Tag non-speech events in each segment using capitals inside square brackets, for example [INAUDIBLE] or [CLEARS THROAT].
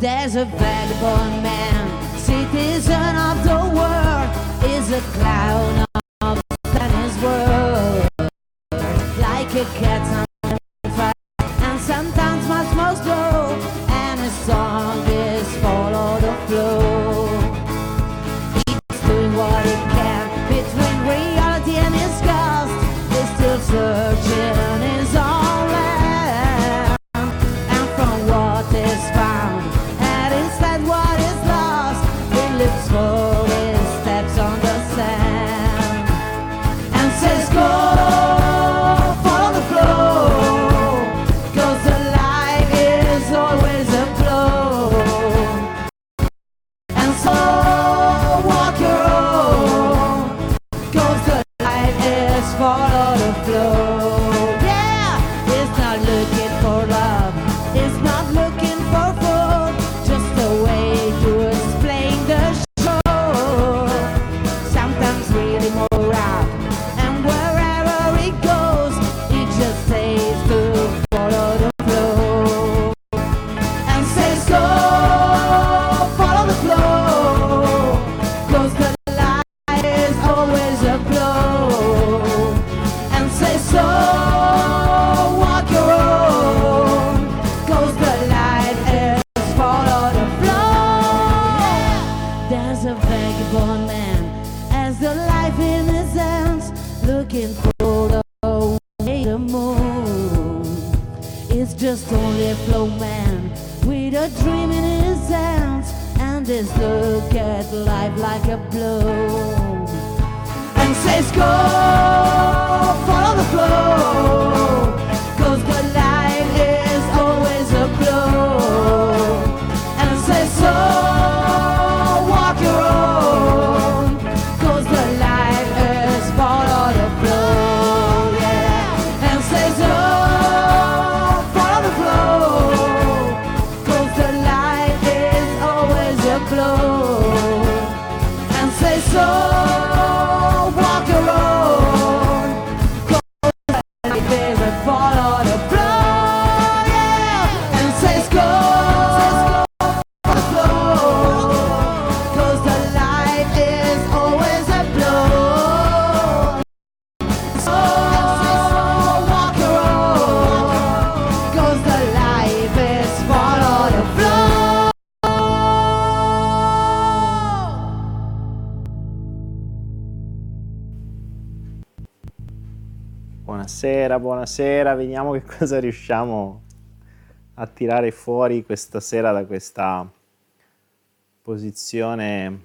There's a vagabond man, citizen of the world, is a clown Buonasera, buonasera, vediamo che [LAUGHS] cosa riusciamo a tirare fuori questa sera da questa posizione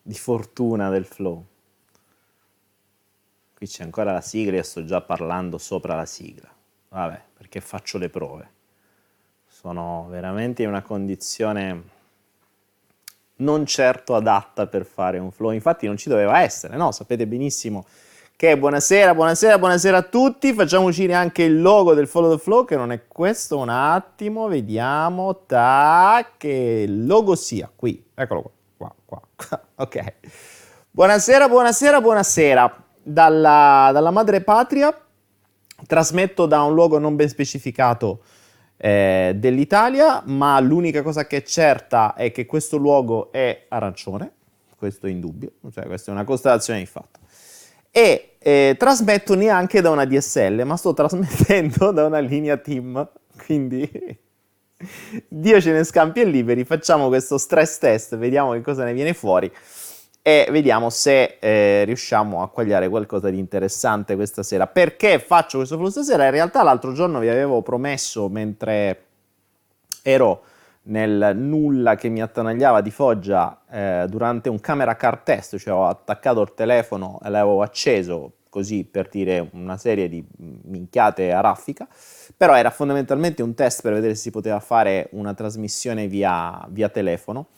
di fortuna del flow. Qui c'è ancora la sigla e sto già parlando sopra la sigla. Vabbè, perché faccio le prove. Sono veramente in una condizione non certo adatta per fare un flow. Infatti non ci doveva essere, no? Sapete benissimo che buonasera, buonasera, buonasera a tutti. Facciamo uscire anche il logo del Follow the Flow, che non è questo. Un attimo, vediamo. Tac, che logo sia qui. Eccolo qua, qua, qua. [LAUGHS] Ok. Buonasera, buonasera, buonasera. Dalla, dalla madre patria trasmetto da un luogo non ben specificato eh, dell'Italia, ma l'unica cosa che è certa è che questo luogo è arancione, questo è indubbio, cioè questa è una constatazione di fatto. E eh, trasmetto neanche da una DSL, ma sto trasmettendo da una linea team, quindi [LAUGHS] Dio ce ne scampi e liberi, facciamo questo stress test, vediamo che cosa ne viene fuori e vediamo se eh, riusciamo a quagliare qualcosa di interessante questa sera. Perché faccio questo flow stasera? In realtà l'altro giorno vi avevo promesso, mentre ero nel nulla che mi attanagliava di Foggia eh, durante un camera car test, cioè ho attaccato il telefono e l'avevo acceso così per dire una serie di minchiate a raffica, però era fondamentalmente un test per vedere se si poteva fare una trasmissione via, via telefono.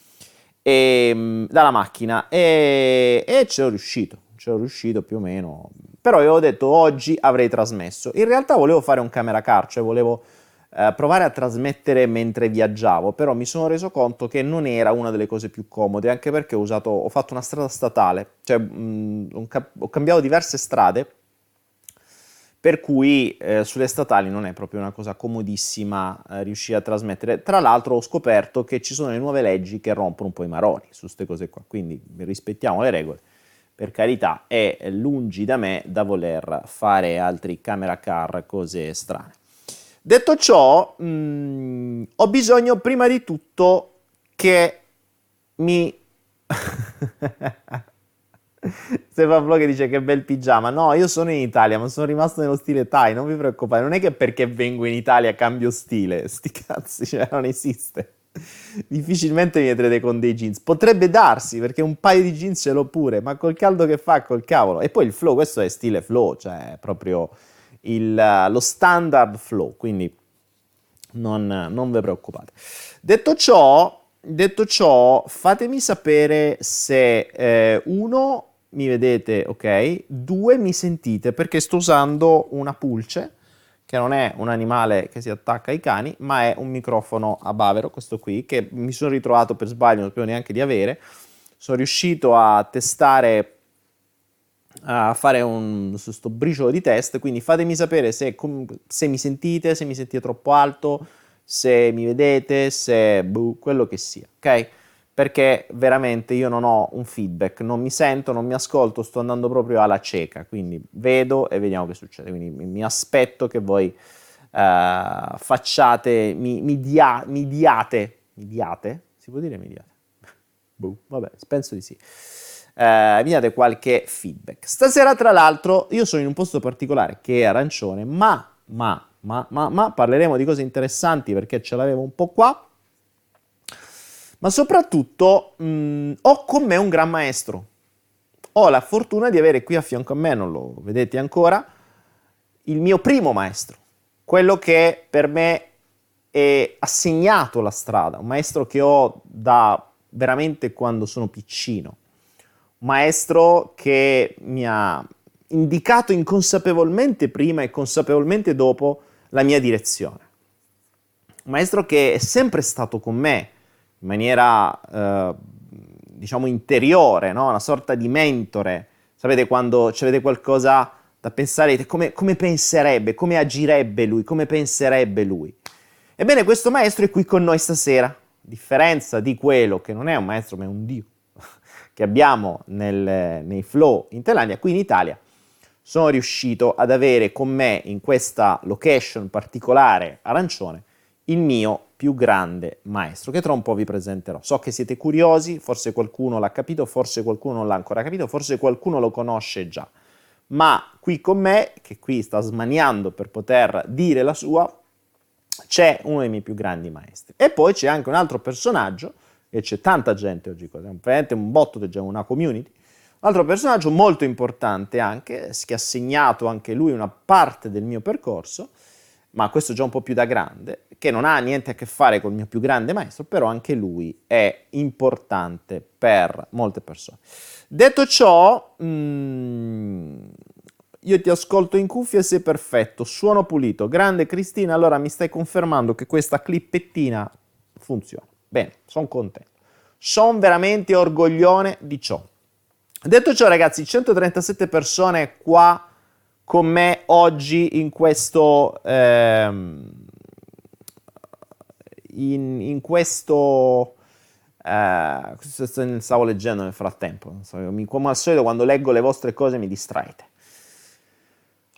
E, mh, dalla macchina. E, e ci sono riuscito, ci sono riuscito più o meno, però avevo detto oggi avrei trasmesso, in realtà volevo fare un camera car, cioè volevo eh, provare a trasmettere mentre viaggiavo, però mi sono reso conto che non era una delle cose più comode, anche perché ho, usato, ho fatto una strada statale, cioè mh, ho, cambiato diverse strade per cui eh, sulle statali non è proprio una cosa comodissima eh, riuscire a trasmettere. Tra l'altro ho scoperto che ci sono le nuove leggi che rompono un po' i maroni su queste cose qua, quindi rispettiamo le regole, per carità, è lungi da me da voler fare altri camera car, cose strane. Detto ciò, mh, mm, ho bisogno prima di tutto che mi... [LAUGHS] Stefan Flo che dice che bel pigiama. No, io sono in Italia, ma sono rimasto nello stile Thai, non vi preoccupate. Non è che perché vengo in Italia cambio stile. [LAUGHS] Sti cazzi, cioè non esiste. Difficilmente mi vedrete con dei jeans. Potrebbe darsi, perché un paio di jeans ce l'ho pure, ma col caldo che fa, col cavolo. E poi il flow, questo è stile flow, cioè proprio il, lo standard flow, quindi non, non vi preoccupate. Detto ciò, detto ciò, fatemi sapere se eh, uno mi vedete ok, due mi sentite perché sto usando una pulce che non è un animale che si attacca ai cani, ma è un microfono a bavero, questo qui, che mi sono ritrovato per sbaglio, non sapevo neanche di avere. Sono riuscito a testare, a fare un, questo briciolo di test, quindi fatemi sapere se, se, mi sentite, se mi sentite troppo alto, se mi vedete, se buh, quello che sia, ok? perché veramente io non ho un feedback, non mi sento, non mi ascolto, sto andando proprio alla cieca, quindi vedo e vediamo che succede, quindi mi aspetto che voi uh, facciate, mi, mi, dia, mi, diate, mi diate, si può dire mi diate? [LAUGHS] Boh, vabbè, penso di sì. Uh, mi date qualche feedback. Stasera, tra l'altro, io sono in un posto particolare che è arancione, ma, ma, ma, ma, ma parleremo di cose interessanti perché ce l'avevo un po' qua ma soprattutto mh, mm, ho con me un gran maestro. Ho la fortuna di avere qui a fianco a me, non lo vedete ancora, il mio primo maestro, quello che per me è assegnato la strada, un maestro che ho da veramente quando sono piccino, maestro che mi ha indicato inconsapevolmente prima e consapevolmente dopo la mia direzione. Un maestro che è sempre stato con me, in maniera, eh, diciamo, interiore, no? una sorta di mentore. Sapete quando avete qualcosa da pensare, come, come penserebbe, come agirebbe lui, come penserebbe lui. Ebbene, questo maestro è qui con noi stasera, a differenza di quello che non è un maestro ma è un dio che abbiamo nel, nei flow in Thailandia, qui in Italia sono riuscito ad avere con me in questa location particolare arancione il mio più grande maestro, che tra un po' vi presenterò. So che siete curiosi, forse qualcuno l'ha capito, forse qualcuno non l'ha ancora capito, forse qualcuno lo conosce già. Ma qui con me, che qui sta smaniando per poter dire la sua, c'è uno dei miei più grandi maestri. E poi c'è anche un altro personaggio, e c'è tanta gente oggi, veramente un botto, c'è una community, un altro personaggio molto importante anche, che ha segnato anche lui una parte del mio percorso, ma questo già un po' più da grande, che non ha niente a che fare col mio più grande maestro, però anche lui è importante per molte persone. Detto ciò, mh, mm, io ti ascolto in cuffia e sei perfetto, suono pulito, grande Cristina, allora mi stai confermando che questa clippettina funziona. Bene, sono contento. Sono veramente orgoglione di ciò. Detto ciò, ragazzi, 137 persone qua con me oggi in questo, ehm, in, in, questo, eh, stavo leggendo nel frattempo, come al solito quando leggo le vostre cose mi distraete.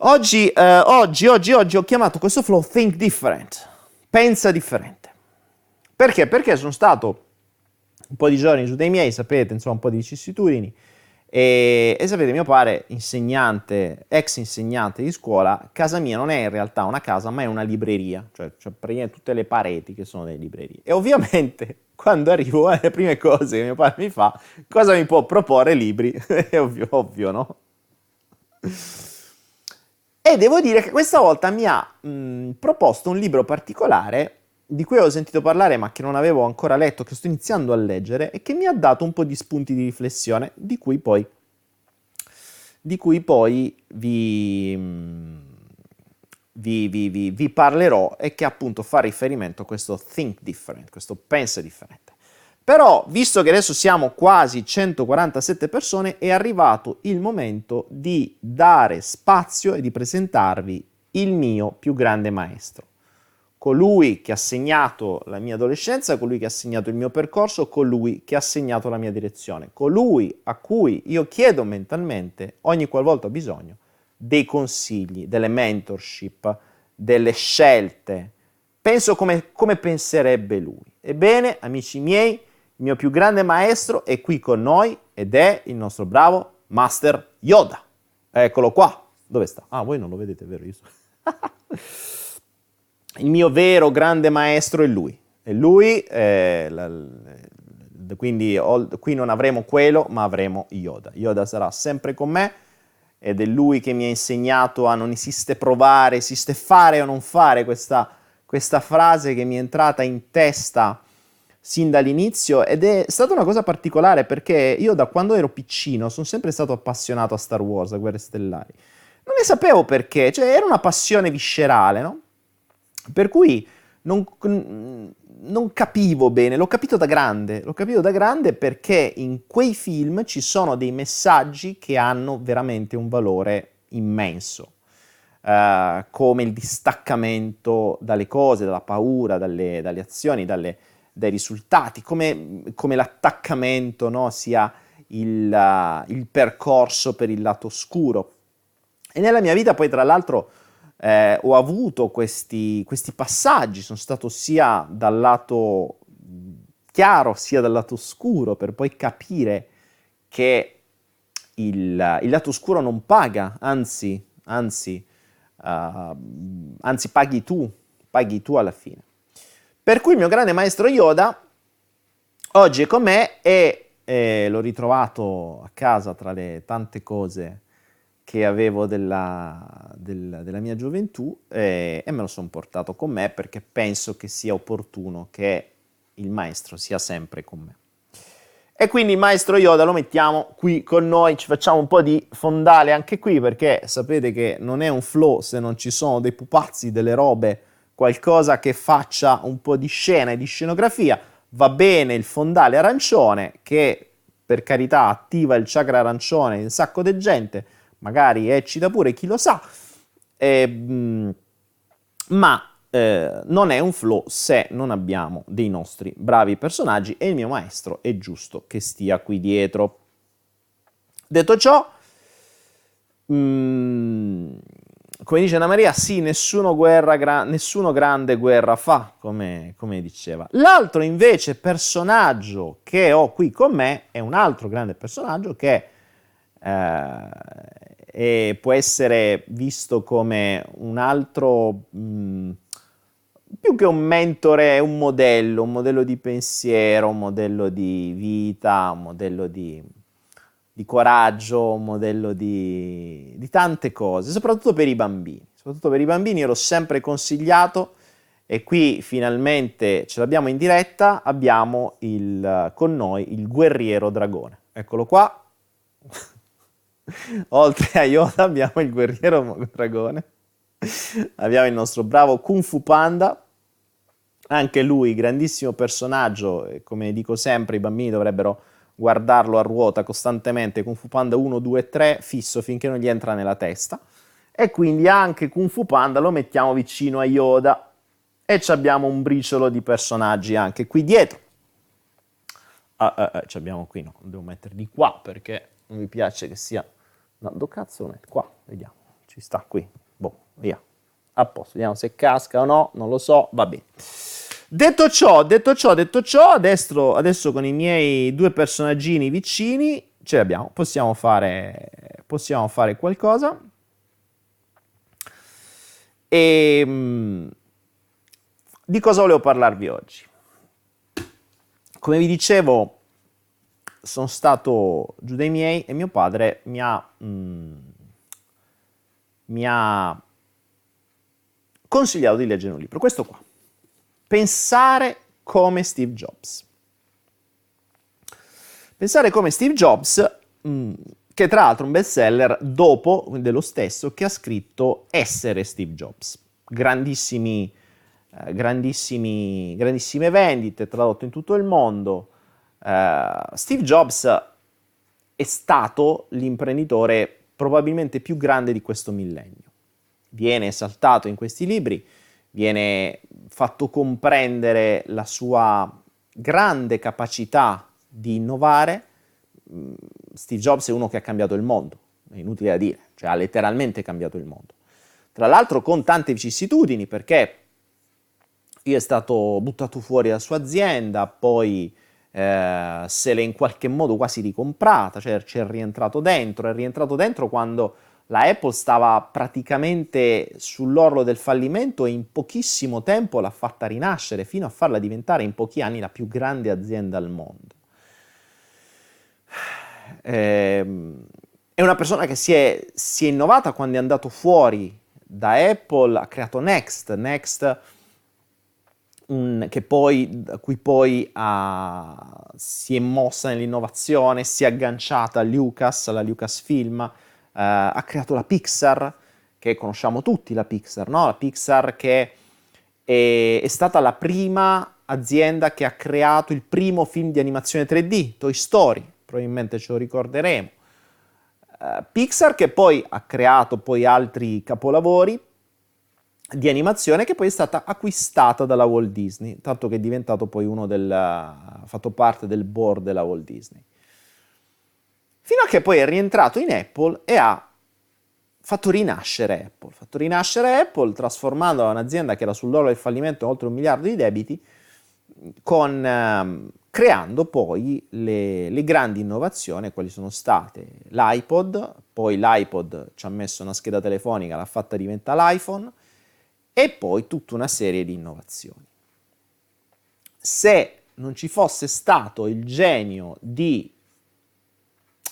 Oggi, eh, oggi, oggi, oggi ho chiamato questo flow Think Different, pensa differente. Perché? Perché sono stato un po' di giorni su dei miei, sapete, insomma, un po' di vicissitudini, e, e, sapete, mio padre, insegnante, ex insegnante di scuola, casa mia non è in realtà una casa, ma è una libreria, cioè, cioè praticamente tutte le pareti che sono delle librerie. E ovviamente, [LAUGHS] quando arrivo alle prime cose che mio padre mi fa, cosa mi può proporre libri? [LAUGHS] è ovvio, ovvio, no? E devo dire che questa volta mi ha mh, proposto un libro particolare di cui ho sentito parlare ma che non avevo ancora letto, che sto iniziando a leggere e che mi ha dato un po' di spunti di riflessione, di cui poi, di cui poi vi, vi, vi, vi, parlerò e che appunto fa riferimento a questo think different, questo pensa differente. Però, visto che adesso siamo quasi 147 persone, è arrivato il momento di dare spazio e di presentarvi il mio più grande maestro. Colui che ha segnato la mia adolescenza, colui che ha segnato il mio percorso, colui che ha segnato la mia direzione, colui a cui io chiedo mentalmente, ogni qualvolta ho bisogno, dei consigli, delle mentorship, delle scelte. Penso come, come penserebbe lui. Ebbene, amici miei, il mio più grande maestro è qui con noi ed è il nostro bravo Master Yoda. Eccolo qua. Dove sta? Ah, voi non lo vedete, vero? Io so. [LAUGHS] il mio vero grande maestro è lui. E lui, eh, la, quindi ho, qui non avremo quello, ma avremo Yoda. Yoda sarà sempre con me ed è lui che mi ha insegnato a non esiste provare, esiste fare o non fare, questa, questa frase che mi è entrata in testa sin dall'inizio ed è stata una cosa particolare perché io da quando ero piccino sono sempre stato appassionato a Star Wars, a Guerre Stellari. Non ne sapevo perché, cioè era una passione viscerale, no? Per cui non, non capivo bene, l'ho capito da grande, l'ho capito da grande perché in quei film ci sono dei messaggi che hanno veramente un valore immenso. Uh, come il distaccamento dalle cose, dalla paura, dalle, dalle azioni, dalle, dai risultati, come, come l'attaccamento no, sia il, uh, il, percorso per il lato oscuro. E nella mia vita poi tra l'altro eh, ho avuto questi, questi passaggi, sono stato sia dal lato chiaro sia dal lato oscuro per poi capire che il, il lato oscuro non paga, anzi, anzi, uh, anzi paghi tu, paghi tu alla fine. Per cui il mio grande maestro Yoda oggi è con me e eh, l'ho ritrovato a casa tra le tante cose che avevo della, del, della mia gioventù eh, e me lo sono portato con me perché penso che sia opportuno che il maestro sia sempre con me. E quindi maestro Yoda lo mettiamo qui con noi, ci facciamo un po' di fondale anche qui perché sapete che non è un flow se non ci sono dei pupazzi, delle robe qualcosa che faccia un po' di scena e di scenografia. Va bene il fondale arancione che per carità attiva il chakra arancione in un sacco di gente, magari eccita pure, chi lo sa, eh, ma eh, non è un flow se non abbiamo dei nostri bravi personaggi e il mio maestro è giusto che stia qui dietro. Detto ciò, mh, come dice Anna Maria, sì, guerra, gra- nessuno grande guerra fa, come, come, diceva. L'altro invece personaggio che ho qui con me è un altro grande personaggio che eh, può essere visto come un altro, mh, mm, più che un mentore, è un modello, un modello di pensiero, un modello di vita, un modello di di coraggio, un modello di, di tante cose, soprattutto per i bambini. Soprattutto per i bambini, io l'ho sempre consigliato e qui finalmente ce l'abbiamo in diretta, abbiamo il, con noi il guerriero dragone. Eccolo qua. Oltre a Yoda abbiamo il guerriero dragone. abbiamo il nostro bravo Kung Fu Panda. Anche lui, grandissimo personaggio, come dico sempre, i bambini dovrebbero guardarlo a ruota costantemente Kung Fu Panda 1, 2, 3 fisso finché non gli entra nella testa e quindi anche Kung Fu Panda lo mettiamo vicino a Yoda e abbiamo un briciolo di personaggi anche qui dietro. Ah, ah, ah, abbiamo qui, no, devo metterli qua perché non mi piace che sia... No, dove cazzo lo metto? Qua, vediamo, ci sta qui, boh, via. A posto, vediamo se casca o no, non lo so, va bene. Detto ciò, detto ciò, detto ciò, adesso, adesso con i miei due personaggini vicini ce l'abbiamo, possiamo fare, possiamo fare qualcosa. E ehm, di cosa volevo parlarvi oggi? Come vi dicevo, sono stato giù dai miei e mio padre mi ha, mm, mi ha consigliato di leggere un libro, questo qua pensare come Steve Jobs. Pensare come Steve Jobs, mm, che tra l'altro è un bestseller dopo dello stesso che ha scritto Essere Steve Jobs. Grandissimi, eh, grandissimi, grandissime vendite, tradotto in tutto il mondo, Uh, Steve Jobs è stato l'imprenditore probabilmente più grande di questo millennio. Viene esaltato in questi libri, viene fatto comprendere la sua grande capacità di innovare. Mm, Steve Jobs è uno che ha cambiato il mondo, è inutile da dire, cioè ha letteralmente cambiato il mondo. Tra l'altro con tante vicissitudini perché è stato buttato fuori dalla sua azienda, poi eh, se l'è in qualche modo quasi ricomprata, cioè ci è rientrato dentro, è rientrato dentro quando la Apple stava praticamente sull'orlo del fallimento e in pochissimo tempo l'ha fatta rinascere fino a farla diventare in pochi anni la più grande azienda al mondo. Eh, è una persona che si è, si è innovata quando è andato fuori da Apple, ha creato Next, Next un, poi, da cui poi ha, si è mossa nell'innovazione, si è agganciata a Lucas, alla Lucasfilm, eh, ha creato la Pixar, che conosciamo tutti la Pixar, no? La Pixar che è, è stata la prima azienda che ha creato il primo film di animazione 3D, Toy Story, probabilmente ce lo ricorderemo. Uh, Pixar che poi ha creato poi altri capolavori, di animazione che poi è stata acquistata dalla Walt Disney, tanto che è diventato poi uno del... ha fatto parte del board della Walt Disney. Fino a che poi è rientrato in Apple e ha fatto rinascere Apple, fatto rinascere Apple trasformandola in un'azienda che era sull'oro del fallimento oltre un miliardo di debiti, con, ehm, creando poi le, le, grandi innovazioni, quali sono state l'iPod, poi l'iPod ci ha messo una scheda telefonica, l'ha fatta diventare l'iPhone, e poi tutta una serie di innovazioni. Se non ci fosse stato il genio di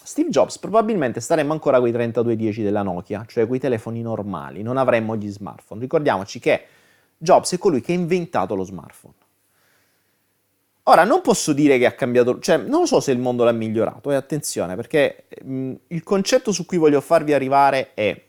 Steve Jobs, probabilmente staremmo ancora con i 3210 della Nokia, cioè quei telefoni normali, non avremmo gli smartphone. Ricordiamoci che Jobs è colui che ha inventato lo smartphone. Ora, non posso dire che ha cambiato, cioè non so se il mondo l'ha migliorato, e attenzione, perché mh, il concetto su cui voglio farvi arrivare è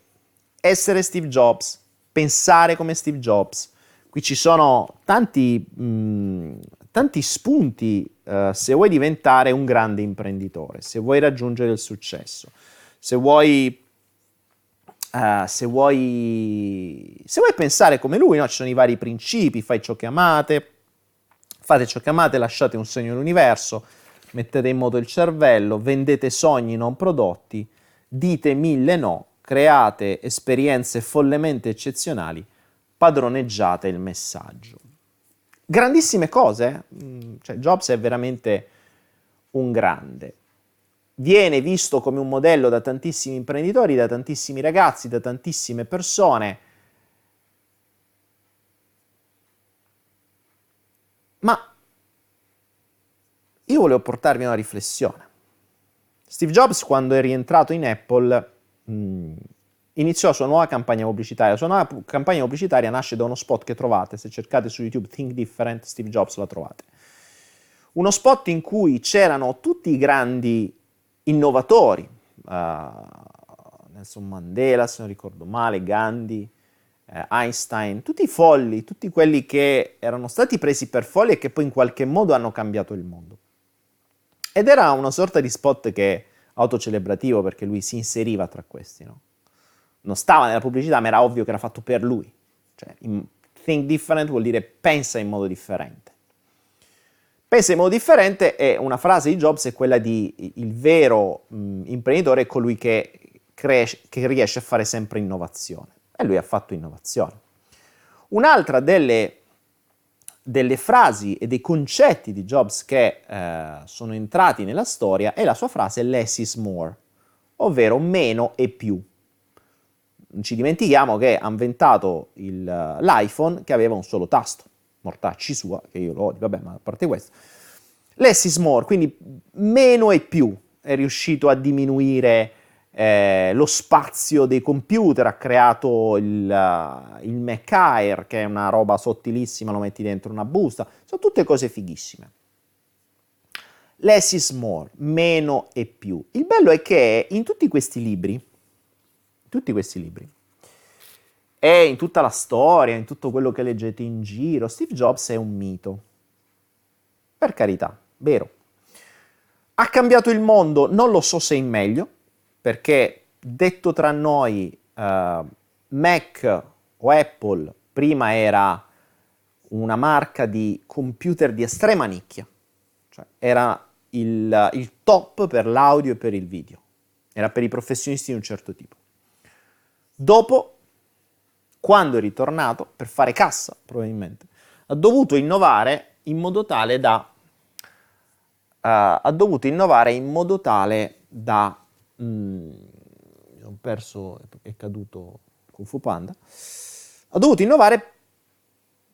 essere Steve Jobs pensare come Steve Jobs. Qui ci sono tanti, mh, mm, tanti spunti uh, se vuoi diventare un grande imprenditore, se vuoi raggiungere il successo, se vuoi, uh, se vuoi, se vuoi pensare come lui, no? ci sono i vari principi, fai ciò che amate, fate ciò che amate, lasciate un segno nell'universo, mettete in moto il cervello, vendete sogni non prodotti, dite mille no create esperienze follemente eccezionali, padroneggiate il messaggio. Grandissime cose, mm, cioè Jobs è veramente un grande. Viene visto come un modello da tantissimi imprenditori, da tantissimi ragazzi, da tantissime persone. Ma io volevo portarvi una riflessione. Steve Jobs, quando è rientrato in Apple, iniziò la sua nuova campagna pubblicitaria. La sua nuova campagna pubblicitaria nasce da uno spot che trovate, se cercate su YouTube Think Different, Steve Jobs la trovate. Uno spot in cui c'erano tutti i grandi innovatori, uh, Nelson Mandela, se non ricordo male, Gandhi, eh, Einstein, tutti i folli, tutti quelli che erano stati presi per folli e che poi in qualche modo hanno cambiato il mondo. Ed era una sorta di spot che autocelebrativo perché lui si inseriva tra questi, no? Non stava nella pubblicità, ma era ovvio che era fatto per lui. Cioè, think different vuol dire pensa in modo differente. Pensa in modo differente è una frase di Jobs, è quella di il vero mh, imprenditore è colui che, cresce, che riesce a fare sempre innovazione. E lui ha fatto innovazione. Un'altra delle delle frasi e dei concetti di Jobs che eh, sono entrati nella storia è la sua frase less is more, ovvero meno e più. Non ci dimentichiamo che ha inventato il, l'iPhone che aveva un solo tasto, mortacci sua, che io lo odio, vabbè, ma a parte questo. Less is more, quindi meno e più, è riuscito a diminuire eh, lo spazio dei computer, ha creato il, uh, il Mac Air, che è una roba sottilissima, lo metti dentro una busta, sono tutte cose fighissime. Less is more, meno e più. Il bello è che in tutti questi libri, tutti questi libri, e in tutta la storia, in tutto quello che leggete in giro, Steve Jobs è un mito. Per carità, vero. Ha cambiato il mondo? Non lo so se in meglio, perché detto tra noi, uh, Mac o Apple prima era una marca di computer di estrema nicchia, cioè era il, il top per l'audio e per il video, era per i professionisti di un certo tipo. Dopo, quando è ritornato, per fare cassa probabilmente, ha dovuto innovare in modo tale da uh, ha dovuto innovare in modo tale da mm, ho perso è caduto Kung Fu Panda ha dovuto innovare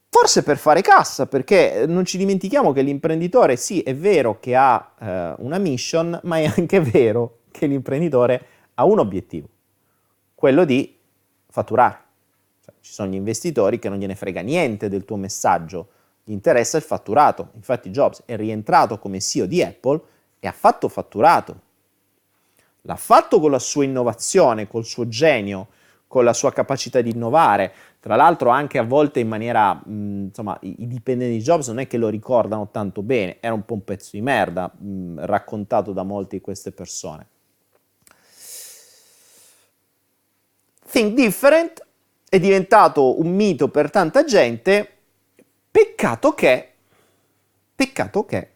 forse per fare cassa perché non ci dimentichiamo che l'imprenditore sì è vero che ha uh, una mission ma è anche [LAUGHS] vero che l'imprenditore ha un obiettivo quello di fatturare cioè, ci sono gli investitori che non gliene frega niente del tuo messaggio gli interessa il fatturato. Infatti Jobs è rientrato come CEO di Apple e ha fatto fatturato. L'ha fatto con la sua innovazione, col suo genio, con la sua capacità di innovare. Tra l'altro anche a volte in maniera, mh, insomma, i, i, dipendenti di Jobs non è che lo ricordano tanto bene, era un po' un pezzo di merda mh, raccontato da molte di queste persone. Think Different è diventato un mito per tanta gente Peccato che, peccato che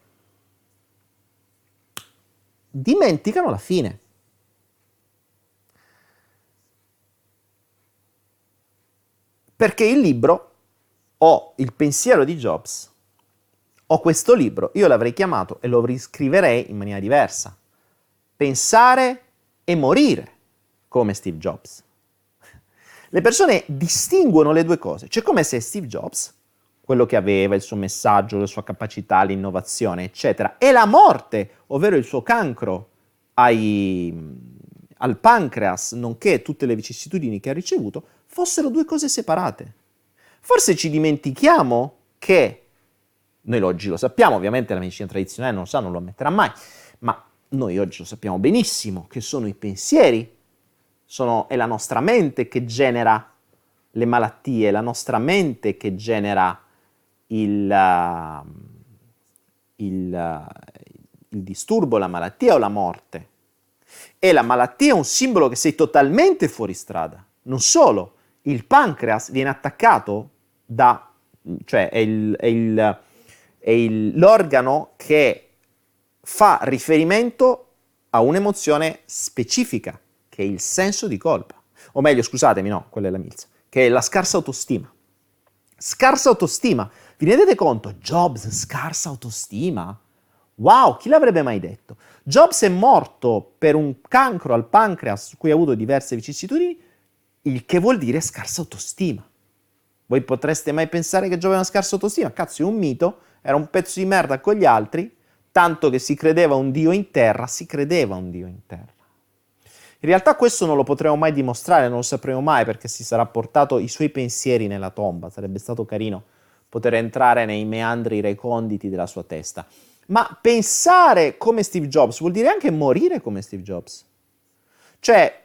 dimenticano la fine. Perché il libro o il pensiero di Jobs o questo libro, io l'avrei chiamato e lo riscriverei in maniera diversa. Pensare e morire come Steve Jobs. Le persone distinguono le due cose, cioè come se Steve Jobs quello che aveva, il suo messaggio, la sua capacità, l'innovazione, eccetera, e la morte, ovvero il suo cancro ai, al pancreas, nonché tutte le vicissitudini che ha ricevuto, fossero due cose separate. Forse ci dimentichiamo che, noi oggi lo sappiamo, ovviamente la medicina tradizionale non lo sa, non lo ammetterà mai, ma noi oggi lo sappiamo benissimo, che sono i pensieri, sono, è la nostra mente che genera le malattie, è la nostra mente che genera il, uh, il, uh, il disturbo, la malattia o la morte. E la malattia è un simbolo che sei totalmente fuori strada. Non solo, il pancreas viene attaccato da, cioè è, il, è, il, è il, l'organo che fa riferimento a un'emozione specifica, che è il senso di colpa. O meglio, scusatemi, no, quella è la milza, che è la scarsa autostima. Scarsa autostima. Vi rendete conto? Jobs, scarsa autostima? Wow, chi l'avrebbe mai detto? Jobs è morto per un cancro al pancreas su cui ha avuto diverse vicissitudini, il che vuol dire scarsa autostima. Voi potreste mai pensare che Jobs aveva scarsa autostima? Cazzo, è un mito, era un pezzo di merda con gli altri, tanto che si credeva un dio in terra, si credeva un dio in terra. In realtà questo non lo potremo mai dimostrare, non lo sapremo mai perché si sarà portato i suoi pensieri nella tomba, sarebbe stato carino poter entrare nei meandri reconditi della sua testa. Ma pensare come Steve Jobs vuol dire anche morire come Steve Jobs. Cioè,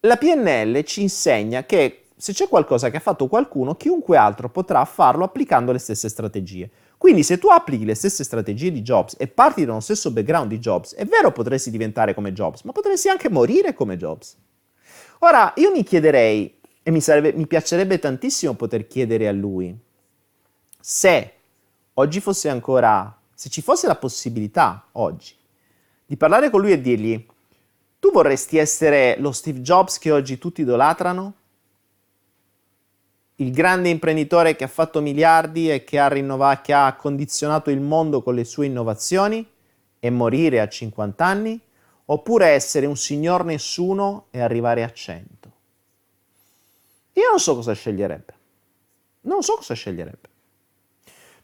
la PNL ci insegna che se c'è qualcosa che ha fatto qualcuno, chiunque altro potrà farlo applicando le stesse strategie. Quindi se tu applichi le stesse strategie di Jobs e parti da uno stesso background di Jobs, è vero potresti diventare come Jobs, ma potresti anche morire come Jobs. Ora, io mi chiederei, e mi, sarebbe, mi piacerebbe tantissimo poter chiedere a lui, se oggi fosse ancora, se ci fosse la possibilità oggi di parlare con lui e dirgli, tu vorresti essere lo Steve Jobs che oggi tutti idolatrano? Il grande imprenditore che ha fatto miliardi e che ha, rinnovato, che ha condizionato il mondo con le sue innovazioni e morire a 50 anni? Oppure essere un signor nessuno e arrivare a 100? Io non so cosa sceglierebbe. Non so cosa sceglierebbe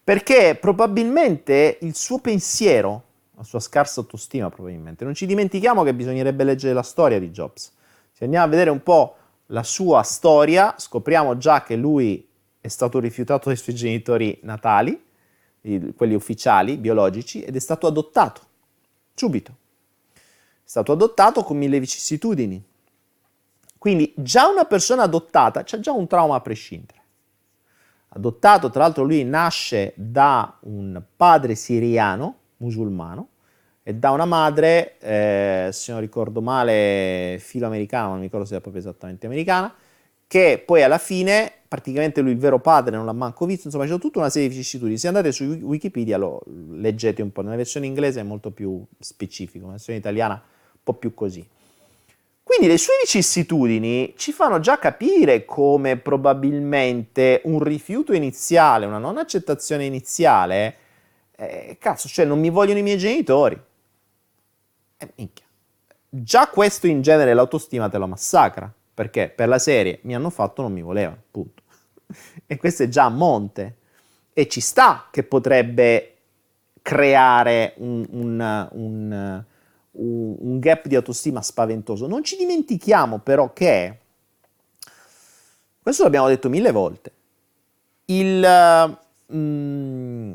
perché probabilmente il suo pensiero, la sua scarsa autostima probabilmente, non ci dimentichiamo che bisognerebbe leggere la storia di Jobs. Se andiamo a vedere un po' la sua storia, scopriamo già che lui è stato rifiutato dai suoi genitori natali, quelli ufficiali, biologici, ed è stato adottato, subito. È stato adottato con mille vicissitudini. Quindi già una persona adottata ha già un trauma a prescindere adottato, tra l'altro lui nasce da un padre siriano, musulmano, e da una madre, eh, se non ricordo male, filo americana, non mi ricordo se è proprio esattamente americana, che poi alla fine, praticamente lui il vero padre non l'ha manco visto, insomma c'è tutta una serie di vicissitudini. Se andate su Wikipedia lo leggete un po', nella versione inglese è molto più specifico, nella versione italiana un po' più così. Quindi le sue vicissitudini ci fanno già capire come probabilmente un rifiuto iniziale, una non accettazione iniziale, eh, cazzo, cioè non mi vogliono i miei genitori, eh, minchia. Già questo in genere l'autostima te lo massacra, perché per la serie mi hanno fatto, non mi volevano, punto. [LAUGHS] E questo è già a monte. E ci sta che potrebbe creare un, un, un, un gap di autostima spaventoso. Non ci dimentichiamo però che, questo l'abbiamo detto mille volte, il, mm,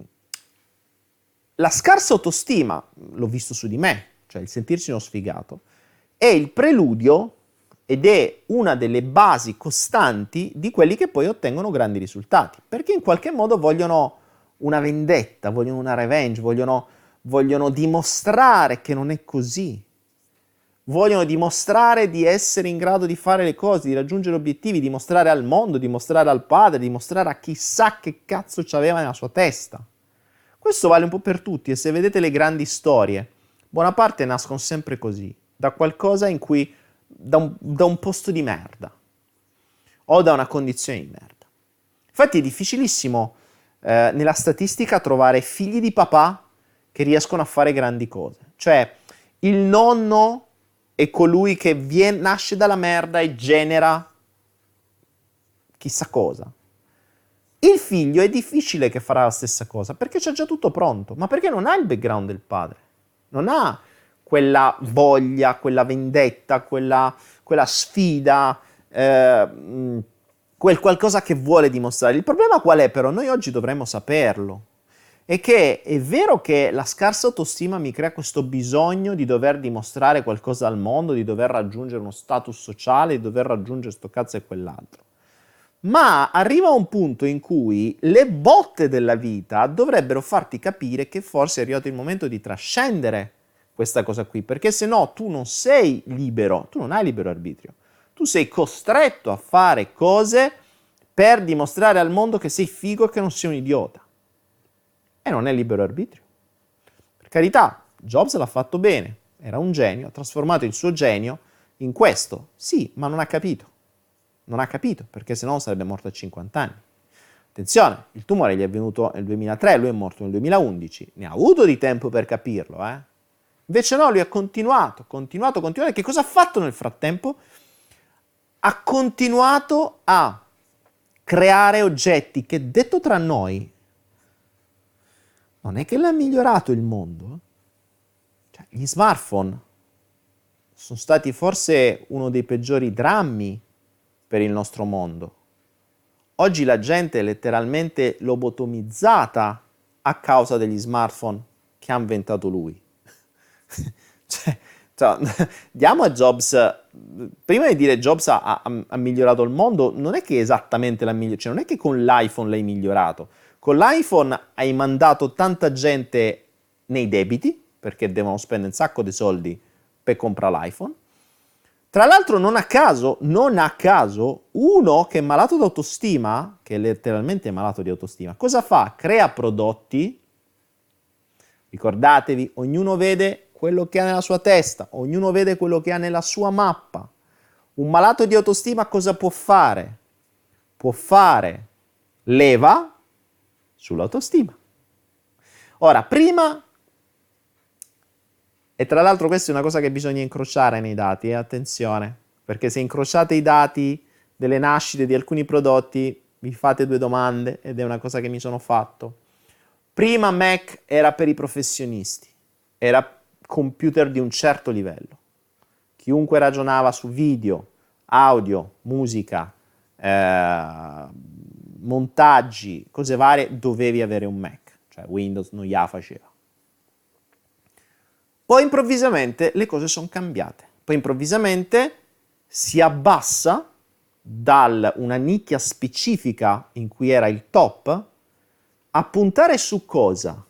la scarsa autostima, l'ho visto su di me, cioè il sentirsi uno sfigato, è il preludio ed è una delle basi costanti di quelli che poi ottengono grandi risultati, perché in qualche modo vogliono una vendetta, vogliono una revenge, vogliono, vogliono dimostrare che non è così, vogliono dimostrare di essere in grado di fare le cose, di raggiungere obiettivi, dimostrare al mondo, dimostrare al padre, dimostrare a chissà che cazzo ci aveva nella sua testa. Questo vale un po' per tutti e se vedete le grandi storie, buona parte nascono sempre così, da qualcosa in cui, da un, da un posto di merda o da una condizione di merda. Infatti è difficilissimo eh, nella statistica trovare figli di papà che riescono a fare grandi cose. Cioè, il nonno è colui che viene, nasce dalla merda e genera chissà cosa. Il figlio è difficile che farà la stessa cosa perché c'è già tutto pronto, ma perché non ha il background del padre non ha quella voglia, quella vendetta, quella, quella sfida, eh, quel qualcosa che vuole dimostrare. Il problema qual è però? Noi oggi dovremmo saperlo. È che è vero che la scarsa autostima mi crea questo bisogno di dover dimostrare qualcosa al mondo, di dover raggiungere uno status sociale, di dover raggiungere sto cazzo e quell'altro ma arriva un punto in cui le botte della vita dovrebbero farti capire che forse è arrivato il momento di trascendere questa cosa qui, perché se no tu non sei libero, tu non hai libero arbitrio, tu sei costretto a fare cose per dimostrare al mondo che sei figo e che non sei un idiota. E non è libero arbitrio. Per carità, Jobs l'ha fatto bene, era un genio, ha trasformato il suo genio in questo, sì, ma non ha capito non ha capito, perché se no sarebbe morto a 50 anni. Attenzione, il tumore gli è venuto nel 2003, lui è morto nel 2011, ne ha avuto di tempo per capirlo, eh? Invece no, lui ha continuato, continuato, continuato. Che cosa ha fatto nel frattempo? Ha continuato a creare oggetti che, detto tra noi, non è che l'ha migliorato il mondo. Cioè, gli smartphone sono stati forse uno dei peggiori drammi per il nostro mondo. Oggi la gente è letteralmente lobotomizzata a causa degli smartphone che ha inventato lui. [LAUGHS] cioè, cioè, [LAUGHS] diamo a Jobs, prima di dire Jobs ha, ha, ha, migliorato il mondo, non è che esattamente l'ha migliorato, cioè non è che con l'iPhone l'hai migliorato. Con l'iPhone hai mandato tanta gente nei debiti, perché devono spendere un sacco di soldi per comprare l'iPhone, tra l'altro, non a caso, non a caso, uno che è malato di autostima, che è letteralmente malato di autostima, cosa fa? Crea prodotti. Ricordatevi, ognuno vede quello che ha nella sua testa, ognuno vede quello che ha nella sua mappa. Un malato di autostima cosa può fare? Può fare leva sull'autostima. Ora, prima e tra l'altro questa è una cosa che bisogna incrociare nei dati, eh? attenzione, perché se incrociate i dati delle nascite di alcuni prodotti, vi fate due domande ed è una cosa che mi sono fatto. Prima Mac era per i professionisti, era computer di un certo livello. Chiunque ragionava su video, audio, musica, eh, montaggi, cose varie, dovevi avere un Mac, cioè Windows non gliela faceva. Poi improvvisamente le cose sono cambiate. Poi improvvisamente si abbassa da una nicchia specifica in cui era il top a puntare su cosa?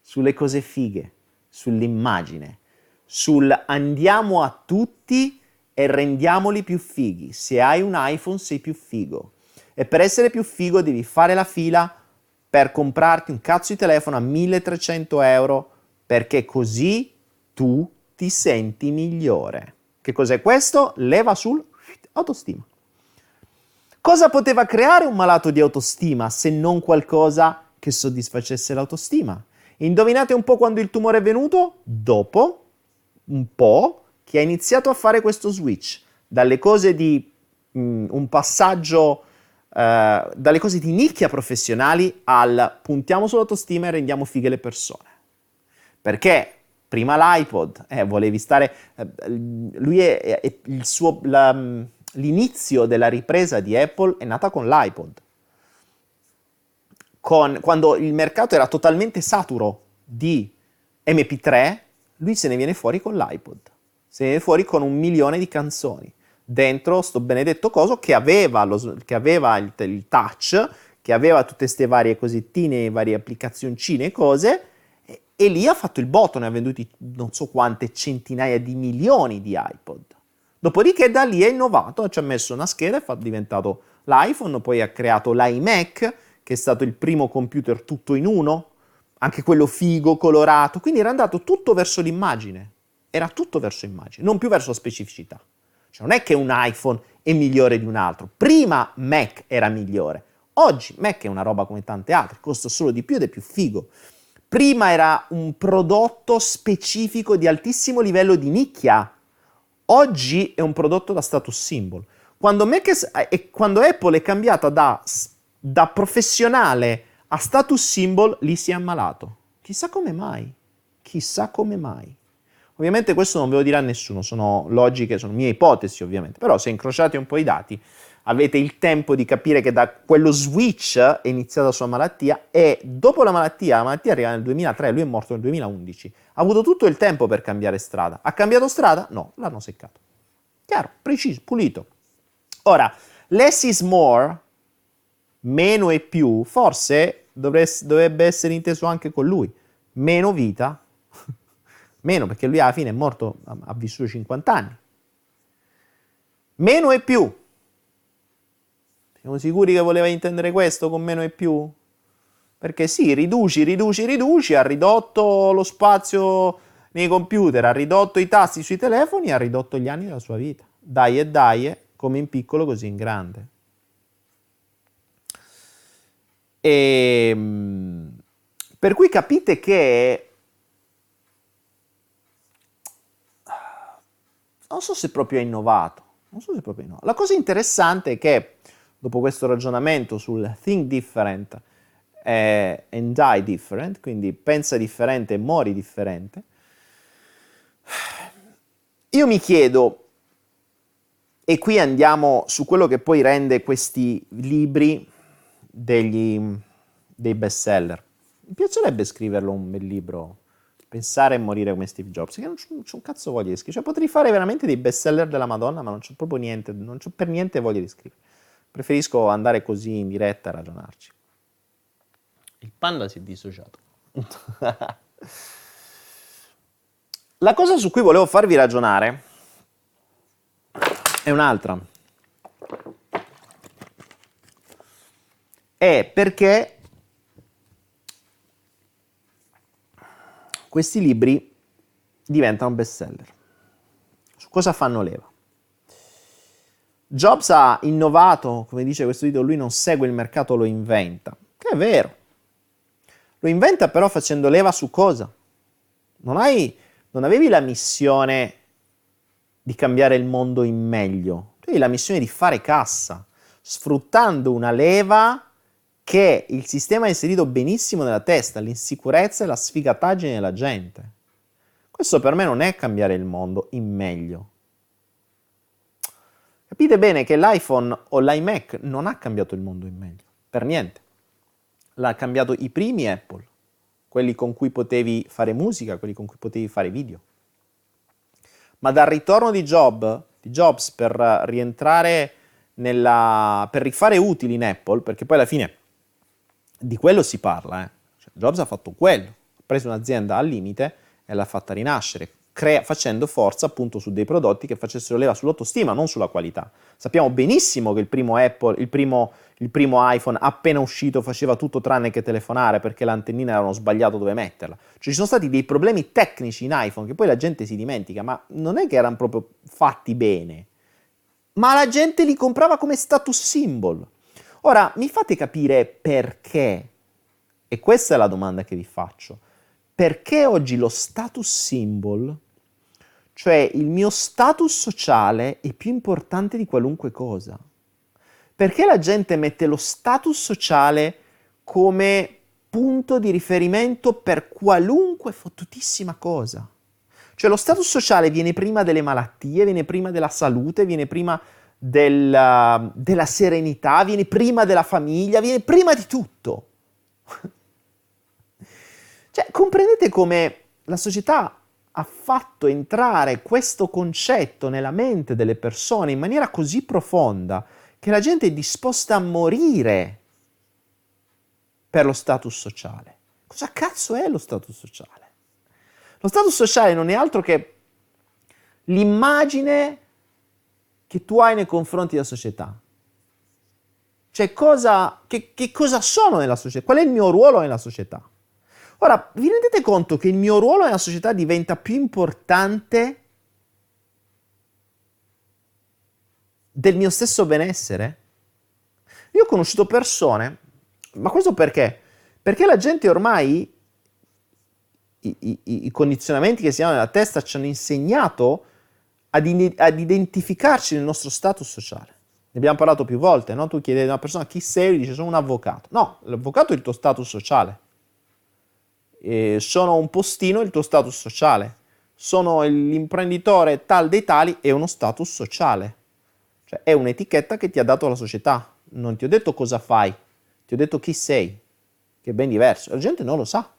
sulle cose fighe, sull'immagine, sul andiamo a tutti e rendiamoli più fighi. Se hai un iPhone sei più figo. E per essere più figo devi fare la fila per comprarti un cazzo di telefono a 1300 euro perché così tu ti senti migliore. Che cos'è questo? Leva sul autostima. Cosa poteva creare un malato di autostima se non qualcosa che soddisfacesse l'autostima? Indovinate un po' quando il tumore è venuto? Dopo un po' che ha iniziato a fare questo switch dalle cose di mh, mm, un passaggio Uh, dalle cose di nicchia professionali al puntiamo sull'autostima e rendiamo fighe le persone. Perché prima l'iPod, eh, volevi stare... Eh, lui è, è il suo, la, mm, l'inizio della ripresa di Apple è nata con l'iPod. Con, quando il mercato era totalmente saturo di MP3, lui se ne viene fuori con l'iPod. Se ne viene fuori con un milione di canzoni. Dentro sto benedetto coso che aveva, lo, che aveva il, il touch, che aveva tutte queste varie cosettine, varie applicazioncine e cose, e, lì ha fatto il botto, ne ha venduti non so quante centinaia di milioni di iPod. Dopodiché da lì è innovato, ci ha messo una scheda e è diventato l'iPhone, poi ha creato l'iMac, che è stato il primo computer tutto in uno, anche quello figo, colorato, quindi era andato tutto verso l'immagine, era tutto verso immagine, non più verso specificità. Cioè non è che un iPhone è migliore di un altro, prima Mac era migliore, oggi Mac è una roba come tante altre, costa solo di più ed è più figo. Prima era un prodotto specifico di altissimo livello di nicchia, oggi è un prodotto da status symbol. Quando, Mac è, quando Apple è cambiata da, da professionale a status symbol, lì si è ammalato. Chissà come mai. Chissà come mai. Ovviamente questo non ve lo dirà nessuno, sono logiche, sono mie ipotesi ovviamente, però se incrociate un po' i dati avete il tempo di capire che da quello switch è iniziata la sua malattia e dopo la malattia, la malattia arriva nel 2003, lui è morto nel 2011, ha avuto tutto il tempo per cambiare strada. Ha cambiato strada? No, l'hanno seccato. Chiaro, preciso, pulito. Ora, less is more, meno e più, forse dovrebbe essere inteso anche con lui. Meno vita, [LAUGHS] meno perché lui alla fine è morto, ha vissuto 50 anni. Meno e più. Siamo sicuri che voleva intendere questo con meno e più? Perché sì, riduci, riduci, riduci, ha ridotto lo spazio nei computer, ha ridotto i tasti sui telefoni, ha ridotto gli anni della sua vita. Dai e dai, come in piccolo così in grande. E, ehm, per cui capite che non so se proprio è innovato. Non so se proprio innovato. La cosa interessante è che dopo questo ragionamento sul think different eh, and die different, quindi pensa differente e mori differente, io mi chiedo, e qui andiamo su quello che poi rende questi libri degli, dei bestseller. Mi piacerebbe scriverlo un bel libro, pensare e morire come Steve Jobs, che non c'ho, un cazzo voglia di scrivere. Cioè, potrei fare veramente dei bestseller della Madonna, ma non c'ho proprio niente, non c'ho per niente voglia di scrivere. Preferisco andare così in diretta a ragionarci. Il panda si è dissociato. [LAUGHS] La cosa su cui volevo farvi ragionare è un'altra. È perché questi libri diventano bestseller. Su cosa fanno leva? Jobs ha innovato, come dice questo titolo, lui non segue il mercato, lo inventa. Che è vero. Lo inventa però facendo leva su cosa? Non, hai, non avevi la missione di cambiare il mondo in meglio, tu avevi la missione di fare cassa, sfruttando una leva che il sistema ha inserito benissimo nella testa, l'insicurezza e la sfigataggine della gente. Questo per me non è cambiare il mondo in meglio. Capite bene che l'iPhone o l'iMac non ha cambiato il mondo in meglio, per niente l'ha cambiato i primi Apple, quelli con cui potevi fare musica, quelli con cui potevi fare video. Ma dal ritorno di, Job, di Jobs per rientrare nella, per rifare utili in Apple, perché poi alla fine di quello si parla, eh. cioè, Jobs ha fatto quello, ha preso un'azienda al limite e l'ha fatta rinascere, crea, facendo forza appunto su dei prodotti che facessero leva sull'autostima, non sulla qualità. Sappiamo benissimo che il primo Apple, il primo, il primo iPhone appena uscito faceva tutto tranne che telefonare perché l'antennina avevano sbagliato dove metterla. Cioè ci sono stati dei problemi tecnici in iPhone che poi la gente si dimentica, ma non è che erano proprio fatti bene, ma la gente li comprava come status symbol. Ora, mi fate capire perché? E questa è la domanda che vi faccio. Perché oggi lo status symbol, cioè il mio status sociale, è più importante di qualunque cosa? Perché la gente mette lo status sociale come punto di riferimento per qualunque fottutissima cosa? Cioè lo status sociale viene prima delle malattie, viene prima della salute, viene prima della, della serenità, viene prima della famiglia, viene prima di tutto. [LAUGHS] cioè, comprendete come la società ha fatto entrare questo concetto nella mente delle persone in maniera così profonda che la gente è disposta a morire per lo status sociale. Cosa cazzo è lo status sociale? Lo status sociale non è altro che l'immagine che tu hai nei confronti della società. Cioè, cosa, che, che cosa sono nella società? Qual è il mio ruolo nella società? Ora, vi rendete conto che il mio ruolo nella società diventa più importante del mio stesso benessere? Io ho conosciuto persone, ma questo perché? Perché la gente ormai, i, i, i condizionamenti che si hanno nella testa ci hanno insegnato ad, in, ad, identificarci nel nostro status sociale. Ne abbiamo parlato più volte, no? Tu chiedi a una persona chi sei, e dice sono un avvocato. No, l'avvocato è il tuo status sociale. E sono un postino, il tuo status sociale. Sono l'imprenditore tal dei tali, è uno status sociale. Cioè è un'etichetta che ti ha dato la società. Non ti ho detto cosa fai, ti ho detto chi sei, che è ben diverso. La gente non lo sa.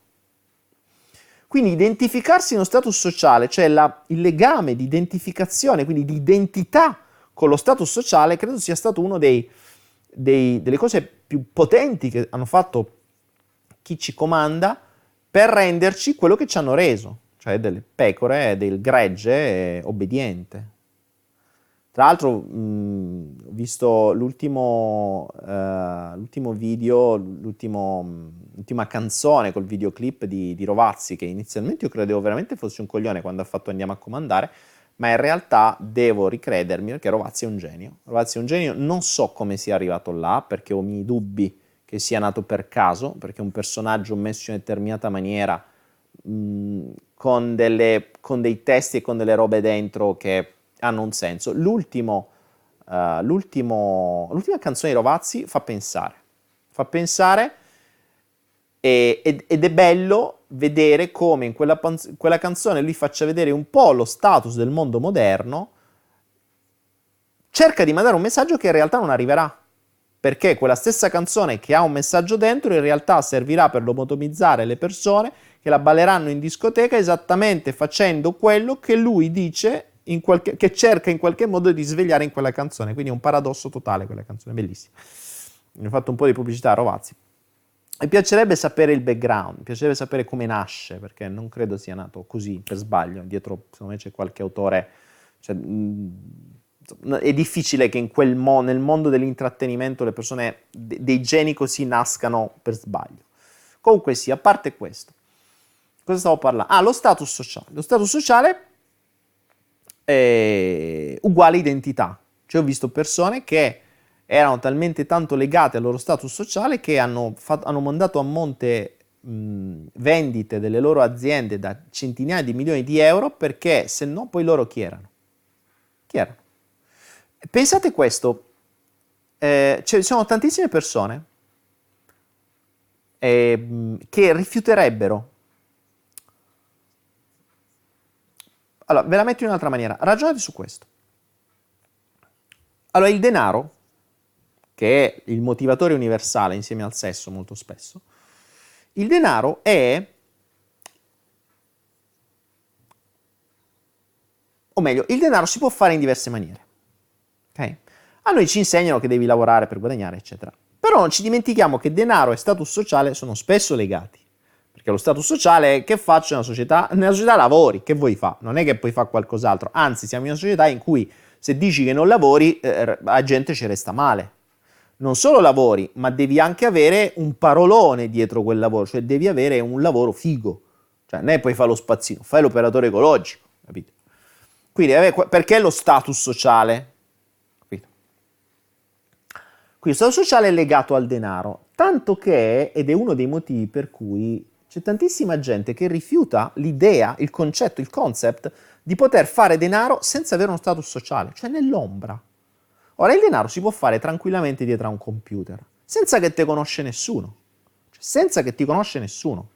Quindi identificarsi in uno status sociale, cioè la, il legame di identificazione, quindi di identità con lo status sociale, credo sia stato una delle cose più potenti che hanno fatto chi ci comanda per renderci quello che ci hanno reso, cioè delle pecore, del gregge obbediente. Tra l'altro, ho visto l'ultimo, uh, l'ultimo video, l'ultimo, l'ultima canzone col videoclip di, di, Rovazzi, che inizialmente io credevo veramente fosse un coglione quando ha fatto Andiamo a comandare, ma in realtà devo ricredermi perché Rovazzi è un genio. Rovazzi è un genio, non so come sia arrivato là, perché ho i miei dubbi che sia nato per caso, perché un personaggio messo in determinata maniera, mh, con, delle, con dei testi e con delle robe dentro che hanno un senso. L'ultimo, uh, l'ultimo, l'ultima canzone di Rovazzi fa pensare, fa pensare e, ed, ed, è bello vedere come in quella, quella canzone lui faccia vedere un po' lo status del mondo moderno, cerca di mandare un messaggio che in realtà non arriverà. Perché quella stessa canzone che ha un messaggio dentro in realtà servirà per lobotomizzare le persone che la balleranno in discoteca esattamente facendo quello che lui dice qualche, che cerca in qualche modo di svegliare in quella canzone. Quindi è un paradosso totale quella canzone, bellissima. Ne ho fatto un po' di pubblicità a Rovazzi. Mi piacerebbe sapere il background, mi piacerebbe sapere come nasce, perché non credo sia nato così per sbaglio. Dietro, secondo me, c'è qualche autore. Cioè, mh, è difficile che in quel mo- nel mondo dell'intrattenimento le persone, de- dei geni così nascano per sbaglio. Comunque sì, a parte questo, cosa stavo parlando? Ah, lo status sociale. Lo status sociale eh, uguale identità. Cioè ho visto persone che erano talmente tanto legate al loro status sociale che hanno, fatto, hanno mandato a monte mh, vendite delle loro aziende da centinaia di milioni di euro perché se no poi loro chi erano? Chi erano? Pensate questo, eh, ci sono tantissime persone eh, che rifiuterebbero Allora, ve la metto in un'altra maniera. Ragionate su questo. Allora, il denaro, che è il motivatore universale insieme al sesso molto spesso, il denaro è, o meglio, il denaro si può fare in diverse maniere. Okay? A noi ci insegnano che devi lavorare per guadagnare, eccetera. Però non ci dimentichiamo che denaro e status sociale sono spesso legati. Perché lo status sociale, che faccio nella società? Nella società lavori, che vuoi fa? Non è che puoi fare qualcos'altro, anzi siamo in una società in cui se dici che non lavori, eh, la gente ci resta male. Non solo lavori, ma devi anche avere un parolone dietro quel lavoro, cioè devi avere un lavoro figo. Cioè, non è poi fare lo spazzino, fai l'operatore ecologico, capito? Quindi perché lo status sociale? Quindi lo status sociale è legato al denaro, tanto che, ed è uno dei motivi per cui c'è tantissima gente che rifiuta l'idea, il concetto, il concept di poter fare denaro senza avere uno status sociale, cioè nell'ombra. Ora il denaro si può fare tranquillamente dietro a un computer, senza che te conosce nessuno, cioè, senza che ti conosce nessuno.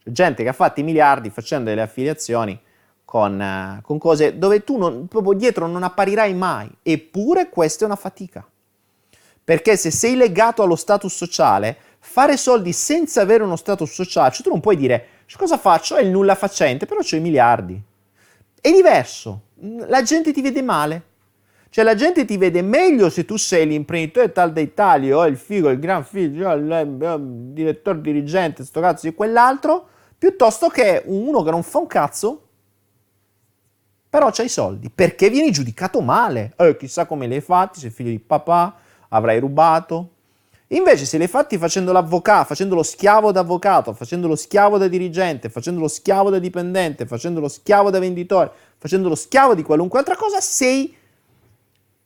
C'è gente che ha fatto i miliardi facendo delle affiliazioni con, uh, con cose dove tu non, proprio dietro non apparirai mai, eppure questa è una fatica. Perché se sei legato allo status sociale, fare soldi senza avere uno status sociale, cioè tu non puoi dire cosa faccio? È il nulla facente, però ho i miliardi. È diverso, la gente ti vede male. Cioè la gente ti vede meglio se tu sei l'imprenditore tal dei tali o il figo, il gran figlio, il, il direttore dirigente, sto cazzo di quell'altro, piuttosto che uno che non fa un cazzo, però c'ha i soldi, perché vieni giudicato male. Eh, chissà come li hai fatti, sei figlio di papà, avrai rubato, Invece se li hai fatti facendo l'avvocato, facendo lo schiavo da avvocato, facendo lo schiavo da dirigente, facendo lo schiavo da dipendente, facendo lo schiavo da venditore, facendo lo schiavo di qualunque altra cosa, sei,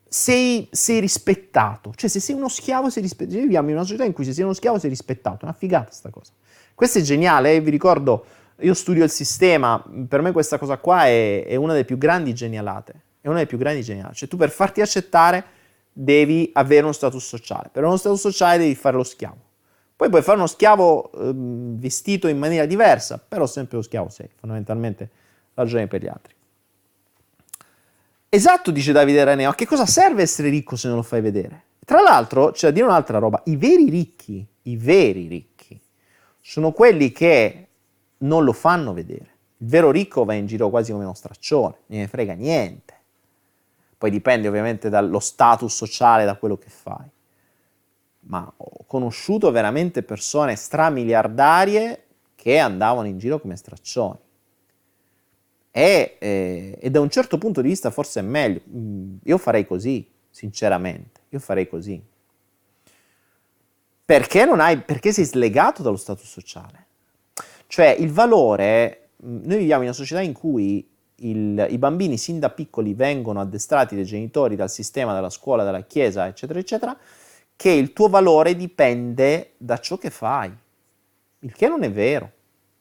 sei, sei rispettato. Cioè se sei uno schiavo sei rispettato. Viviamo in una società in cui se sei uno schiavo sei rispettato. Una figata sta cosa. Questo è geniale, eh? vi ricordo, io studio il sistema, per me questa cosa qua è, è una delle più grandi genialate. È una delle più grandi genialate. Cioè tu per farti accettare devi avere uno status sociale. Per uno status sociale devi fare lo schiavo. Poi puoi fare uno schiavo eh, vestito in maniera diversa, però sempre lo schiavo sei, fondamentalmente ragione per gli altri. Esatto, dice Davide Raneo, a che cosa serve essere ricco se non lo fai vedere? Tra l'altro, c'è da dire un'altra roba, i veri ricchi, i veri ricchi, sono quelli che non lo fanno vedere. Il vero ricco va in giro quasi come uno straccione, non ne frega niente poi dipende ovviamente dallo status sociale, da quello che fai. Ma ho conosciuto veramente persone stramiliardarie che andavano in giro come straccioni. E, eh, e da un certo punto di vista forse è meglio. Mm, io farei così, sinceramente. Io farei così. Perché, non hai, perché sei slegato dallo status sociale. Cioè il valore, mm, noi viviamo in una società in cui il, i bambini sin da piccoli vengono addestrati dai genitori, dal sistema, dalla scuola, dalla chiesa, eccetera, eccetera, che il tuo valore dipende da ciò che fai. Il che non è vero,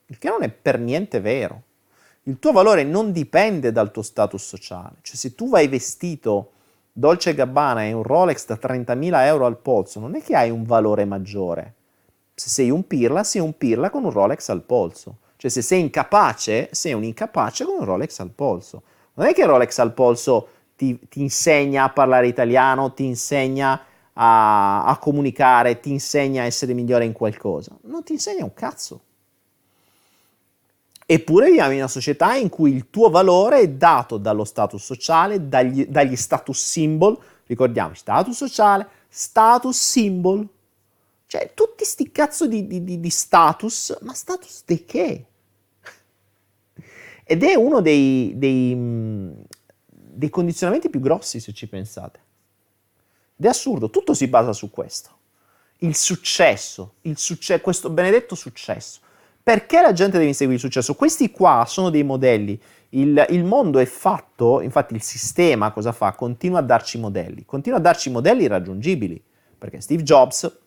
il che non è per niente vero. Il tuo valore non dipende dal tuo status sociale. Cioè se tu vai vestito Dolce Gabbana e un Rolex da 30.000 euro al polso, non è che hai un valore maggiore. Se sei un pirla, sei un pirla con un Rolex al polso. Cioè se sei incapace, sei un incapace con un Rolex al polso. Non è che il Rolex al polso ti, ti insegna a parlare italiano, ti insegna a, a comunicare, ti insegna a essere migliore in qualcosa. Non ti insegna un cazzo. Eppure viviamo in una società in cui il tuo valore è dato dallo status sociale, dagli, dagli status symbol, ricordiamo, status sociale, status symbol, cioè tutti sti cazzo di, di, di status, ma status di che? Ed è uno dei, dei, dei condizionamenti più grossi, se ci pensate. Ed è assurdo, tutto si basa su questo. Il successo, il succe- questo benedetto successo. Perché la gente deve inseguire il successo? Questi qua sono dei modelli. Il, il, mondo è fatto, infatti il sistema cosa fa? Continua a darci modelli, continua a darci modelli irraggiungibili, perché Steve Jobs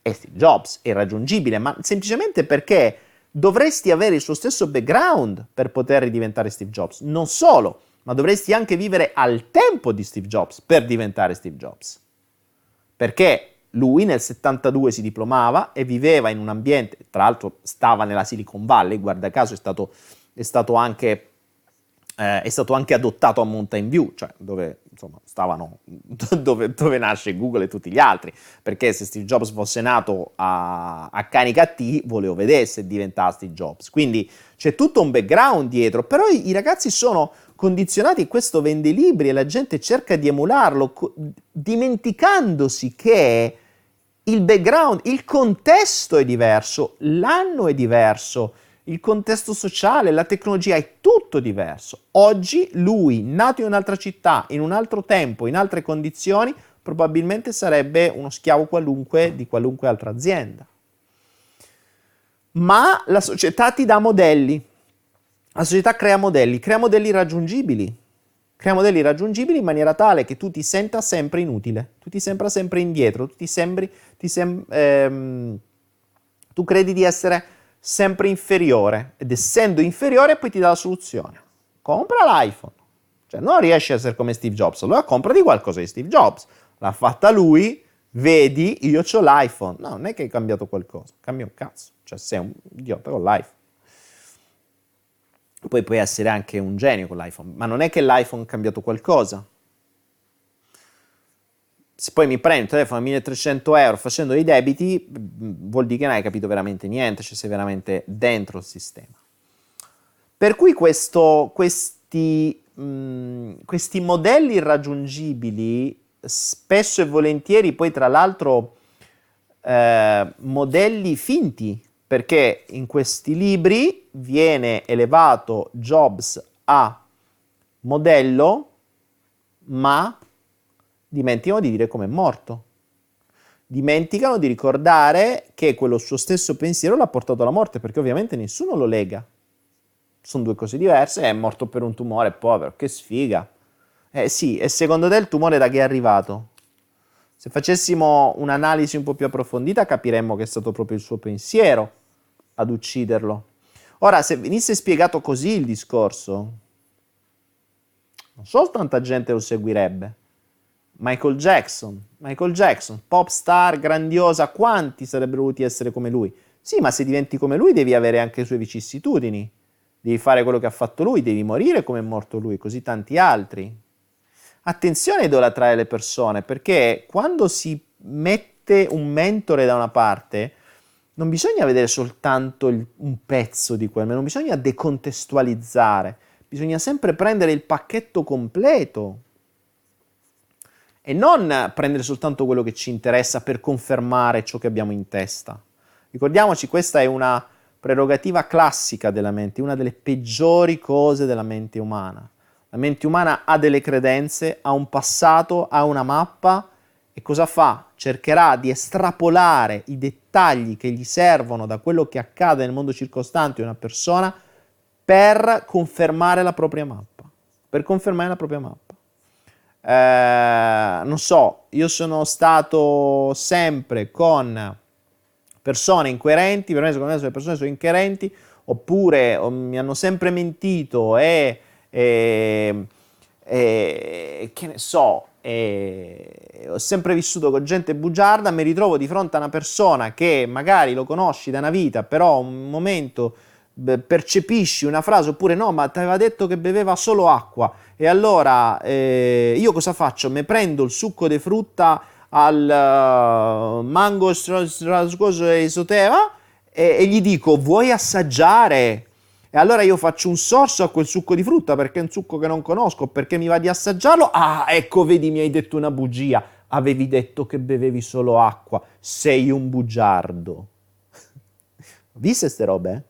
è Steve Jobs, è irraggiungibile, ma semplicemente perché dovresti avere il suo stesso background per poter diventare Steve Jobs. Non solo, ma dovresti anche vivere al tempo di Steve Jobs per diventare Steve Jobs. Perché lui nel 72 si diplomava e viveva in un ambiente, tra l'altro stava nella Silicon Valley, guarda caso è stato, è stato anche eh, è stato anche adottato a Mountain View, cioè dove, insomma, stavano, [LAUGHS] dove, dove, nasce Google e tutti gli altri, perché se Steve Jobs fosse nato a, a T, volevo vedere se diventasse Steve Jobs. Quindi c'è tutto un background dietro, però i, i ragazzi sono condizionati, questo vende libri e la gente cerca di emularlo, co- dimenticandosi che il background, il contesto è diverso, l'anno è diverso, il contesto sociale, la tecnologia è tutto diverso. Oggi lui, nato in un'altra città, in un altro tempo, in altre condizioni, probabilmente sarebbe uno schiavo qualunque di qualunque altra azienda. Ma la società ti dà modelli. La società crea modelli, crea modelli raggiungibili. Crea modelli raggiungibili in maniera tale che tu ti senta sempre inutile, tu ti sembra sempre indietro, tu ti sembri, ti sem- ehm, tu credi di essere sempre inferiore ed essendo inferiore poi ti dà la soluzione. Compra l'iPhone. Cioè non riesci a essere come Steve Jobs, allora compra di qualcosa di Steve Jobs. L'ha fatta lui, vedi, io ho l'iPhone. No, non è che hai cambiato qualcosa, cambia un cazzo. Cioè sei un idiota con l'iPhone. Poi puoi essere anche un genio con l'iPhone, ma non è che l'iPhone ha cambiato qualcosa. Se poi mi prendo il telefono a 1300 euro facendo dei debiti, vuol dire che non hai capito veramente niente, cioè sei veramente dentro il sistema. Per cui questo, questi, mh, questi modelli irraggiungibili, spesso e volentieri poi tra l'altro eh, modelli finti, perché in questi libri viene elevato Jobs a modello, ma dimenticano di dire come è morto. Dimenticano di ricordare che quello suo stesso pensiero l'ha portato alla morte, perché ovviamente nessuno lo lega. Sono due cose diverse, è morto per un tumore, povero, che sfiga. Eh sì, e secondo te il tumore da che è arrivato? Se facessimo un'analisi un po' più approfondita capiremmo che è stato proprio il suo pensiero ad ucciderlo. Ora, se venisse spiegato così il discorso, non so tanta gente lo seguirebbe. Michael Jackson, Michael Jackson, pop star grandiosa, quanti sarebbero voluti essere come lui? Sì, ma se diventi come lui devi avere anche le sue vicissitudini, devi fare quello che ha fatto lui, devi morire come è morto lui, così tanti altri. Attenzione a idolatrare le persone, perché quando si mette un mentore da una parte, non bisogna vedere soltanto il, un pezzo di quel, non bisogna decontestualizzare, bisogna sempre prendere il pacchetto completo e non prendere soltanto quello che ci interessa per confermare ciò che abbiamo in testa. Ricordiamoci, questa è una prerogativa classica della mente, una delle peggiori cose della mente umana. La mente umana ha delle credenze, ha un passato, ha una mappa e cosa fa? Cercherà di estrapolare i dettagli che gli servono da quello che accade nel mondo circostante di una persona per confermare la propria mappa. Per confermare la propria mappa. Eh, non so, io sono stato sempre con persone incoerenti, per me secondo me le persone sono incoerenti, oppure o, mi hanno sempre mentito e, e, e che ne so, e ho sempre vissuto con gente bugiarda, mi ritrovo di fronte a una persona che magari lo conosci da una vita, però un momento percepisci una frase oppure no, ma ti aveva detto che beveva solo acqua e allora eh, io cosa faccio? Mi prendo il succo di frutta al uh, mango strascoso e isoteva e, e gli dico vuoi assaggiare? E allora io faccio un sorso a quel succo di frutta perché è un succo che non conosco, perché mi va di assaggiarlo. Ah, ecco, vedi, mi hai detto una bugia. Avevi detto che bevevi solo acqua. Sei un bugiardo. [LAUGHS] Viste ste robe?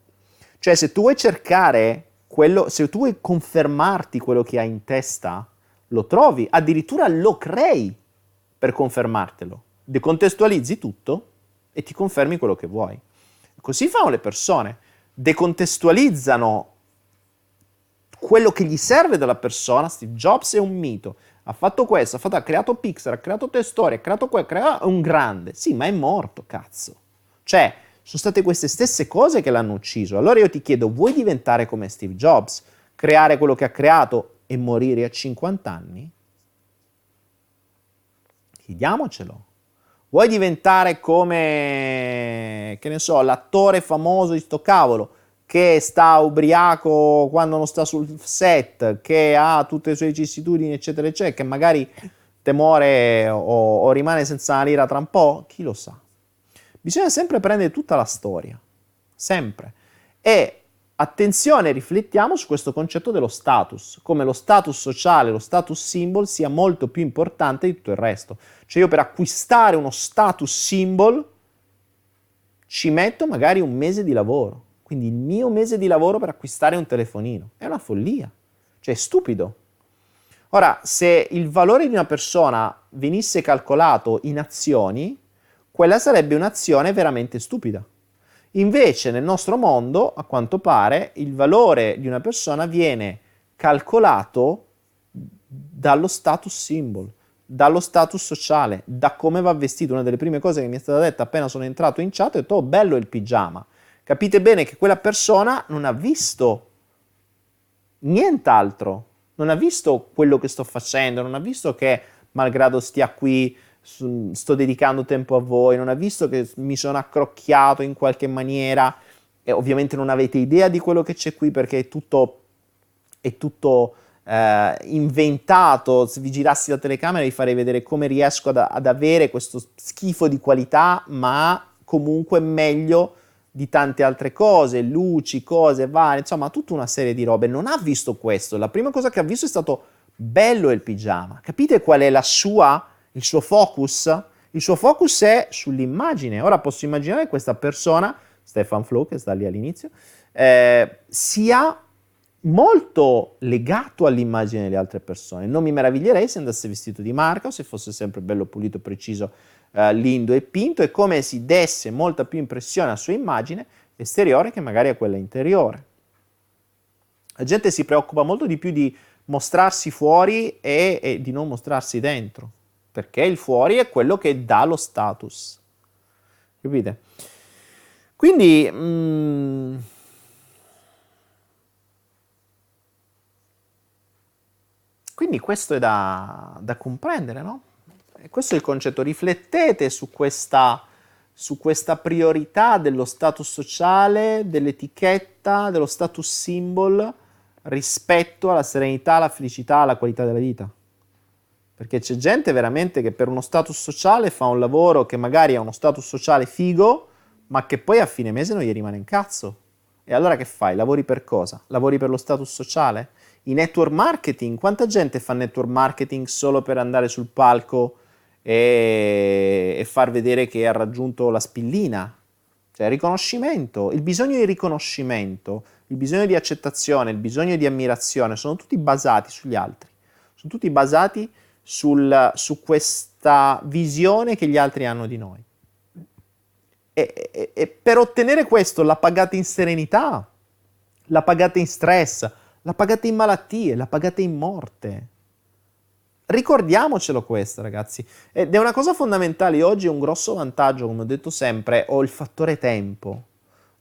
Cioè, se tu vuoi cercare quello, se tu vuoi confermarti quello che hai in testa, lo trovi, addirittura lo crei per confermartelo. Decontestualizzi tutto e ti confermi quello che vuoi. Così fanno le persone, decontestualizzano quello che gli serve dalla persona. Steve Jobs è un mito, ha fatto questo, ha, fatto, ha creato Pixar, ha creato Toy Story, ha creato quello, ha creato un grande. Sì, ma è morto, cazzo. Cioè, sono state queste stesse cose che l'hanno ucciso. Allora io ti chiedo, vuoi diventare come Steve Jobs, creare quello che ha creato e morire a 50 anni? Chiediamocelo. Vuoi diventare come, che ne so, l'attore famoso di sto cavolo, che sta ubriaco quando non sta sul set, che ha tutte le sue vicissitudini, eccetera, eccetera, che magari te muore o, o rimane senza lira tra un po'? Chi lo sa? Bisogna sempre prendere tutta la storia, sempre. E attenzione, riflettiamo su questo concetto dello status, come lo status sociale, lo status symbol sia molto più importante di tutto il resto. Cioè io per acquistare uno status symbol ci metto magari un mese di lavoro. Quindi il mio mese di lavoro per acquistare un telefonino. È una follia. Cioè è stupido. Ora, se il valore di una persona venisse calcolato in azioni, quella sarebbe un'azione veramente stupida. Invece nel nostro mondo, a quanto pare, il valore di una persona viene calcolato dallo status symbol, dallo status sociale, da come va vestito. Una delle prime cose che mi è stata detta appena sono entrato in chat è detto, oh bello il pigiama. Capite bene che quella persona non ha visto nient'altro, non ha visto quello che sto facendo, non ha visto che malgrado stia qui sto dedicando tempo a voi, non ha visto che mi sono accrocchiato in qualche maniera e ovviamente non avete idea di quello che c'è qui perché è tutto, è tutto eh, inventato, se vi girassi la telecamera vi farei vedere come riesco ad, ad avere questo schifo di qualità ma comunque meglio di tante altre cose, luci, cose varie, insomma tutta una serie di robe. Non ha visto questo, la prima cosa che ha visto è stato bello il pigiama. Capite qual è la sua il suo focus? Il suo focus è sull'immagine. Ora posso immaginare questa persona, Stefan Flo, che sta lì all'inizio, eh, sia molto legato all'immagine delle altre persone. Non mi meraviglierei se andasse vestito di marca o se fosse sempre bello pulito, preciso, eh, lindo e pinto, e come si desse molta più impressione alla sua immagine esteriore che magari a quella interiore. La gente si preoccupa molto di più di mostrarsi fuori e, e di non mostrarsi dentro perché il fuori è quello che dà lo status. Capite? Quindi... Mm, quindi questo è da, da comprendere, no? Questo è il concetto. Riflettete su questa, su questa priorità dello status sociale, dell'etichetta, dello status symbol rispetto alla serenità, alla felicità, alla qualità della vita. Perché c'è gente veramente che per uno status sociale fa un lavoro che magari ha uno status sociale figo, ma che poi a fine mese non gli rimane un cazzo. E allora che fai? Lavori per cosa? Lavori per lo status sociale? I network marketing, quanta gente fa network marketing solo per andare sul palco e, e far vedere che ha raggiunto la spillina? Cioè, riconoscimento, il bisogno di riconoscimento, il bisogno di accettazione, il bisogno di ammirazione sono tutti basati sugli altri, sono tutti basati sul, su questa visione che gli altri hanno di noi. E, e, e, per ottenere questo la pagate in serenità, la pagate in stress, la pagate in malattie, la pagate in morte. Ricordiamocelo questo, ragazzi. Ed è una cosa fondamentale. Oggi è un grosso vantaggio, come ho detto sempre, ho il fattore tempo.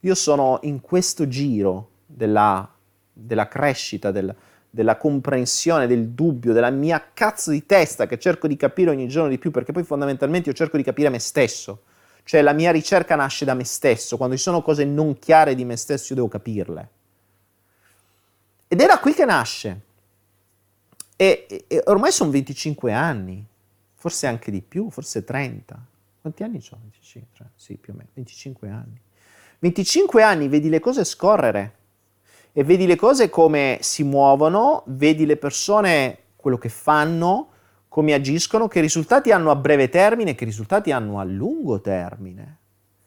Io sono in questo giro della, della crescita, del, della comprensione, del dubbio, della mia cazzo di testa che cerco di capire ogni giorno di più, perché poi fondamentalmente io cerco di capire me stesso. Cioè la mia ricerca nasce da me stesso, quando ci sono cose non chiare di me stesso io devo capirle. Ed era qui che nasce. E, e ormai sono 25 anni, forse anche di più, forse 30. Quanti anni ho? 25, sì, più o meno, 25 anni. 25 anni, vedi le cose scorrere e vedi le cose come si muovono, vedi le persone quello che fanno, come agiscono, che risultati hanno a breve termine, che risultati hanno a lungo termine.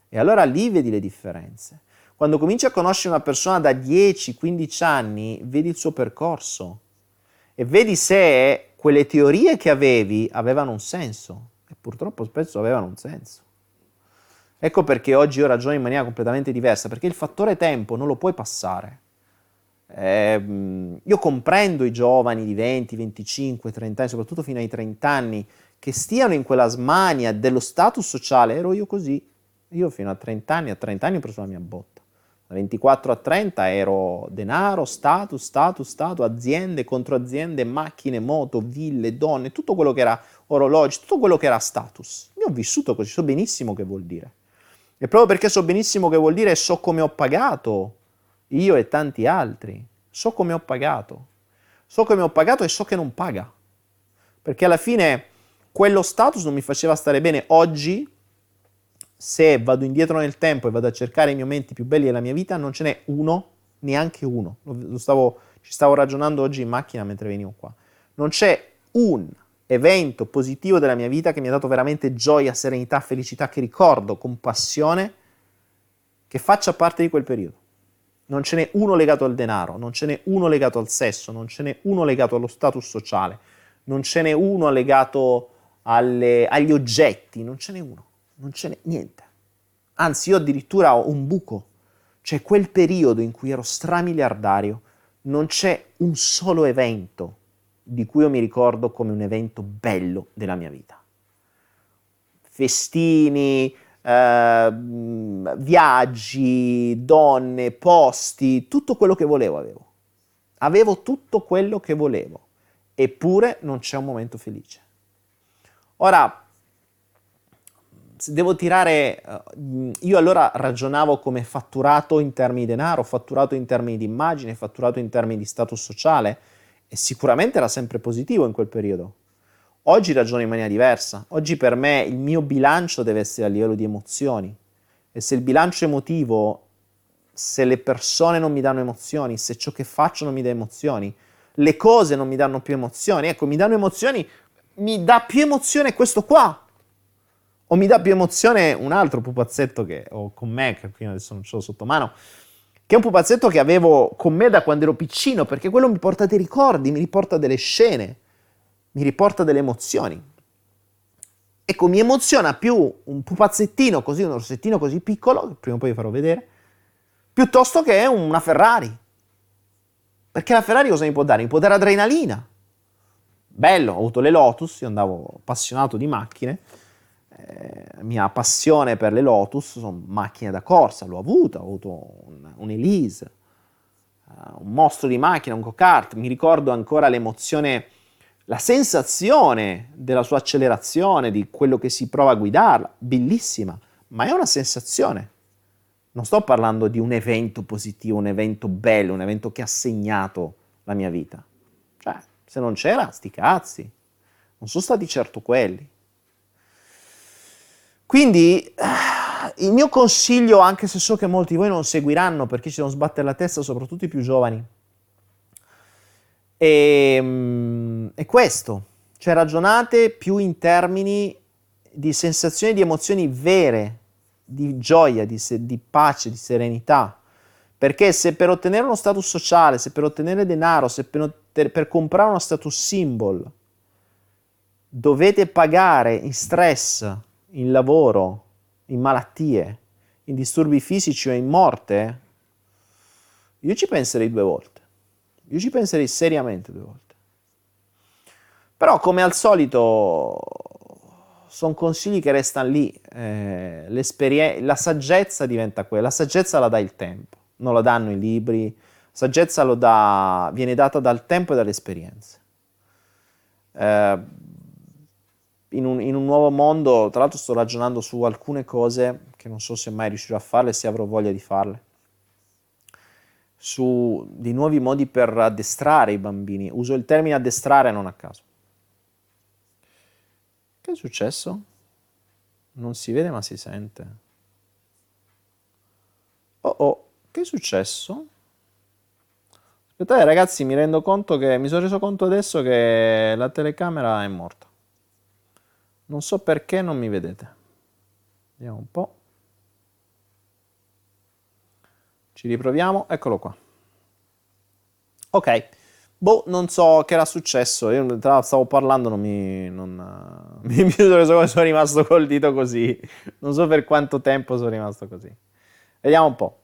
E allora lì vedi le differenze. Quando cominci a conoscere una persona da 10-15 anni, vedi il suo percorso e vedi se quelle teorie che avevi avevano un senso. E purtroppo spesso avevano un senso. Ecco perché oggi io ragiono in maniera completamente diversa, perché il fattore tempo non lo puoi passare. Eh, io comprendo i giovani di 20, 25, 30 anni, soprattutto fino ai 30 anni, che stiano in quella smania dello status sociale. Ero io così. Io fino a 30 anni, a 30 anni ho preso la mia botta. Da 24 a 30 ero denaro, status, status, status, aziende contro aziende, macchine, moto, ville, donne, tutto quello che era orologi, tutto quello che era status. Io ho vissuto così, so benissimo che vuol dire. E proprio perché so benissimo che vuol dire so come ho pagato io e tanti altri, so come ho pagato, so come ho pagato e so che non paga, perché alla fine quello status non mi faceva stare bene. Oggi, se vado indietro nel tempo e vado a cercare i momenti più belli della mia vita, non ce n'è uno, neanche uno. Stavo, ci stavo ragionando oggi in macchina mentre venivo qua. Non c'è un evento positivo della mia vita che mi ha dato veramente gioia, serenità, felicità, che ricordo con passione, che faccia parte di quel periodo. Non ce n'è uno legato al denaro, non ce n'è uno legato al sesso, non ce n'è uno legato allo status sociale, non ce n'è uno legato alle, agli oggetti, non ce n'è uno, non ce n'è niente. Anzi, io addirittura ho un buco, cioè quel periodo in cui ero stramiliardario, non c'è un solo evento di cui io mi ricordo come un evento bello della mia vita. Festini, eh, viaggi, donne, posti, tutto quello che volevo avevo. Avevo tutto quello che volevo, eppure non c'è un momento felice. Ora, se devo tirare, eh, io allora ragionavo come fatturato in termini di denaro, fatturato in termini di immagine, fatturato in termini di status sociale, e sicuramente era sempre positivo in quel periodo. Oggi ragiono in maniera diversa. Oggi per me il mio bilancio deve essere a livello di emozioni. E se il bilancio emotivo, se le persone non mi danno emozioni, se ciò che faccio non mi dà emozioni, le cose non mi danno più emozioni, ecco, mi danno emozioni, mi dà più emozione questo qua. O mi dà più emozione un altro pupazzetto che ho con me, che qui adesso non ce l'ho sotto mano, che è un pupazzetto che avevo con me da quando ero piccino, perché quello mi porta dei ricordi, mi riporta delle scene, mi riporta delle emozioni. Ecco, mi emoziona più un pupazzettino così, un orsettino così piccolo, che prima o poi vi farò vedere, piuttosto che una Ferrari. Perché la Ferrari cosa mi può dare? Mi può dare adrenalina. Bello, ho avuto le Lotus, io andavo appassionato di macchine, eh, mia passione per le Lotus sono macchine da corsa, l'ho avuta, ho avuto un, un Elise, uh, un mostro di macchina, un go-kart, mi ricordo ancora l'emozione, la sensazione della sua accelerazione, di quello che si prova a guidarla, bellissima, ma è una sensazione. Non sto parlando di un evento positivo, un evento bello, un evento che ha segnato la mia vita. Cioè, se non c'era, sti cazzi. Non sono stati certo quelli. Quindi il mio consiglio, anche se so che molti di voi non seguiranno perché ci devono sbattere la testa, soprattutto i più giovani, è, ehm, è questo. Cioè ragionate più in termini di sensazioni, di emozioni vere, di gioia, di, se, di pace, di serenità. Perché se per ottenere uno status sociale, se per ottenere denaro, se per, per comprare uno status symbol dovete pagare in stress, in lavoro, in malattie, in disturbi fisici o in morte, io ci penserei due volte. Io ci penserei seriamente due volte. Però come al solito sono consigli che restano lì, eh, la saggezza diventa quella, la saggezza la dà il tempo, non la danno i libri, la saggezza dà, viene data dal tempo e dalle esperienze. Eh, in un, in un, nuovo mondo, tra l'altro sto ragionando su alcune cose che non so se mai riuscirò a farle, se avrò voglia di farle, su dei nuovi modi per addestrare i bambini. Uso il termine addestrare non a caso. Che è successo? Non si vede ma si sente. Oh oh, che è successo? Aspettate ragazzi, mi rendo conto che mi sono reso conto adesso che la telecamera è morta. Non so perché non mi vedete. Vediamo un po'. Ci riproviamo, eccolo qua. Ok, boh, non so che era successo, io tra l'altro stavo parlando, non mi, non, [LAUGHS] mi sono sono rimasto col dito così, non so per quanto tempo sono rimasto così. Vediamo un po'.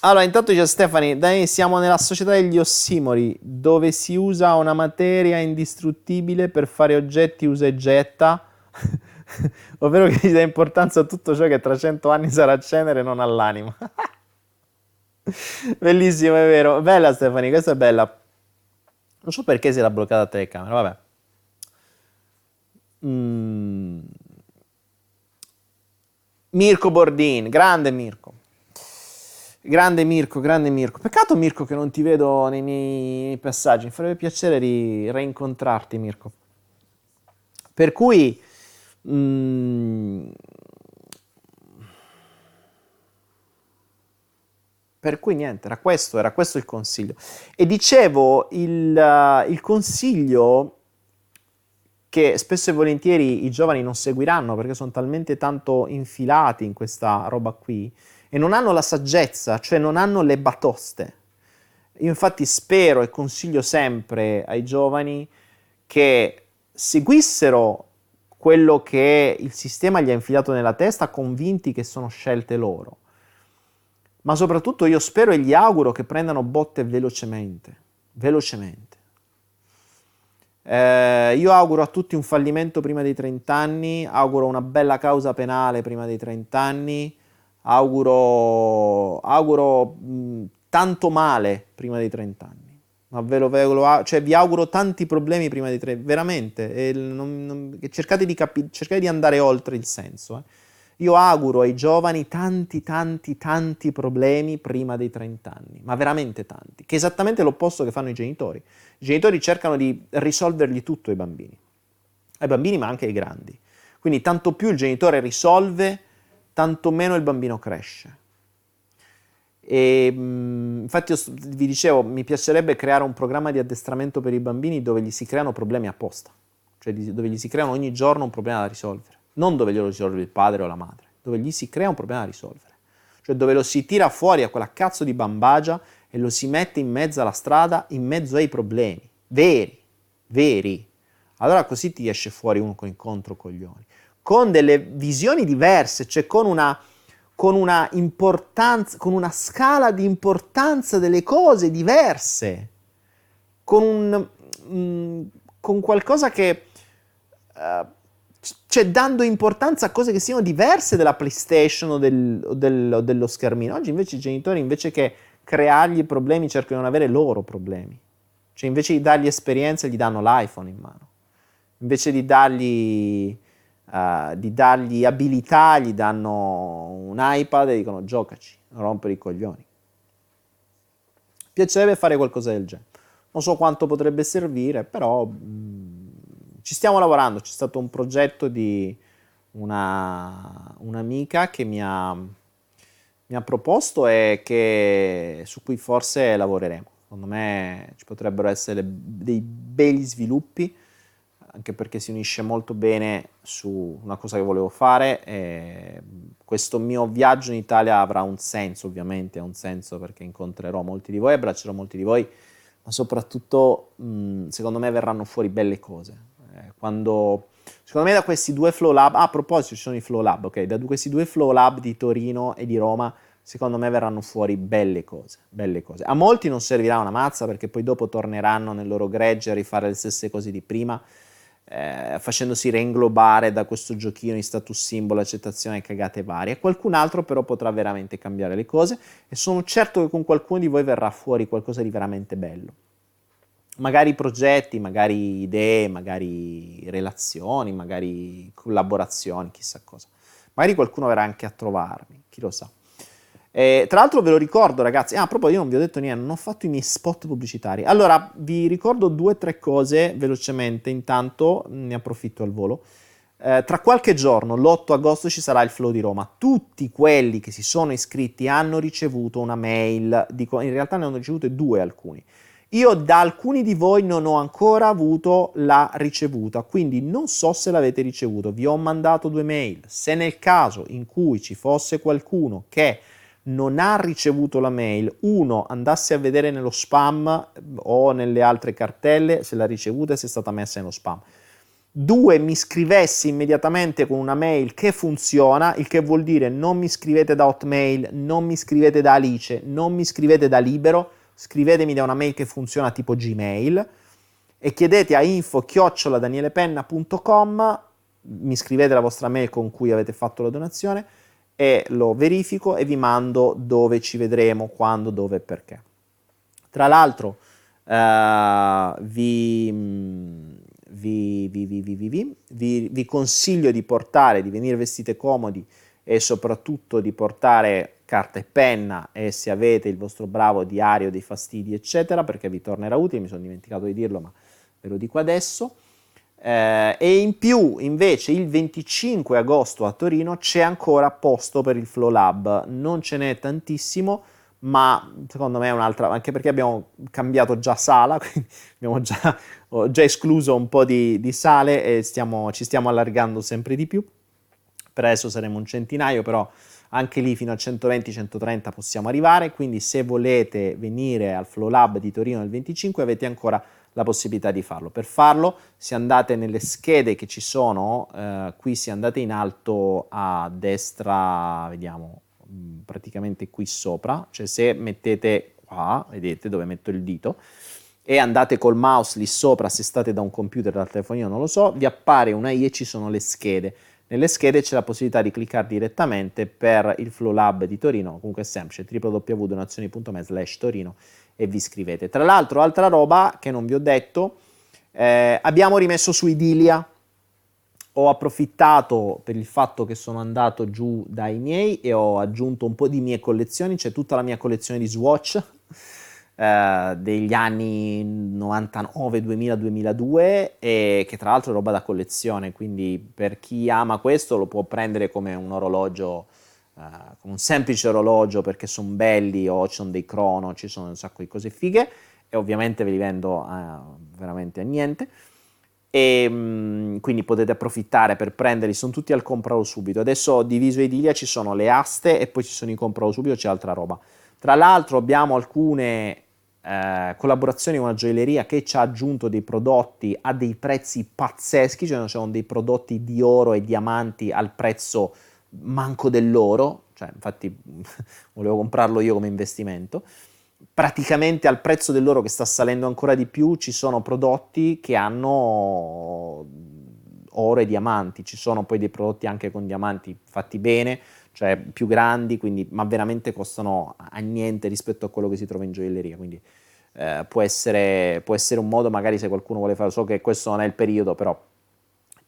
Allora, intanto dice Stefani, Dani, siamo nella società degli ossimori, dove si usa una materia indistruttibile per fare oggetti usa e getta, [LAUGHS] [LAUGHS] ovvero che si dà importanza a tutto ciò che tra cento anni sarà cenere e non all'anima. [LAUGHS] Bellissimo, è vero. Bella Stefani, questa è bella. Non so perché si era bloccata la telecamera, vabbè. Mm. Mirko Bordin, grande Mirko. Grande Mirko, grande Mirko. Peccato Mirko che non ti vedo nei miei passaggi, mi farebbe piacere di reincontrarti Mirko. Per cui... Mm, Per cui niente, era questo, era questo il consiglio. E dicevo, il, uh, il consiglio che spesso e volentieri i giovani non seguiranno perché sono talmente tanto infilati in questa roba qui e non hanno la saggezza, cioè non hanno le batoste. Io infatti spero e consiglio sempre ai giovani che seguissero quello che il sistema gli ha infilato nella testa, convinti che sono scelte loro. Ma soprattutto io spero e gli auguro che prendano botte velocemente, velocemente. Eh, io auguro a tutti un fallimento prima dei 30 anni, auguro una bella causa penale prima dei 30 anni, auguro, auguro mh, tanto male prima dei 30 anni. Ma ve lo, ve lo, cioè, vi auguro tanti problemi prima dei 30 veramente. Non, non, cercate, di capi, cercate, di andare oltre il senso. Eh. Io auguro ai giovani tanti, tanti, tanti problemi prima dei 30 anni, ma veramente tanti, che è esattamente l'opposto che fanno i genitori. I genitori cercano di risolvergli tutto ai bambini, ai bambini ma anche ai grandi. Quindi tanto più il genitore risolve, tanto meno il bambino cresce. E, mh, infatti io vi dicevo, mi piacerebbe creare un programma di addestramento per i bambini dove gli si creano problemi apposta, cioè dove gli si creano ogni giorno un problema da risolvere, non dove glielo risolve il padre o la madre, dove gli si crea un problema da risolvere, cioè dove lo si tira fuori a quella cazzo di bambagia e lo si mette in mezzo alla strada, in mezzo ai problemi, veri, veri. Allora così ti esce fuori uno con incontro coglioni, con delle visioni diverse, cioè con una, con una importanza, con una scala di importanza delle cose diverse, con, un, mm, con qualcosa che... Uh, cioè dando importanza a cose che siano diverse dalla PlayStation o, del, o, del, o dello schermino. Oggi invece i genitori, invece che creargli problemi, cercano di non avere loro problemi. Cioè invece di dargli esperienze, gli danno l'iPhone in mano. Invece di dargli, uh, di dargli abilità, gli danno un iPad e dicono giocaci, rompere i coglioni. Piacerebbe fare qualcosa del genere. Non so quanto potrebbe servire, però mh, mm, ci stiamo lavorando. C'è stato un progetto di una, un'amica che mi ha mi ha proposto e che, su cui forse lavoreremo. Secondo me ci potrebbero essere dei begli sviluppi, anche perché si unisce molto bene su una cosa che volevo fare. Questo mio viaggio in Italia avrà un senso, ovviamente, ha un senso perché incontrerò molti di voi, abbraccerò molti di voi, ma soprattutto, mh, secondo me, verranno fuori belle cose. Eh, quando Secondo me da questi due Flow Lab, ah, a proposito ci sono i Flow Lab, ok, da questi due Flow Lab di Torino e di Roma, secondo me verranno fuori belle cose, belle cose. A molti non servirà una mazza perché poi dopo torneranno nel loro gregge a rifare le stesse cose di prima, eh, facendosi reinglobare da questo giochino di status simbolo, accettazione cagate varie. Qualcun altro però potrà veramente cambiare le cose e sono certo che con qualcuno di voi verrà fuori qualcosa di veramente bello magari progetti, magari idee, magari relazioni, magari collaborazioni, chissà cosa. Magari qualcuno verrà anche a trovarmi, chi lo sa. Eh, tra l'altro ve lo ricordo ragazzi, ah proprio io non vi ho detto niente, non ho fatto i miei spot pubblicitari. Allora vi ricordo due o tre cose velocemente, intanto ne approfitto al volo. Eh, tra qualche giorno, l'8 agosto, ci sarà il Flow di Roma. Tutti quelli che si sono iscritti hanno ricevuto una mail, dico, in realtà ne hanno ricevute due alcuni io da alcuni di voi non ho ancora avuto la ricevuta, quindi non so se l'avete ricevuto. Vi ho mandato due mail. Se nel caso in cui ci fosse qualcuno che non ha ricevuto la mail, uno andasse a vedere nello spam o nelle altre cartelle se l'ha ricevuta e se è stata messa nello spam. Due, mi scrivessi immediatamente con una mail che funziona, il che vuol dire non mi scrivete da Hotmail, non mi scrivete da Alice, non mi scrivete da Libero, scrivetemi da una mail che funziona tipo Gmail e chiedete a info-danielepenna.com, mi scrivete la vostra mail con cui avete fatto la donazione e lo verifico e vi mando dove ci vedremo, quando, dove e perché. Tra l'altro uh, vi, vi, vi, vi consiglio di portare, di venire vestite comodi e soprattutto di portare carta e penna e se avete il vostro bravo diario dei fastidi, eccetera, perché vi tornerà utile, mi sono dimenticato di dirlo, ma ve lo dico adesso. Eh, e in più, invece, il 25 agosto a Torino c'è ancora posto per il Flow Lab, non ce n'è tantissimo, ma secondo me è un'altra, anche perché abbiamo cambiato già sala, [LAUGHS] quindi abbiamo già, già escluso un po' di, di sale e stiamo, ci stiamo allargando sempre di più. Per adesso saremo un centinaio, però anche lì fino a 120-130 possiamo arrivare, quindi se volete venire al Flow Lab di Torino il 25 avete ancora la possibilità di farlo. Per farlo, se andate nelle schede che ci sono, eh, qui se andate in alto a destra, vediamo, mm, praticamente qui sopra, cioè se mettete qua, vedete dove metto il dito, e andate col mouse lì sopra, se state da un computer, dal telefonino, non lo so, vi appare una I e ci sono le schede. Nelle schede c'è la possibilità di cliccare direttamente per il Flow Lab di Torino, comunque è semplice, www.donazioni.me slash Torino e vi iscrivete. Tra l'altro, altra roba che non vi ho detto, eh, abbiamo rimesso su Idilia. Ho approfittato per il fatto che sono andato giù dai miei e ho aggiunto un po' di mie collezioni, c'è tutta la mia collezione di Swatch eh, degli anni 99, 2000, 2002 e che tra l'altro è roba da collezione, quindi per chi ama questo lo può prendere come un orologio uh, con un semplice orologio perché sono belli o ci sono dei crono, ci sono un sacco di cose fighe e ovviamente ve li vendo uh, veramente a niente e mh, quindi potete approfittare per prenderli, sono tutti al compralo subito. Adesso ho diviso Edilia, ci sono le aste e poi ci sono i compralo subito, c'è altra roba. Tra l'altro abbiamo alcune eh, collaborazioni con una gioielleria che ci ha aggiunto dei prodotti a dei prezzi pazzeschi, cioè sono dei prodotti di oro e diamanti al prezzo manco dell'oro, cioè infatti [LAUGHS] volevo comprarlo io come investimento, praticamente al prezzo dell'oro che sta salendo ancora di più ci sono prodotti che hanno oro e diamanti, ci sono poi dei prodotti anche con diamanti fatti bene, cioè più grandi, quindi, ma veramente costano a niente rispetto a quello che si trova in gioielleria, quindi eh, può, essere, può essere un modo magari se qualcuno vuole fare, so che questo non è il periodo, però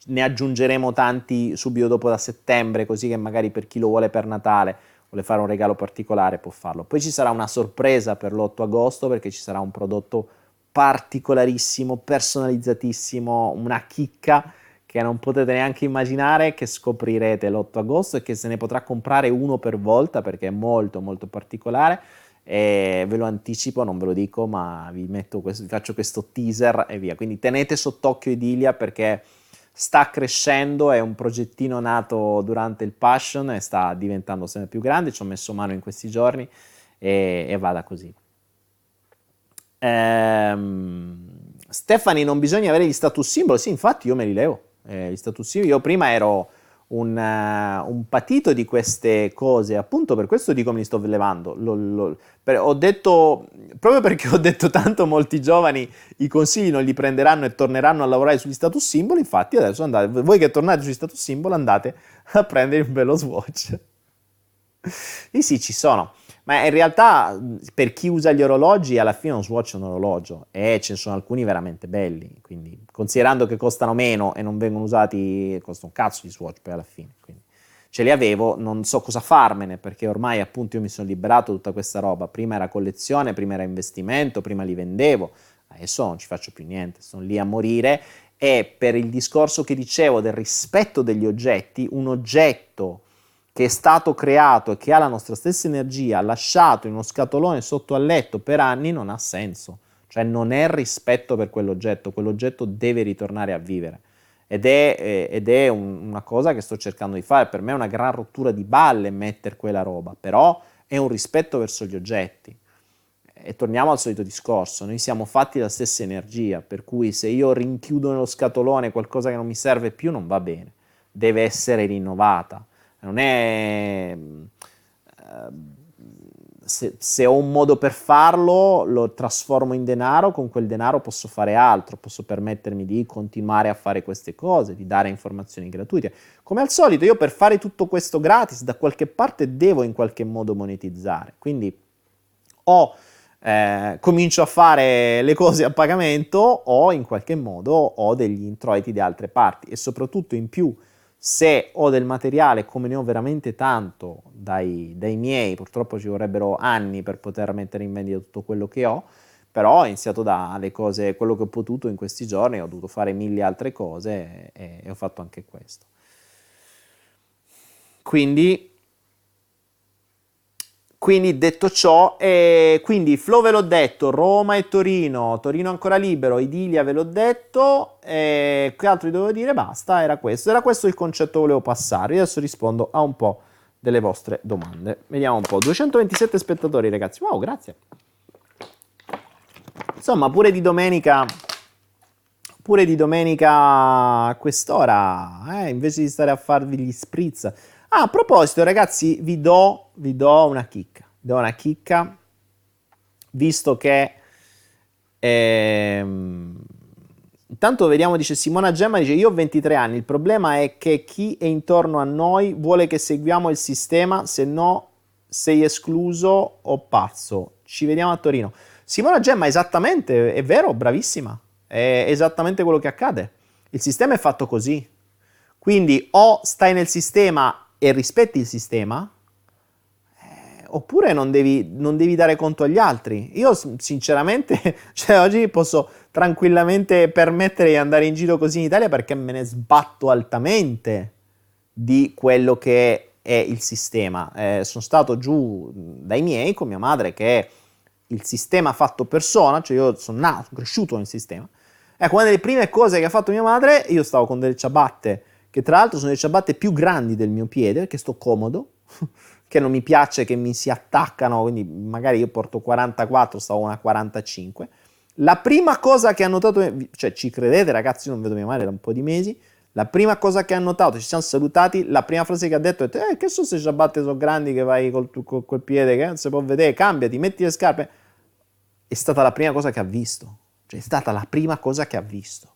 ne aggiungeremo tanti subito dopo da settembre, così che magari per chi lo vuole per Natale, vuole fare un regalo particolare, può farlo. Poi ci sarà una sorpresa per l'8 agosto perché ci sarà un prodotto particolarissimo, personalizzatissimo, una chicca che non potete neanche immaginare che scoprirete l'8 agosto e che se ne potrà comprare uno per volta perché è molto molto particolare e ve lo anticipo, non ve lo dico, ma vi, questo, vi faccio questo teaser e via. Quindi tenete sott'occhio Idilia perché sta crescendo, è un progettino nato durante il Passion e sta diventando sempre più grande, ci ho messo mano in questi giorni e, e vada così. Ehm, Stefani, non bisogna avere gli status symbol, sì infatti io me li levo, eh, gli status symbol, io prima ero un, uh, un, patito di queste cose, appunto per questo dico me li sto levando. Lo, lo, per, ho detto, proprio perché ho detto tanto molti giovani i consigli non li prenderanno e torneranno a lavorare sugli status symbol, infatti adesso andate, voi che tornate sugli status symbol andate a prendere un bello swatch. sì, sì, ci sono. Ma in realtà per chi usa gli orologi alla fine un Swatch è un orologio e ce ne sono alcuni veramente belli, quindi considerando che costano meno e non vengono usati, costa un cazzo di Swatch poi alla fine. Quindi ce li avevo, non so cosa farmene perché ormai appunto io mi sono liberato tutta questa roba, prima era collezione, prima era investimento, prima li vendevo, adesso non ci faccio più niente, sono lì a morire e per il discorso che dicevo del rispetto degli oggetti, un oggetto che è stato creato e che ha la nostra stessa energia, lasciato in uno scatolone sotto al letto per anni, non ha senso. Cioè non è rispetto per quell'oggetto, quell'oggetto deve ritornare a vivere. Ed è, eh, ed è un, una cosa che sto cercando di fare. Per me è una gran rottura di balle mettere quella roba, però è un rispetto verso gli oggetti. E torniamo al solito discorso, noi siamo fatti della stessa energia, per cui se io rinchiudo nello scatolone qualcosa che non mi serve più non va bene, deve essere rinnovata non è... Uh, se, se, ho un modo per farlo, lo trasformo in denaro, con quel denaro posso fare altro, posso permettermi di continuare a fare queste cose, di dare informazioni gratuite. Come al solito, io per fare tutto questo gratis, da qualche parte devo in qualche modo monetizzare. Quindi o eh, comincio a fare le cose a pagamento o in qualche modo ho degli introiti di altre parti e soprattutto in più se ho del materiale come ne ho veramente tanto dai, dai, miei, purtroppo ci vorrebbero anni per poter mettere in vendita tutto quello che ho, però ho iniziato dalle cose, quello che ho potuto in questi giorni, ho dovuto fare mille altre cose e, e ho fatto anche questo. Quindi Quindi detto ciò, eh, quindi Flow ve l'ho detto, Roma e Torino, Torino ancora libero, Idilia ve l'ho detto, eh, che altro vi dovevo dire? Basta, era questo, era questo il concetto che volevo passare. Adesso rispondo a un po' delle vostre domande. Vediamo un po', 227 spettatori ragazzi, wow grazie. Insomma, pure di domenica, pure di domenica a quest'ora, eh, invece di stare a farvi gli spritz Ah, a proposito, ragazzi, vi do, vi do una chicca. Vi do una chicca, visto che... Ehm, intanto vediamo, dice Simona Gemma, dice io ho 23 anni, il problema è che chi è intorno a noi vuole che seguiamo il sistema, se no sei escluso o pazzo. Ci vediamo a Torino. Simona Gemma, esattamente, è vero, bravissima, è esattamente quello che accade. Il sistema è fatto così. Quindi o stai nel sistema e rispetti il sistema, eh, oppure non devi, non devi, dare conto agli altri. Io sinceramente, [LAUGHS] cioè, oggi posso tranquillamente permettere di andare in giro così in Italia perché me ne sbatto altamente di quello che è il sistema. Eh, sono stato giù dai miei con mia madre che è il sistema fatto persona, cioè io sono nato, sono cresciuto nel sistema. Ecco, una delle prime cose che ha fatto mia madre, io stavo con delle ciabatte che tra l'altro sono le ciabatte più grandi del mio piede, perché sto comodo, [LAUGHS] che non mi piace che mi si attaccano, quindi magari io porto 44, stavo una 45. La prima cosa che ha notato, cioè ci credete ragazzi, non vedo mia madre da un po' di mesi, la prima cosa che ha notato, ci siamo salutati, la prima frase che ha detto è eh, che sono queste ciabatte sono grandi che vai col, col, col piede che non si può vedere, cambiati, metti le scarpe. È stata la prima cosa che ha visto, cioè è stata la prima cosa che ha visto.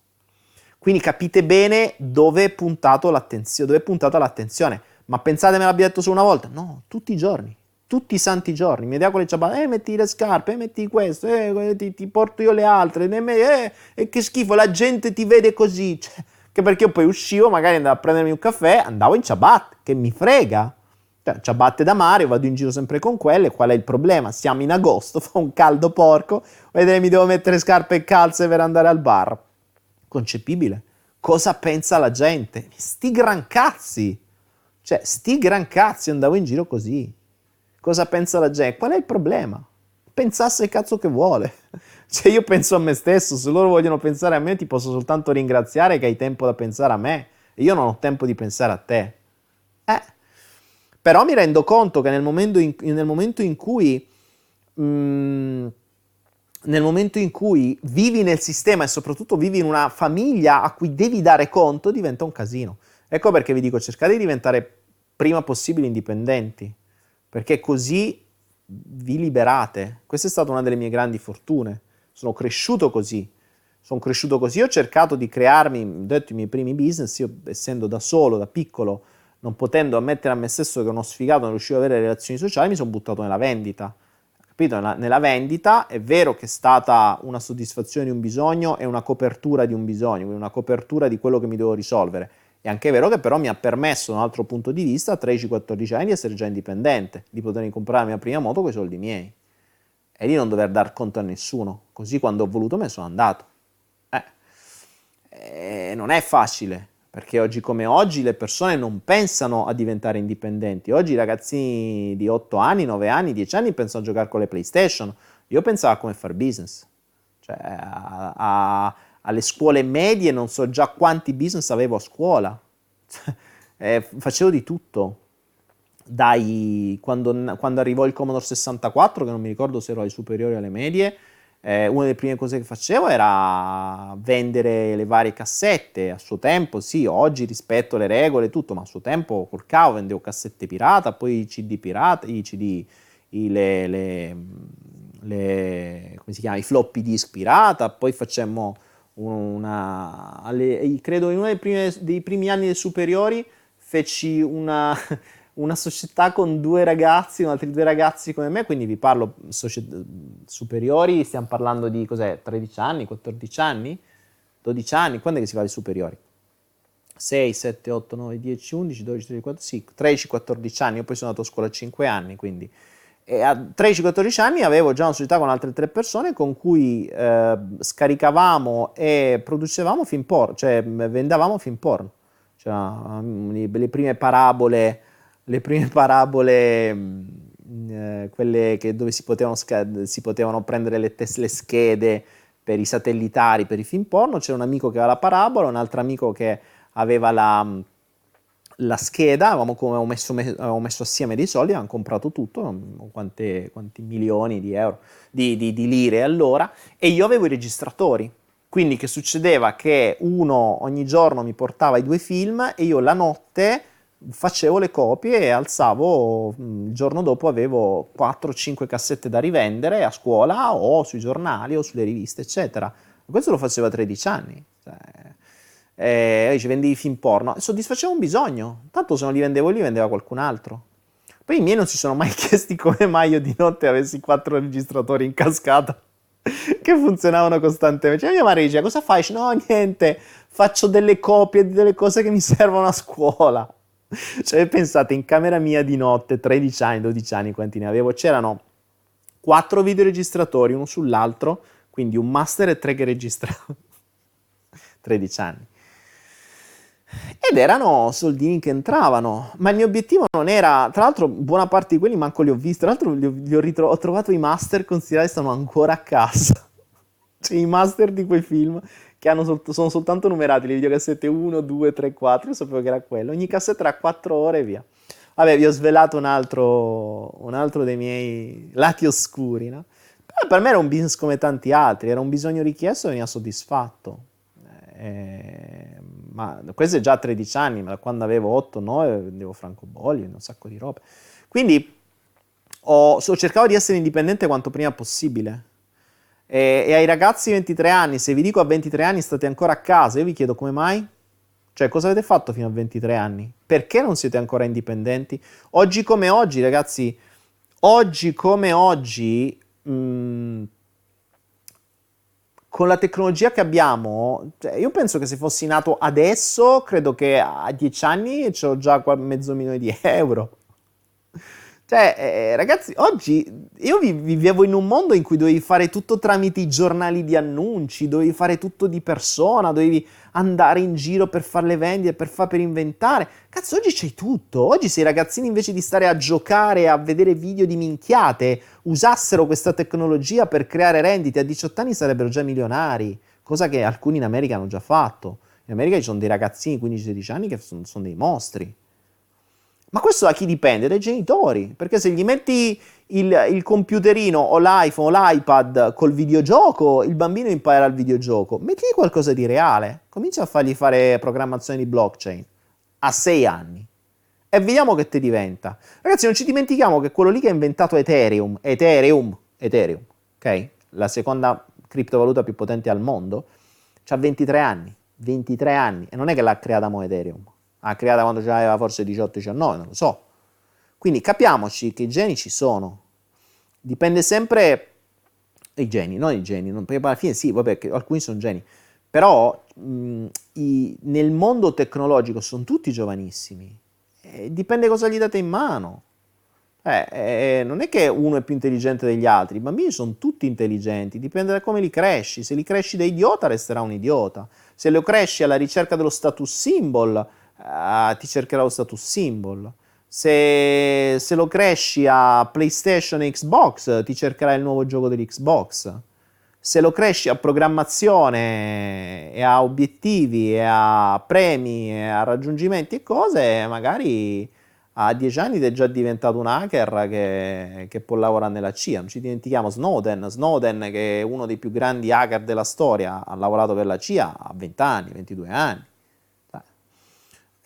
Quindi capite bene dove è, dove è puntata l'attenzione. Ma pensate me l'abbia detto solo una volta? No, tutti i giorni. Tutti i santi giorni. Mi con le ciabatte, eh, metti le scarpe, eh, metti questo, eh, ti, ti, porto io le altre, eh, eh, che schifo, la gente ti vede così. Cioè, che perché io poi uscivo, magari andavo a prendermi un caffè, andavo in ciabatte, che mi frega. Cioè, ciabatte da mare, vado in giro sempre con quelle, qual è il problema? Siamo in agosto, [LAUGHS] fa un caldo porco, vedete mi devo mettere scarpe e calze per andare al bar concepibile. Cosa pensa la gente? Sti gran cazzi! Cioè, sti gran cazzi andavo in giro così. Cosa pensa la gente? Qual è il problema? Pensasse il cazzo che vuole. [LAUGHS] Cioè, io penso a me stesso, se loro vogliono pensare a me, ti posso soltanto ringraziare che hai tempo da pensare a me. Io non ho tempo di pensare a te. Eh. Però mi rendo conto che nel momento in, nel momento in cui... Mm, nel momento in cui vivi nel sistema e soprattutto vivi in una famiglia a cui devi dare conto, diventa un casino. Ecco perché vi dico, cercate di diventare prima possibile indipendenti, perché così vi liberate. Questa è stata una delle mie grandi fortune. Sono cresciuto così. Sono cresciuto così, ho cercato di crearmi, ho detto, i miei primi business, io essendo da solo, da piccolo, non potendo ammettere a me stesso che uno sfigato non riuscivo ad avere relazioni sociali, mi sono buttato nella vendita Capito? Nella vendita è vero che è stata una soddisfazione di un bisogno e una copertura di un bisogno, quindi una copertura di quello che mi devo risolvere. È anche vero che però mi ha permesso, da un altro punto di vista, a 13-14 anni di essere già indipendente, di poter comprare la mia prima moto con i soldi miei e di non dover dar conto a nessuno. Così quando ho voluto me ne sono andato. Eh. E non è facile, perché oggi come oggi le persone non pensano a diventare indipendenti. Oggi i ragazzini di 8 anni, 9 anni, 10 anni pensano a giocare con le PlayStation. Io pensavo a come fare business. Cioè, a, a, alle scuole medie non so già quanti business avevo a scuola. [LAUGHS] eh, facevo di tutto. Dai, quando, quando arrivò il Commodore 64, che non mi ricordo se ero ai superiori o alle medie, eh, una delle prime cose che facevo era vendere le varie cassette. A suo tempo, sì, oggi rispetto le regole e tutto, ma a suo tempo col cavo vendevo cassette pirata, poi i CD pirata, i CD, i, le, le, le, come si chiama, i floppy disk pirata, poi facemmo una, alle, credo in uno dei primi, dei primi anni dei superiori feci una una società con due ragazzi, altri due ragazzi come me, quindi vi parlo società, superiori, stiamo parlando di cos'è, 13 anni, 14 anni, 12 anni, quando è che si fa ai superiori? 6, 7, 8, 9, 10, 11, 12, 13, 14, sì, 13, 14 anni, io poi sono andato a scuola a 5 anni, quindi. E a 13-14 anni avevo già una società con altre tre persone con cui eh, scaricavamo e producevamo film porno, cioè vendavamo film porno, cioè, le prime parabole le prime parabole eh, quelle dove si potevano, si potevano prendere le, tes- le, schede per i satellitari, per i film porno, c'era un amico che aveva la parabola, un altro amico che aveva la, la scheda, avevamo, avevamo, messo, avevamo, messo, assieme dei soldi, avevamo comprato tutto, quante, quanti milioni di euro, di, di, di lire allora, e io avevo i registratori. Quindi che succedeva che uno ogni giorno mi portava i due film e io la notte facevo le copie e alzavo, il giorno dopo avevo 4-5 cassette da rivendere a scuola o sui giornali o sulle riviste, eccetera. Questo lo faceva a 13 anni. Cioè, e dice vendi i film porno, soddisfaceva un bisogno, tanto se non li vendevo li vendeva qualcun altro. Poi i miei non si sono mai [LAUGHS] chiesti come mai io di notte avessi quattro registratori in cascata [LAUGHS] che funzionavano costantemente. Cioè, mia madre dice, cosa fai? No, niente, faccio delle copie di delle cose che mi servono a scuola. [LAUGHS] Cioè, pensate, in camera mia di notte, 13 anni, 12 anni, quanti ne avevo, c'erano quattro videoregistratori, uno sull'altro, quindi un master e tre che registravano. 13 [LAUGHS] anni. Ed erano soldini che entravano, ma il mio obiettivo non era, tra l'altro buona parte di quelli manco li ho visti, tra l'altro li ho, li ho, ritro- ho trovato i master considerati stanno ancora a casa, [LAUGHS] cioè i master di quei film che sol- sono soltanto numerati, le videocassette 1, 2, 3, 4, io sapevo che era quello, ogni cassetta era 4 ore e via. Vabbè, vi ho svelato un altro, un altro dei miei lati oscuri, no? Però per me era un business come tanti altri, era un bisogno richiesto e veniva soddisfatto. Eh, ma questo è già 13 anni, ma quando avevo 8-9 vendevo francobolli, un sacco di robe. Quindi ho, ho cercato di essere indipendente quanto prima possibile. E, e, ai ragazzi di 23 anni, se vi dico a 23 anni state ancora a casa, io vi chiedo come mai? Cioè, cosa avete fatto fino a 23 anni? Perché non siete ancora indipendenti? Oggi come oggi, ragazzi, oggi come oggi, mh, mm, con la tecnologia che abbiamo, cioè io penso che se fossi nato adesso, credo che a dieci anni ho già mezzo milione di euro. Cioè, eh, ragazzi, oggi io vivevo in un mondo in cui dovevi fare tutto tramite i giornali di annunci, dovevi fare tutto di persona, dovevi andare in giro per fare le vendite, per fare per inventare. Cazzo, oggi c'hai tutto. Oggi se i ragazzini invece di stare a giocare, a vedere video di minchiate, usassero questa tecnologia per creare rendite, a 18 anni sarebbero già milionari, cosa che alcuni in America hanno già fatto. In America ci sono dei ragazzini di 15-16 anni che sono, sono dei mostri. Ma questo da chi dipende? Dai genitori, perché se gli metti il, il, computerino o l'iPhone o l'iPad col videogioco, il bambino impara il videogioco. Mettili qualcosa di reale, comincia a fargli fare programmazione di blockchain a sei anni e vediamo che ti diventa. Ragazzi, non ci dimentichiamo che quello lì che ha inventato Ethereum, Ethereum, Ethereum, ok? La seconda criptovaluta più potente al mondo, ha 23 anni, 23 anni e non è che l'ha creata Mo Ethereum ha creata quando ce l'aveva forse 18-19, non lo so. Quindi capiamoci che i geni ci sono. Dipende sempre i geni, non i geni, non, perché alla fine sì, vabbè, alcuni sono geni, però mh, i, nel mondo tecnologico sono tutti giovanissimi. Eh, dipende cosa gli date in mano. Eh, eh, non è che uno è più intelligente degli altri, i bambini sono tutti intelligenti, dipende da come li cresci. Se li cresci da idiota resterà un idiota. Se lo cresci alla ricerca dello status symbol, uh, ti cercherà lo status symbol. Se, se, lo cresci a PlayStation e Xbox, ti cercherà il nuovo gioco dell'Xbox. Se lo cresci a programmazione e a obiettivi e a premi e a raggiungimenti e cose, magari a dieci anni è già diventato un hacker che, che, può lavorare nella CIA. Non ci dimentichiamo Snowden, Snowden che è uno dei più grandi hacker della storia, ha lavorato per la CIA a 20 anni, 22 anni.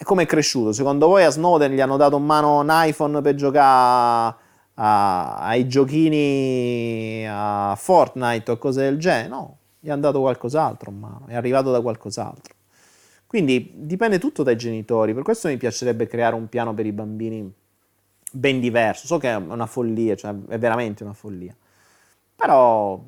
E come è cresciuto? Secondo voi a Snowden gli hanno dato in mano un iPhone per giocare a, ai giochini a Fortnite o cose del genere? No, gli hanno dato qualcos'altro in mano, è arrivato da qualcos'altro. Quindi dipende tutto dai genitori, per questo mi piacerebbe creare un piano per i bambini ben diverso. So che è una follia, cioè è veramente una follia. Però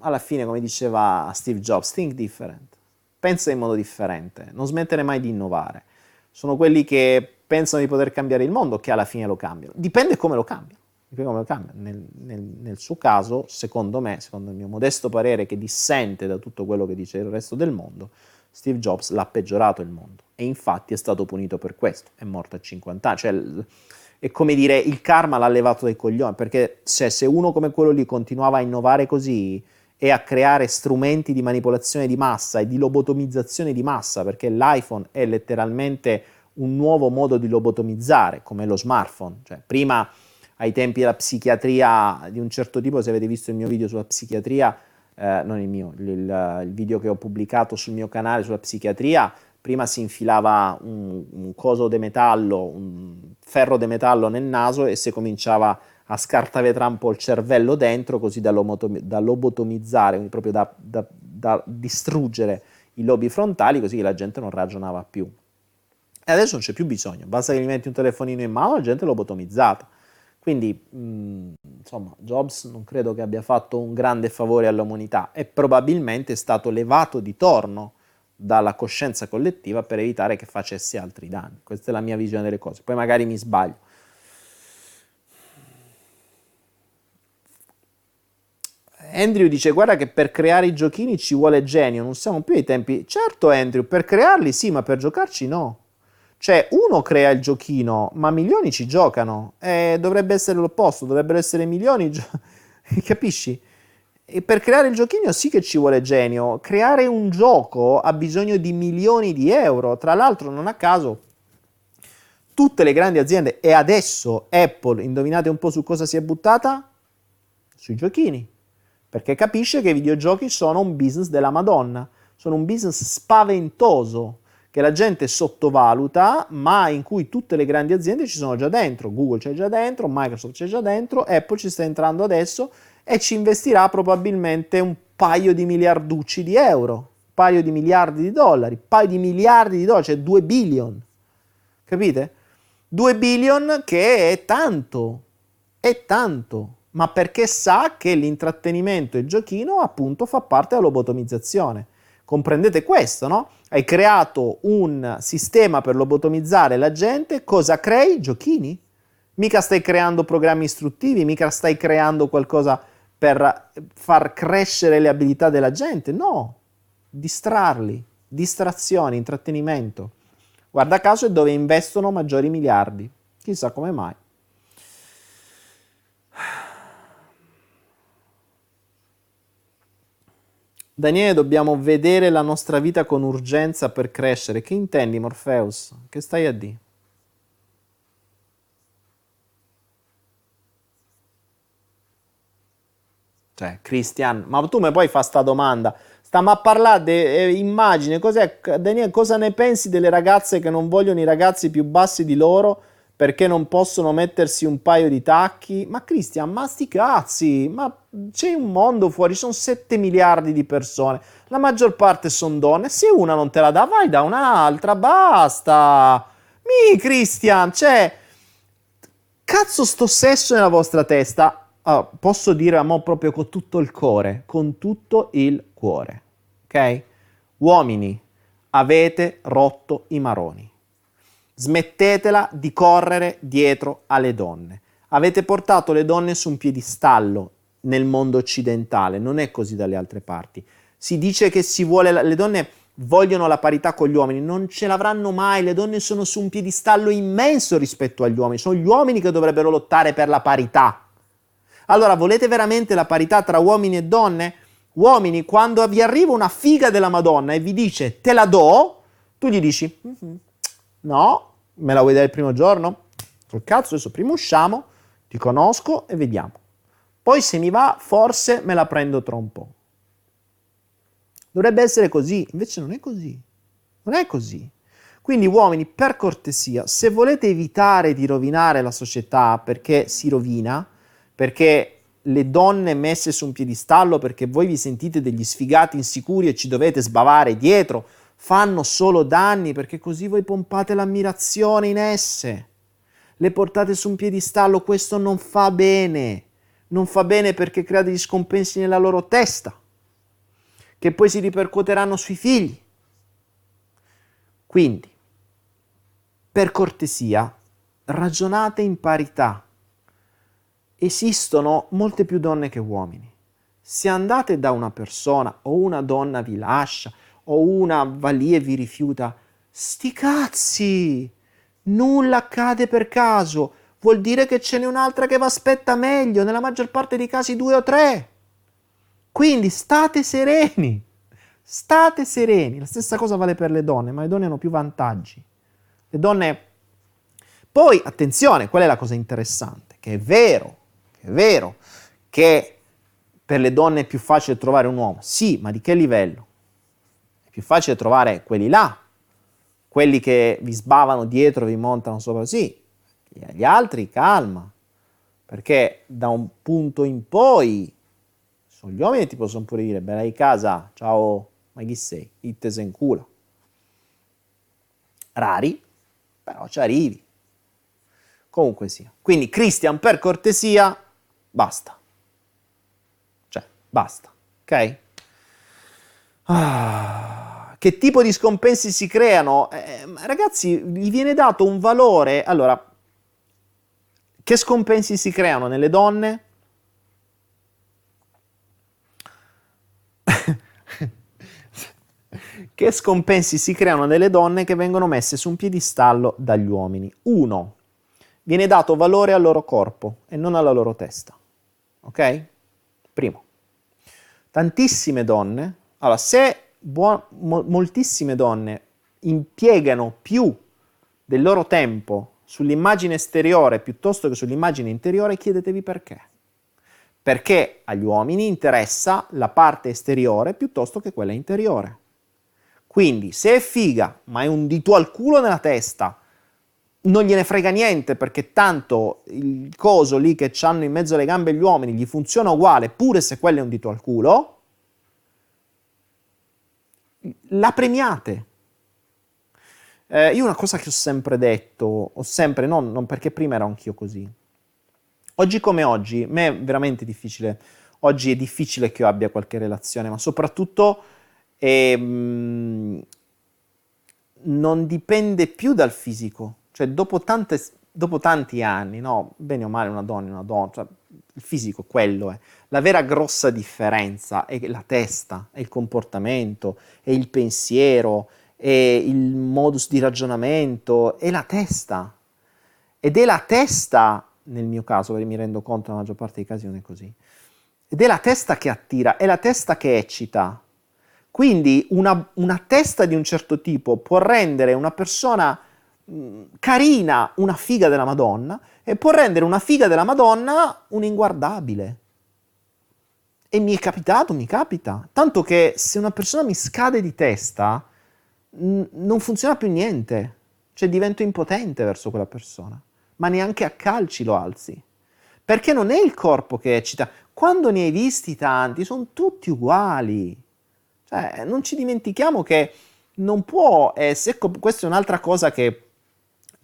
alla fine, come diceva Steve Jobs, think different. Pensa in modo differente, non smettere mai di innovare sono quelli che pensano di poter cambiare il mondo che alla fine lo cambiano. Dipende come lo cambiano. Come lo cambiano. Nel, nel, nel, suo caso, secondo me, secondo il mio modesto parere che dissente da tutto quello che dice il resto del mondo, Steve Jobs l'ha peggiorato il mondo e infatti è stato punito per questo, è morto a 50 anni. Cioè, è come dire il karma l'ha levato dai coglioni, perché se, se uno come quello lì continuava a innovare così e a creare strumenti di manipolazione di massa e di lobotomizzazione di massa, perché l'iPhone è letteralmente un nuovo modo di lobotomizzare, come lo smartphone. Cioè, prima, ai tempi della psichiatria di un certo tipo, se avete visto il mio video sulla psichiatria, eh, non il mio, il, il, video che ho pubblicato sul mio canale sulla psichiatria, prima si infilava un, un coso de metallo, un ferro de metallo nel naso e si cominciava a scartavetrare un po' il cervello dentro, così da, da lobotomizzare, quindi proprio da, da, da distruggere i lobi frontali, così che la gente non ragionava più. E adesso non c'è più bisogno, basta che gli metti un telefonino in mano, la gente è lobotomizzata. Quindi, mh, mm, insomma, Jobs non credo che abbia fatto un grande favore all'umanità e probabilmente è stato levato di torno dalla coscienza collettiva per evitare che facesse altri danni. Questa è la mia visione delle cose. Poi magari mi sbaglio. Andrew dice guarda che per creare i giochini ci vuole genio, non siamo più ai tempi. Certo Andrew, per crearli sì, ma per giocarci no. Cioè, uno crea il giochino, ma milioni ci giocano. E dovrebbe essere l'opposto, dovrebbero essere milioni. Gio- [LAUGHS] Capisci? E per creare il giochino sì che ci vuole genio. Creare un gioco ha bisogno di milioni di euro. Tra l'altro, non a caso, tutte le grandi aziende, e adesso Apple, indovinate un po' su cosa si è buttata? Sui giochini. Perché capisce che i videogiochi sono un business della Madonna. Sono un business spaventoso che la gente sottovaluta, ma in cui tutte le grandi aziende ci sono già dentro. Google c'è già dentro, Microsoft c'è già dentro, Apple ci sta entrando adesso e ci investirà probabilmente un paio di miliarducci di euro, un paio di miliardi di dollari, un paio di miliardi di dollari, cioè 2 billion. Capite? 2 billion che è tanto, è tanto, ma perché sa che l'intrattenimento e il giochino appunto fa parte della lobotomizzazione. Comprendete questo, no? Hai creato un sistema per lobotomizzare la gente, cosa crei? Giochini? Mica stai creando programmi istruttivi, mica stai creando qualcosa per far crescere le abilità della gente, no, distrarli, distrazioni, intrattenimento. Guarda caso è dove investono maggiori miliardi, chissà come mai. Daniele, dobbiamo vedere la nostra vita con urgenza per crescere. Che intendi, Morpheus? Che stai a dire? Cioè, Christian, ma tu mi puoi fare sta domanda? Stiamo a parlare di eh, immagine, cos'è, Daniele, cosa ne pensi delle ragazze che non vogliono i ragazzi più bassi di loro perché non possono mettersi un paio di tacchi. Ma Cristian, ma sti cazzi, ma c'è un mondo fuori, sono 7 miliardi di persone, la maggior parte sono donne, se una non te la dà vai da un'altra, basta. Mi Cristian, cioè, cazzo sto sesso nella vostra testa, oh, posso dire a mo proprio con tutto il cuore, con tutto il cuore, ok? Uomini, avete rotto i maroni. Smettetela di correre dietro alle donne. Avete portato le donne su un piedistallo nel mondo occidentale, non è così dalle altre parti. Si dice che si vuole, le donne vogliono la parità con gli uomini, non ce l'avranno mai, le donne sono su un piedistallo immenso rispetto agli uomini, sono gli uomini che dovrebbero lottare per la parità. Allora, volete veramente la parità tra uomini e donne? Uomini, quando vi arriva una figa della Madonna e vi dice te la do, tu gli dici mm-hmm. no, me la vuoi dare il primo giorno? Col cazzo, adesso prima usciamo, ti conosco e vediamo. Poi se mi va, forse me la prendo tra un po'. Dovrebbe essere così, invece non è così. Non è così. Quindi uomini, per cortesia, se volete evitare di rovinare la società perché si rovina, perché le donne messe su un piedistallo perché voi vi sentite degli sfigati insicuri e ci dovete sbavare dietro, fanno solo danni perché così voi pompate l'ammirazione in esse. Le portate su un piedistallo, questo non fa bene. Non fa bene perché crea degli scompensi nella loro testa, che poi si ripercuoteranno sui figli. Quindi, per cortesia, ragionate in parità. Esistono molte più donne che uomini. Se andate da una persona o una donna vi lascia o una va lì e vi rifiuta, sti cazzi! Nulla accade per caso. vuol dire che ce n'è un'altra che vi aspetta meglio, nella maggior parte dei casi due o tre. Quindi state sereni, state sereni. La stessa cosa vale per le donne, ma le donne hanno più vantaggi. Le donne... Poi, attenzione, qual è la cosa interessante? Che è vero, che è vero, che per le donne è più facile trovare un uomo. Sì, ma di che livello? Più facile trovare quelli là, quelli che vi sbavano dietro, vi montano sopra. Sì, gli altri calma, perché da un punto in poi sono gli uomini ti possono pure dire, bella di casa, ciao, ma chi sei? Itte se in culo. Rari, però ci arrivi. Comunque sia. Quindi Christian, per cortesia, basta. Cioè, basta, ok? Ah, che tipo di scompensi si creano? Eh, ragazzi, gli viene dato un valore. Allora, che scompensi si creano nelle donne? [LAUGHS] che scompensi si creano nelle donne che vengono messe su un piedistallo dagli uomini? Uno, viene dato valore al loro corpo e non alla loro testa. Ok? Primo. Tantissime donne, allora se buon, mo, moltissime donne impiegano più del loro tempo sull'immagine esteriore piuttosto che sull'immagine interiore, chiedetevi perché. Perché agli uomini interessa la parte esteriore piuttosto che quella interiore. Quindi, se è figa, ma è un dito al culo nella testa, non gliene frega niente perché tanto il coso lì che hanno in mezzo alle gambe gli uomini gli funziona uguale, pure se quello è un dito al culo, la premiate eh, io una cosa che ho sempre detto, ho sempre, non, non perché prima ero anch'io così. Oggi come oggi, a me è veramente difficile, oggi è difficile che io abbia qualche relazione, ma soprattutto ehm, non dipende più dal fisico. Cioè, dopo, tante, dopo tanti anni, no, bene o male una donna è una donna, cioè, il fisico quello è. La vera grossa differenza è la testa, è il comportamento, è il pensiero, e il modus di ragionamento, è la testa. Ed è la testa, nel mio caso, mi rendo conto nella maggior parte dei casi non è così, ed è la testa che attira, è la testa che eccita. Quindi una, una testa di un certo tipo può rendere una persona carina una figa della Madonna e può rendere una figa della Madonna un inguardabile. E mi è capitato, mi capita. Tanto che se una persona mi scade di testa, non funziona più niente, cioè divento impotente verso quella persona, ma neanche a calci lo alzi, perché non è il corpo che eccita, quando ne hai visti tanti sono tutti uguali, cioè non ci dimentichiamo che non può essere, ecco questa è un'altra cosa che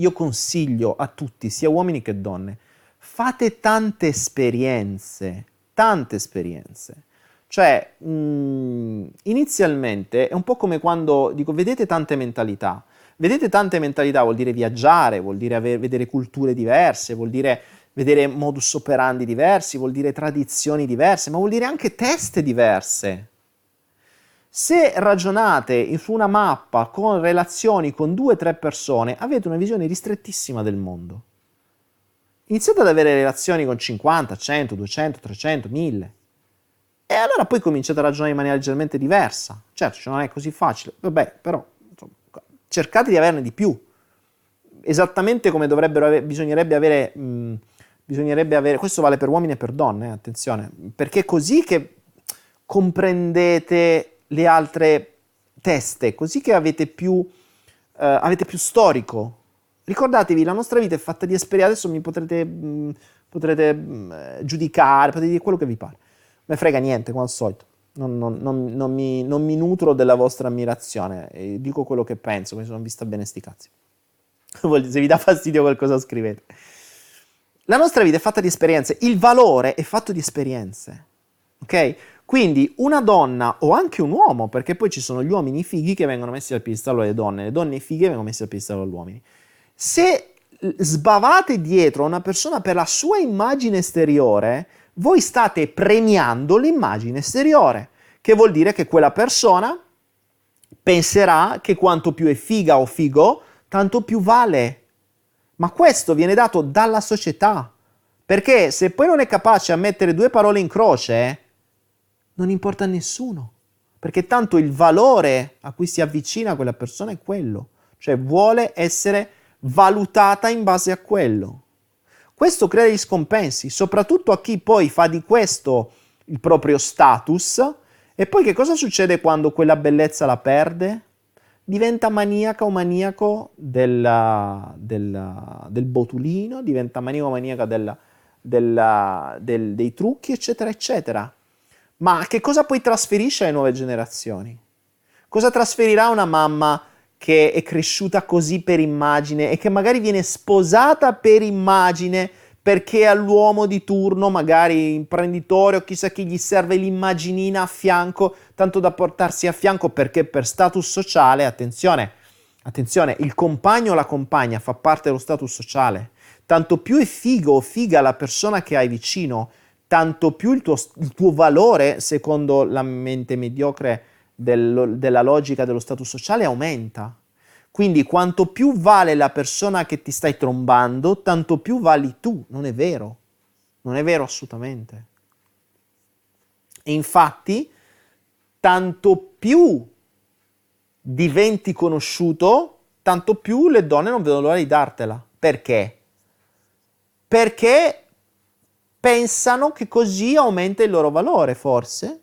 io consiglio a tutti, sia uomini che donne, fate tante esperienze, tante esperienze cioè, mh, mm, inizialmente è un po' come quando dico, vedete tante mentalità. Vedete tante mentalità vuol dire viaggiare, vuol dire avere, vedere culture diverse, vuol dire vedere modus operandi diversi, vuol dire tradizioni diverse, ma vuol dire anche teste diverse. Se ragionate su una mappa con relazioni con due o tre persone, avete una visione ristrettissima del mondo. Iniziate ad avere relazioni con 50, 100, 200, 300, 1000. E allora poi cominciate a ragionare in maniera leggermente diversa. Certo, cioè non è così facile, vabbè, però insomma, cercate di averne di più. Esattamente come avere, bisognerebbe avere, mh, bisognerebbe avere, questo vale per uomini e per donne, eh, attenzione, perché è così che comprendete le altre teste, così che avete più, eh, avete più storico. Ricordatevi, la nostra vita è fatta di esperienze, adesso mi potrete, mh, potrete mh, giudicare, potete dire quello che vi pare me frega niente, come al solito. Non, non, non, non mi, mi, nutro della vostra ammirazione, dico quello che penso, mi sono vista bene sti cazzi. [LAUGHS] Se vi dà fastidio qualcosa scrivete. La nostra vita è fatta di esperienze, il valore è fatto di esperienze, ok? Quindi una donna o anche un uomo, perché poi ci sono gli uomini fighi che vengono messi al piedistallo alle donne, le donne fighe vengono messe al piedistallo agli uomini. Se sbavate dietro a una persona per la sua immagine esteriore, voi state premiando l'immagine esteriore, che vuol dire che quella persona penserà che quanto più è figa o figo, tanto più vale. Ma questo viene dato dalla società. Perché se poi non è capace a mettere due parole in croce, non importa a nessuno. Perché tanto il valore a cui si avvicina quella persona è quello. Cioè vuole essere valutata in base a quello. Questo crea degli scompensi, soprattutto a chi poi fa di questo il proprio status. E poi che cosa succede quando quella bellezza la perde? diventa maniaca o maniaco del, del, del botulino, diventa maniaco o maniaca del, del, dei trucchi, eccetera, eccetera. Ma che cosa poi trasferisce alle nuove generazioni? Cosa trasferirà una mamma che è cresciuta così per immagine e che magari viene sposata per immagine perché all'uomo di turno, magari imprenditore o chissà chi, gli serve l'immaginina a fianco, tanto da portarsi a fianco perché per status sociale, attenzione, attenzione, il compagno o la compagna fa parte dello status sociale. Tanto più è figo o figa la persona che hai vicino, tanto più il tuo, il tuo valore, secondo la mente mediocre del, della logica dello status sociale, aumenta. Quindi quanto più vale la persona che ti stai trombando, tanto più vali tu. Non è vero. Non è vero assolutamente. E infatti, tanto più diventi conosciuto, tanto più le donne non vedono l'ora di dartela. Perché? Perché pensano che così aumenta il loro valore, forse?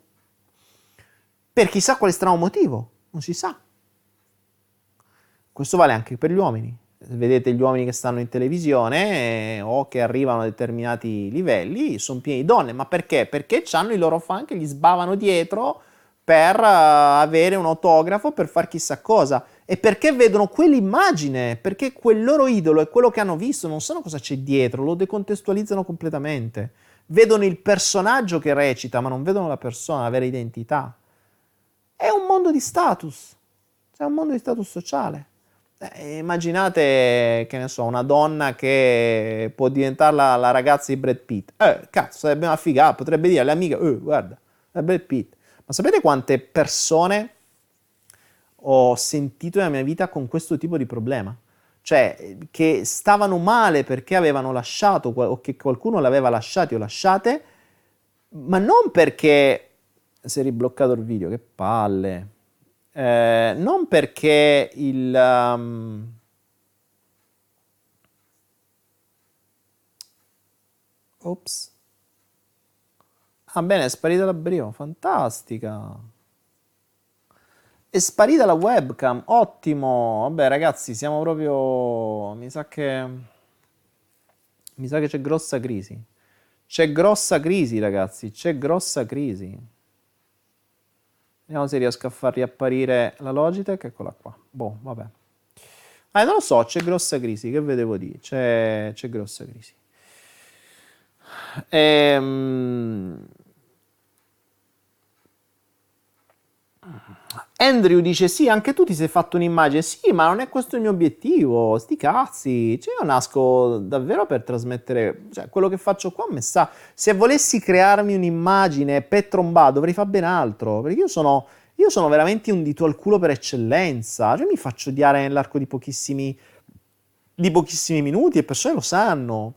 Per chissà quale strano motivo, non si sa. Questo vale anche per gli uomini. Vedete gli uomini che stanno in televisione eh, o che arrivano a determinati livelli, sono pieni di donne. Ma perché? Perché hanno i loro fan che gli sbavano dietro per uh, avere un autografo, per far chissà cosa. E perché vedono quell'immagine, perché quel loro idolo è quello che hanno visto, non sanno cosa c'è dietro, lo decontestualizzano completamente. Vedono il personaggio che recita, ma non vedono la persona, la vera identità. È un mondo di status, è un mondo di status sociale. Eh, immaginate, che ne so, una donna che può diventare la, la, ragazza di Brad Pitt. Eh, cazzo, sarebbe una figata, potrebbe dire alle amiche, eh, guarda, è Brad Pitt. Ma sapete quante persone ho sentito nella mia vita con questo tipo di problema? Cioè, che stavano male perché avevano lasciato, o che qualcuno l'aveva lasciati o lasciate, ma non perché si è ribloccato il video, che palle eh, non perché il... Um, Ops. Ah bene, è sparita la brio, fantastica. È sparita la webcam, ottimo. Vabbè ragazzi, siamo proprio... Mi sa che... Mi sa che c'è grossa crisi. C'è grossa crisi ragazzi, c'è grossa crisi. Vediamo se riesco a far riapparire la Logitech, eccola qua. Boh, vabbè. Ah, non lo so, c'è grossa crisi, che vedevo dire? C'è, c'è grossa crisi. Ehm... Andrew dice: Sì, anche tu ti sei fatto un'immagine. Sì, ma non è questo il mio obiettivo. Sti cazzi. Cioè, io nasco davvero per trasmettere. Cioè, quello che faccio qua mi sa. Se volessi crearmi un'immagine per trombà, dovrei fare ben altro. Perché io sono. Io sono veramente un dito al culo per eccellenza. Cioè, mi faccio odiare nell'arco di pochissimi. di pochissimi minuti e persone lo sanno.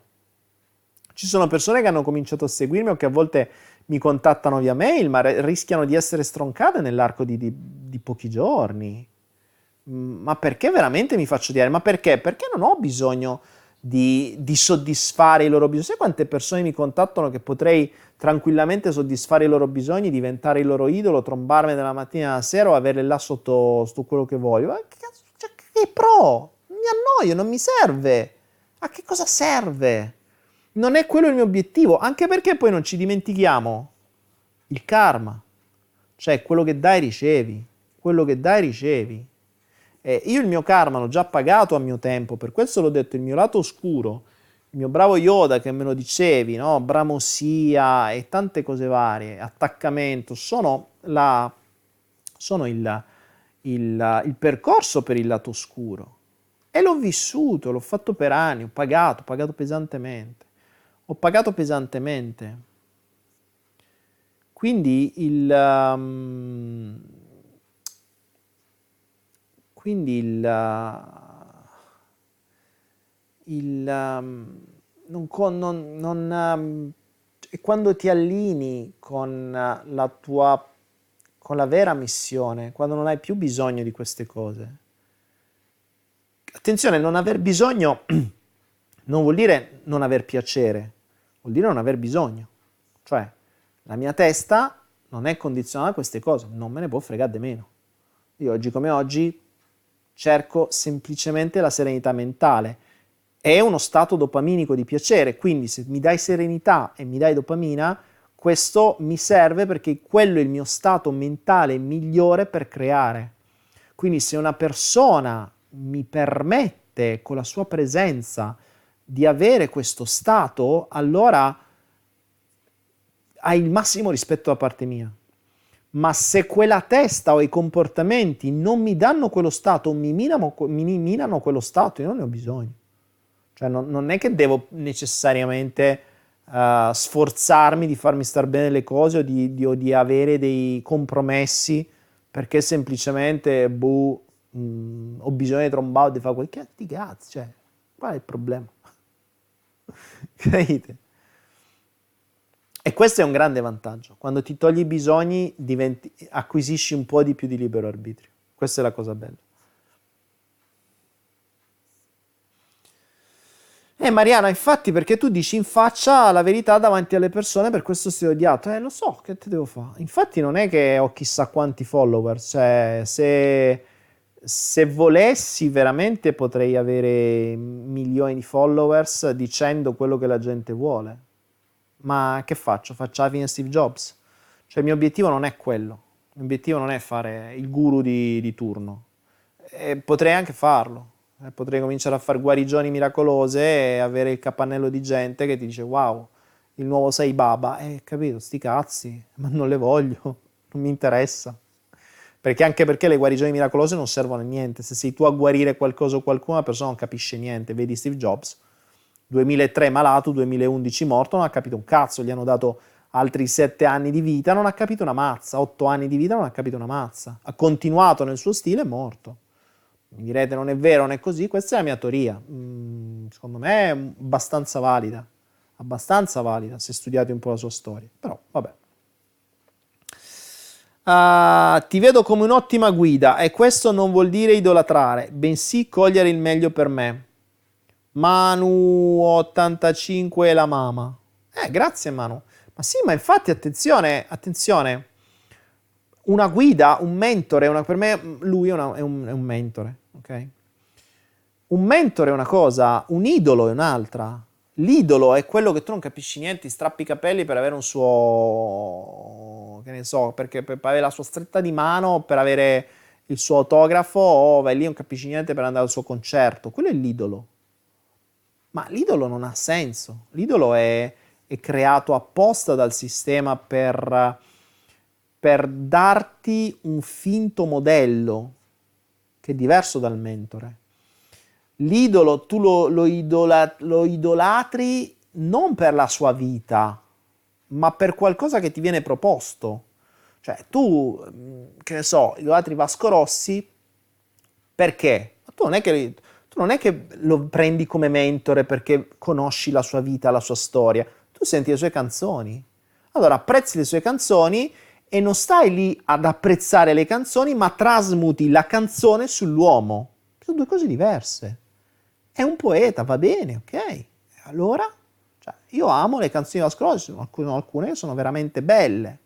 Ci sono persone che hanno cominciato a seguirmi o che a volte mi contattano via mail, ma rischiano di essere stroncate nell'arco di, di, di pochi giorni. Mm, ma perché veramente mi faccio dire? Ma perché? Perché non ho bisogno di, di, soddisfare i loro bisogni. Sai quante persone mi contattano che potrei tranquillamente soddisfare i loro bisogni, diventare il loro idolo, trombarmi dalla mattina alla sera o averle là sotto, sotto quello che voglio? Ma che, cioè, che pro? Mi annoio, non mi serve. A che cosa serve? Non è quello il mio obiettivo, anche perché poi non ci dimentichiamo il karma, cioè quello che dai ricevi, quello che dai ricevi. E io il mio karma l'ho già pagato a mio tempo, per questo l'ho detto, il mio lato oscuro, il mio bravo Yoda che me lo dicevi, no? bramosia e tante cose varie, attaccamento, sono, la, sono il, il, il percorso per il lato oscuro. E l'ho vissuto, l'ho fatto per anni, ho pagato, ho pagato pesantemente ho pagato pesantemente. Quindi il... Um, quindi il, uh, il, um, non, con, non, non um, e quando ti allini con la tua con la vera missione, quando non hai più bisogno di queste cose. Attenzione, non aver bisogno [CLEARS THROAT] non vuol dire non aver piacere, vuol dire non aver bisogno. Cioè, la mia testa non è condizionata a queste cose, non me ne può fregare di meno. Io oggi come oggi cerco semplicemente la serenità mentale. È uno stato dopaminico di piacere, quindi se mi dai serenità e mi dai dopamina, questo mi serve perché quello è il mio stato mentale migliore per creare. Quindi se una persona mi permette con la sua presenza di avere questo stato, allora hai il massimo rispetto da parte mia. Ma se quella testa o i comportamenti non mi danno quello stato, mi minano, mi minano quello stato, io non ne ho bisogno. Cioè non, non è che devo necessariamente uh, sforzarmi di farmi star bene le cose o di, di, o di avere dei compromessi perché semplicemente boh, mh, mm, ho bisogno di trombare di fare quel cazzo, cioè, qual è il problema? Capite? E questo è un grande vantaggio. Quando ti togli i bisogni, diventi, acquisisci un po' di più di libero arbitrio. Questa è la cosa bella. Eh Mariana, infatti perché tu dici in faccia la verità davanti alle persone, per questo sei odiato. Eh lo so, che te devo fare? Infatti non è che ho chissà quanti follower, cioè se, se volessi veramente potrei avere milioni di followers dicendo quello che la gente vuole ma che faccio? Faccio la fine Steve Jobs? Cioè il mio obiettivo non è quello, il mio obiettivo non è fare il guru di, di turno, e potrei anche farlo, eh, potrei cominciare a fare guarigioni miracolose e avere il capannello di gente che ti dice wow, il nuovo sei baba, e eh, capito, sti cazzi, [LAUGHS] ma non le voglio, non mi interessa. Perché anche perché le guarigioni miracolose non servono a niente, se sei tu a guarire qualcosa o qualcuno, la persona non capisce niente, vedi Steve Jobs, 2003 malato, 2011 morto, non ha capito un cazzo, gli hanno dato altri 7 anni di vita, non ha capito una mazza, 8 anni di vita, non ha capito una mazza, ha continuato nel suo stile è morto. Mi direte non è vero, non è così, questa è la mia teoria, mm, secondo me è abbastanza valida, abbastanza valida se studiate un po' la sua storia, però vabbè. Uh, ti vedo come un'ottima guida e questo non vuol dire idolatrare, bensì cogliere il meglio per me. Manu 85 la mama. Eh, grazie Manu. Ma sì, ma infatti attenzione, attenzione. Una guida, un mentore, una, per me lui è, una, è, un, è un mentore, ok? Un mentore è una cosa, un idolo è un'altra. L'idolo è quello che tu non capisci niente, ti strappi i capelli per avere un suo, che ne so, perché per avere la sua stretta di mano, per avere il suo autografo, o vai lì non capisci niente per andare al suo concerto. Quello è l'idolo. Ma l'idolo non ha senso. L'idolo è, è creato apposta dal sistema per, per darti un finto modello che è diverso dal mentore. L'idolo tu lo, lo, idola, lo idolatri non per la sua vita, ma per qualcosa che ti viene proposto. Cioè, tu, che ne so, idolatri Vasco Rossi perché? Ma tu non è che non è che lo prendi come mentore perché conosci la sua vita, la sua storia, tu senti le sue canzoni. Allora apprezzi le sue canzoni e non stai lì ad apprezzare le canzoni, ma trasmuti la canzone sull'uomo. Sono due cose diverse. È un poeta, va bene, ok. Allora, cioè, io amo le canzoni da Scrooge, alcune, alcune sono veramente belle.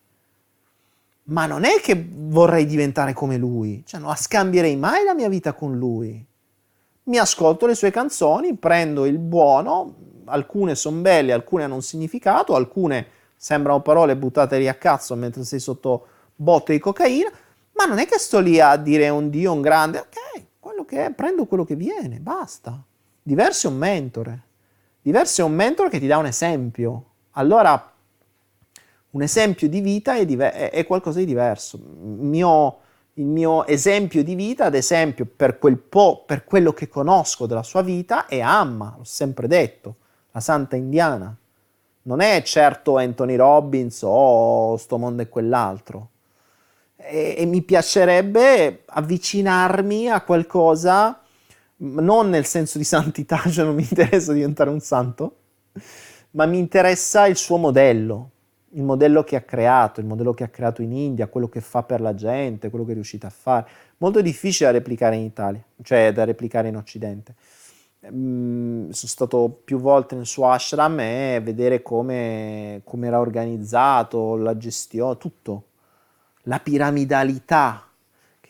Ma non è che vorrei diventare come lui, cioè non scambierei mai la mia vita con lui mi ascolto le sue canzoni, prendo il buono, alcune sono belle, alcune hanno un significato, alcune sembrano parole buttate lì a cazzo mentre sei sotto botte di cocaina, ma non è che sto lì a dire un Dio, un grande, ok, quello che è, prendo quello che viene, basta. Diverso è un mentore, diverso è un mentore che ti dà un esempio. Allora, un esempio di vita è, diver- è qualcosa di diverso. Mio il mio esempio di vita, ad esempio, per quel po', per quello che conosco della sua vita, è Amma, l'ho sempre detto, la santa indiana. Non è certo Anthony Robbins o sto mondo e quell'altro. E, e mi piacerebbe avvicinarmi a qualcosa non nel senso di santità, [LAUGHS] cioè non mi interessa diventare un santo, ma mi interessa il suo modello, il modello che ha creato, il modello che ha creato in India, quello che fa per la gente, quello che è riuscito a fare. Molto difficile da replicare in Italia, cioè da replicare in Occidente. Mm, sono stato più volte nel suo ashram e vedere come, come era organizzato, la gestione, tutto. La piramidalità,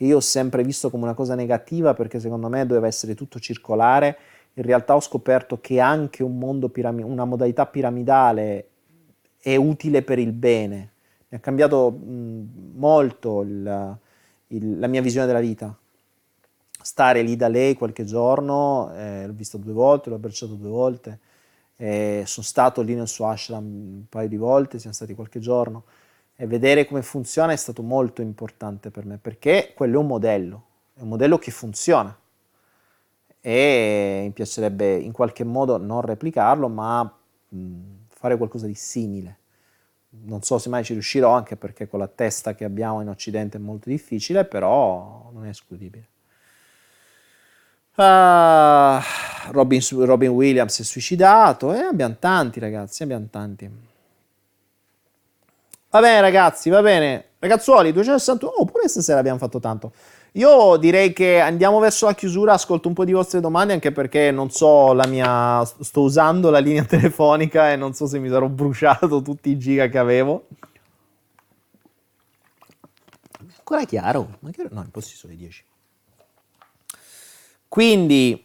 che io ho sempre visto come una cosa negativa perché secondo me doveva essere tutto circolare, in realtà ho scoperto che anche un mondo piram- una modalità piramidale è utile per il bene. Mi ha cambiato mh, molto il, il, la mia visione della vita. Stare lì da lei qualche giorno, eh, l'ho visto due volte, l'ho abbracciato due volte, eh, sono stato lì nel suo ashram un paio di volte, siamo stati qualche giorno e vedere come funziona è stato molto importante per me perché quello è un modello, è un modello che funziona e mi piacerebbe in qualche modo non replicarlo ma fare qualcosa di simile. Non so se mai ci riuscirò anche perché con la testa che abbiamo in Occidente è molto difficile, però non è escludibile. Uh, Robin, Robin Williams è suicidato e abbiamo tanti ragazzi, abbiamo tanti. Va bene ragazzi, va bene. Ragazzuoli, 261. Oh, pure stasera abbiamo fatto tanto. Io direi che andiamo verso la chiusura, ascolto un po' di vostre domande anche perché non so la mia... sto usando la linea [LAUGHS] telefonica e non so se mi sarò bruciato tutti i giga che avevo. Ancora chiaro? Ma che... No, impossibile sono le 10. Quindi,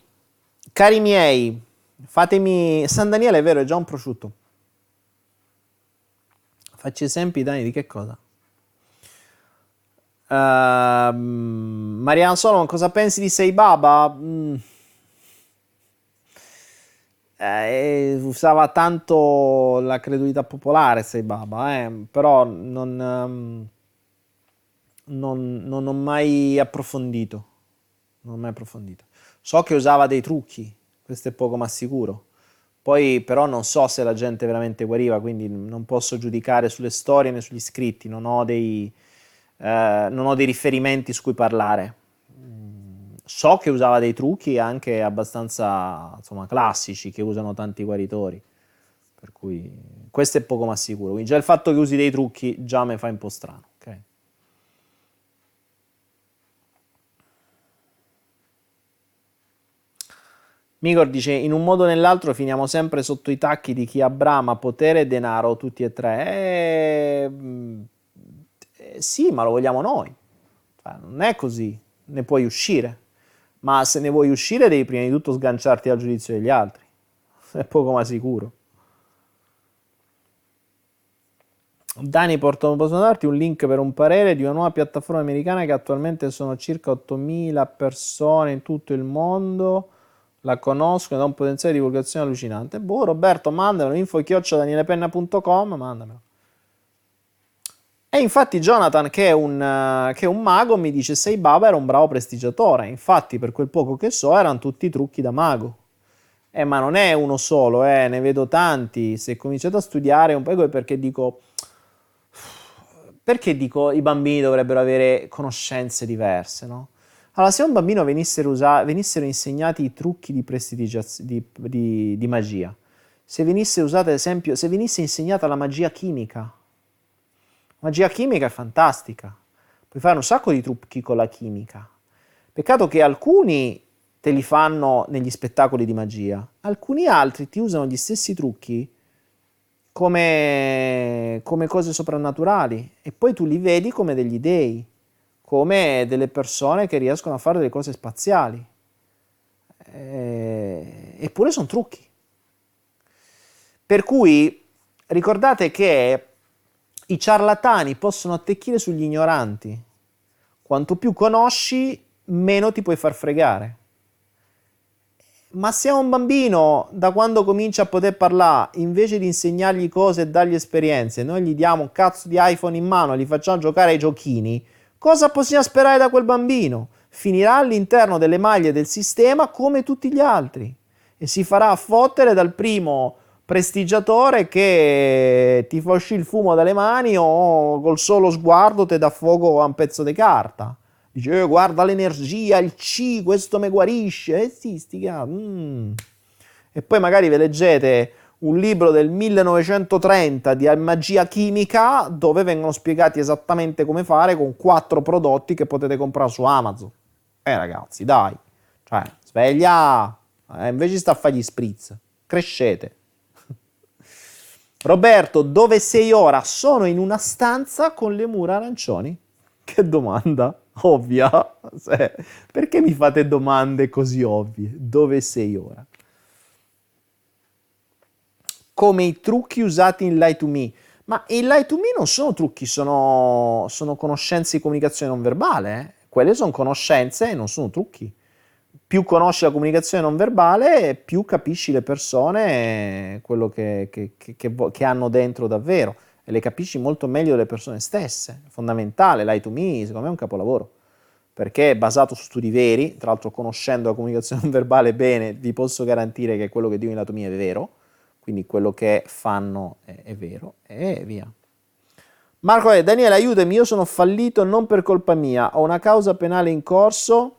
cari miei, fatemi... San Daniele è vero, è già un prosciutto. Facci esempi, Dani, di che cosa? Uh, Mariano Solomon, cosa pensi di Sei Baba? Mm. Eh, usava tanto la credulità popolare Sei Baba, eh, però non, um, non, non, ho mai approfondito. Non ho mai approfondito. So che usava dei trucchi, questo è poco ma sicuro. Poi però non so se la gente veramente guariva, quindi non posso giudicare sulle storie né sugli scritti, non ho dei, eh, non ho dei riferimenti su cui parlare. So che usava dei trucchi anche abbastanza insomma, classici che usano tanti guaritori, per cui questo è poco ma sicuro. Quindi già il fatto che usi dei trucchi già mi fa un po' strano. Okay? Migor dice: In un modo o nell'altro finiamo sempre sotto i tacchi di chi ha brama, potere e denaro, tutti e tre. E sì, ma lo vogliamo noi. Cioè, non è così, ne puoi uscire. Ma se ne vuoi uscire devi prima di tutto sganciarti dal giudizio degli altri. [LAUGHS] È poco ma sicuro. Dani, posso darti un link per un parere di una nuova piattaforma americana che attualmente sono circa 8.000 persone in tutto il mondo. La conoscono ed ha un potenziale di divulgazione allucinante. Boh, Roberto, mandamelo, info chiocciodanielepenna.com, mandamelo. E infatti Jonathan, che è, un, che è un mago, mi dice Sei Baba era un bravo prestigiatore. Infatti, per quel poco che so, erano tutti trucchi da mago. Eh, ma non è uno solo, eh, ne vedo tanti. Se cominciate a studiare un po' perché dico... Perché dico i bambini dovrebbero avere conoscenze diverse, no? Allora, se a un bambino venissero, usa- venissero insegnati i trucchi di, di, di, di magia, se venisse usata, ad esempio, se venisse insegnata la magia chimica, Magia chimica è fantastica. Puoi fare un sacco di trucchi con la chimica. Peccato che alcuni te li fanno negli spettacoli di magia, alcuni altri ti usano gli stessi trucchi come, come cose soprannaturali e poi tu li vedi come degli dei, come delle persone che riescono a fare delle cose spaziali. Eh, eppure sono trucchi. Per cui ricordate che i ciarlatani possono attecchire sugli ignoranti. Quanto più conosci, meno ti puoi far fregare. Ma se a un bambino, da quando comincia a poter parlare, invece di insegnargli cose e dargli esperienze, noi gli diamo un cazzo di iPhone in mano gli facciamo giocare ai giochini, cosa possiamo sperare da quel bambino? Finirà all'interno delle maglie del sistema come tutti gli altri e si farà fottere dal primo prestigiatore che ti fa uscire il fumo dalle mani o col solo sguardo ti dà fuoco a un pezzo di carta. Dice, eh, guarda l'energia, il C, questo mi guarisce. Eh sì, sti mm. E poi magari ve leggete un libro del 1930 di magia chimica dove vengono spiegati esattamente come fare con quattro prodotti che potete comprare su Amazon. Eh ragazzi, dai. Cioè, sveglia. Eh, invece sta a fare gli spritz. Crescete. [LAUGHS] Roberto, dove sei ora? Sono in una stanza con le mura arancioni. Che domanda ovvia. [LAUGHS] Perché mi fate domande così ovvie? Dove sei ora? Come i trucchi usati in Lie to Me. Ma in Lie to Me non sono trucchi, sono, sono conoscenze di comunicazione non verbale. Eh? Quelle sono conoscenze e non sono trucchi più conosci la comunicazione non verbale, più capisci le persone, quello che, che, che, che, hanno dentro davvero e le capisci molto meglio delle persone stesse. Fondamentale, l'I to Me secondo me è un capolavoro, perché è basato su studi veri, tra l'altro conoscendo la comunicazione [LAUGHS] non verbale bene, vi posso garantire che quello che dico in lato mio è vero, quindi quello che fanno è, è vero, e via. Marco, eh, Daniele, aiutami, io sono fallito non per colpa mia, ho una causa penale in corso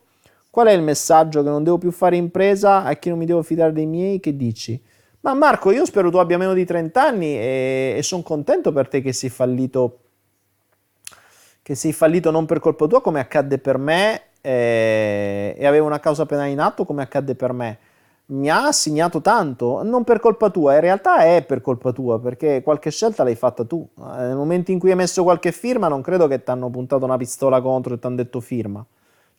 Qual è il messaggio che non devo più fare impresa a chi non mi devo fidare dei miei? Che dici? Ma Marco, io spero tu abbia meno di 30 anni e, e sono contento per te che sei fallito che sei fallito non per colpa tua come accadde per me eh, e avevo una causa penale in atto come accadde per me. Mi ha segnato tanto, non per colpa tua, in realtà è per colpa tua perché qualche scelta l'hai fatta tu. Eh, nel momento in cui hai messo qualche firma non credo che ti hanno puntato una pistola contro e ti hanno detto firma.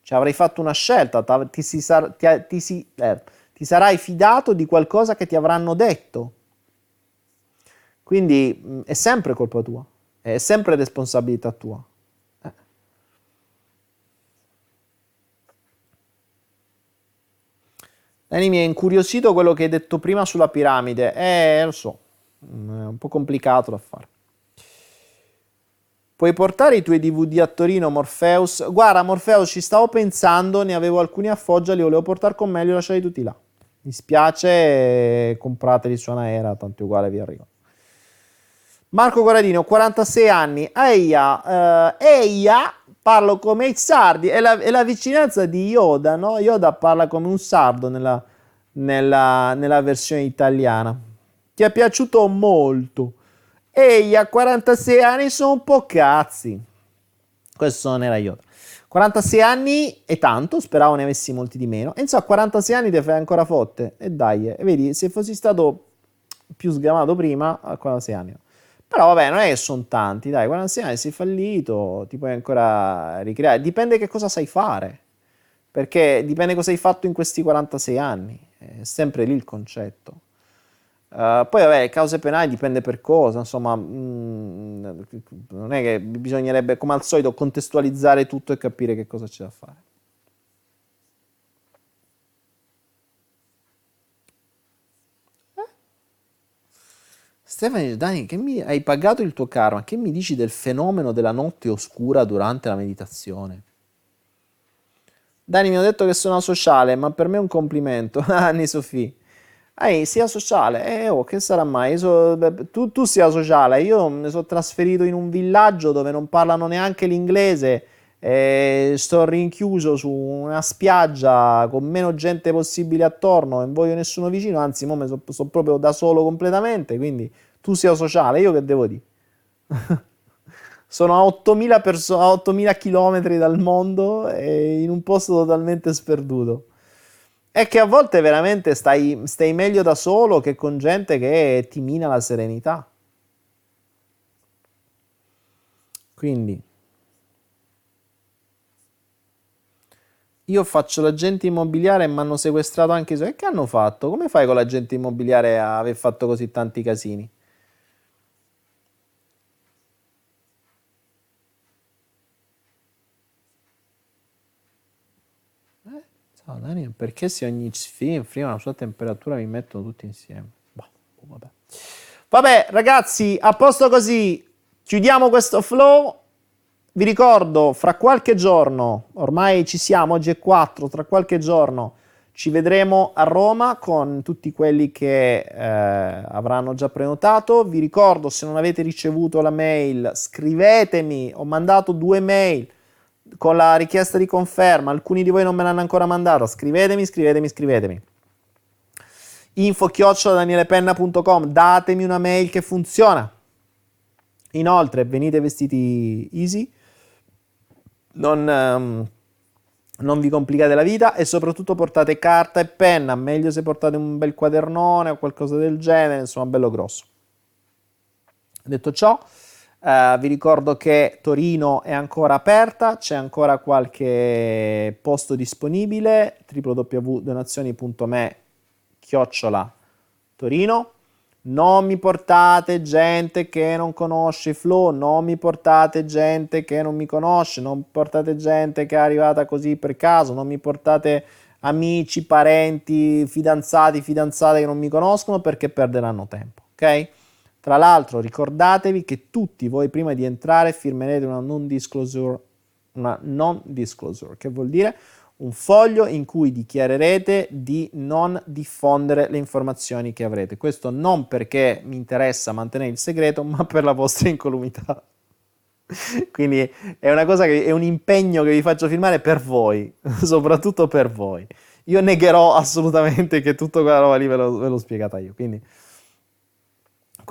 Cioè avrai fatto una scelta, ti, si sar- ti, ti, si, eh, ti sarai fidato di qualcosa che ti avranno detto. Quindi mm, è sempre colpa tua, è sempre responsabilità tua. Dani mi è incuriosito quello che hai detto prima sulla piramide. Eh, lo so, mm, è un po' complicato da fare. Puoi portare i tuoi DVD a Torino, Morpheus? Guarda, Morpheus, ci stavo pensando, ne avevo alcuni a Foggia, li volevo portare con me, li ho lasciati tutti là. Mi spiace, comprateli su Anaera, tanto uguale vi arrivo. Marco Corradino, 46 anni. Eia, uh, eia, parlo come i sardi. È la, è la, vicinanza di Yoda, no? Yoda parla come un sardo nella, nella, nella versione italiana. Ti è piaciuto molto. Ehi, a 46 anni sono un po' cazzi. Questo non era Yoda. 46 anni è tanto, speravo ne avessi molti di meno. E insomma, a 46 anni ti fai ancora fotte. E dai, e vedi, se fossi stato più sgamato prima, a 46 anni. Però vabbè, non è che sono tanti, dai, 46 anni sei fallito, ti puoi ancora ricreare. Dipende che cosa sai fare. Perché dipende cosa hai fatto in questi 46 anni. È sempre lì il concetto. Uh, poi vabbè, cause penali dipende per cosa, insomma, mh, mm, non è che bisognerebbe come al solito contestualizzare tutto e capire che cosa c'è da fare. Stefano Dani, che mi, hai pagato il tuo karma, che mi dici del fenomeno della notte oscura durante la meditazione? Dani mi ha detto che sono sociale, ma per me è un complimento. [LAUGHS] Anni Sofì. Ehi, sia sociale, eh, oh, che sarà mai? So, tu, tu sia sociale, io mi sono trasferito in un villaggio dove non parlano neanche l'inglese, eh, sto rinchiuso su una spiaggia con meno gente possibile attorno, non voglio nessuno vicino, anzi, ora sono so proprio da solo completamente, quindi tu sia sociale, io che devo dire? [LAUGHS] Sono a 8000, perso- a 8000 km dal mondo e in un posto totalmente sperduto. È che a volte veramente stai, stai meglio da solo che con gente che ti mina la serenità. Quindi io faccio l'agente immobiliare e mi hanno sequestrato anche i soldi. E che hanno fatto? Come fai con l'agente immobiliare a aver fatto così tanti casini? Ciao Daniel, perché se ogni film ha una sua temperatura mi mettono tutti insieme? Boh, vabbè. vabbè ragazzi, a posto così, chiudiamo questo flow. Vi ricordo, fra qualche giorno, ormai ci siamo, oggi è 4, tra qualche giorno ci vedremo a Roma con tutti quelli che eh, avranno già prenotato. Vi ricordo, se non avete ricevuto la mail, scrivetemi, ho mandato due mail con la richiesta di conferma, alcuni di voi non me l'hanno ancora mandata, scrivetemi, scrivetemi, scrivetemi. Info chiocciolaDanielepenna.com, datemi una mail che funziona. Inoltre, venite vestiti easy, non, um, non vi complicate la vita e soprattutto portate carta e penna, meglio se portate un bel quadernone o qualcosa del genere, insomma, bello grosso. Detto ciò, Uh, vi ricordo che Torino è ancora aperta, c'è ancora qualche posto disponibile, www.donazioni.me chiocciola Torino. Non mi portate gente che non conosce Flow, non mi portate gente che non mi conosce, non portate gente che è arrivata così per caso, non mi portate amici, parenti, fidanzati, fidanzate che non mi conoscono perché perderanno tempo, ok? Tra l'altro ricordatevi che tutti voi prima di entrare firmerete una non disclosure, una non disclosure, che vuol dire un foglio in cui dichiarerete di non diffondere le informazioni che avrete. Questo non perché mi interessa mantenere il segreto, ma per la vostra incolumità. [LAUGHS] Quindi è una cosa che è un impegno che vi faccio firmare per voi, [LAUGHS] soprattutto per voi. Io negherò assolutamente che tutta quella roba lì ve, lo, ve l'ho spiegata io. Quindi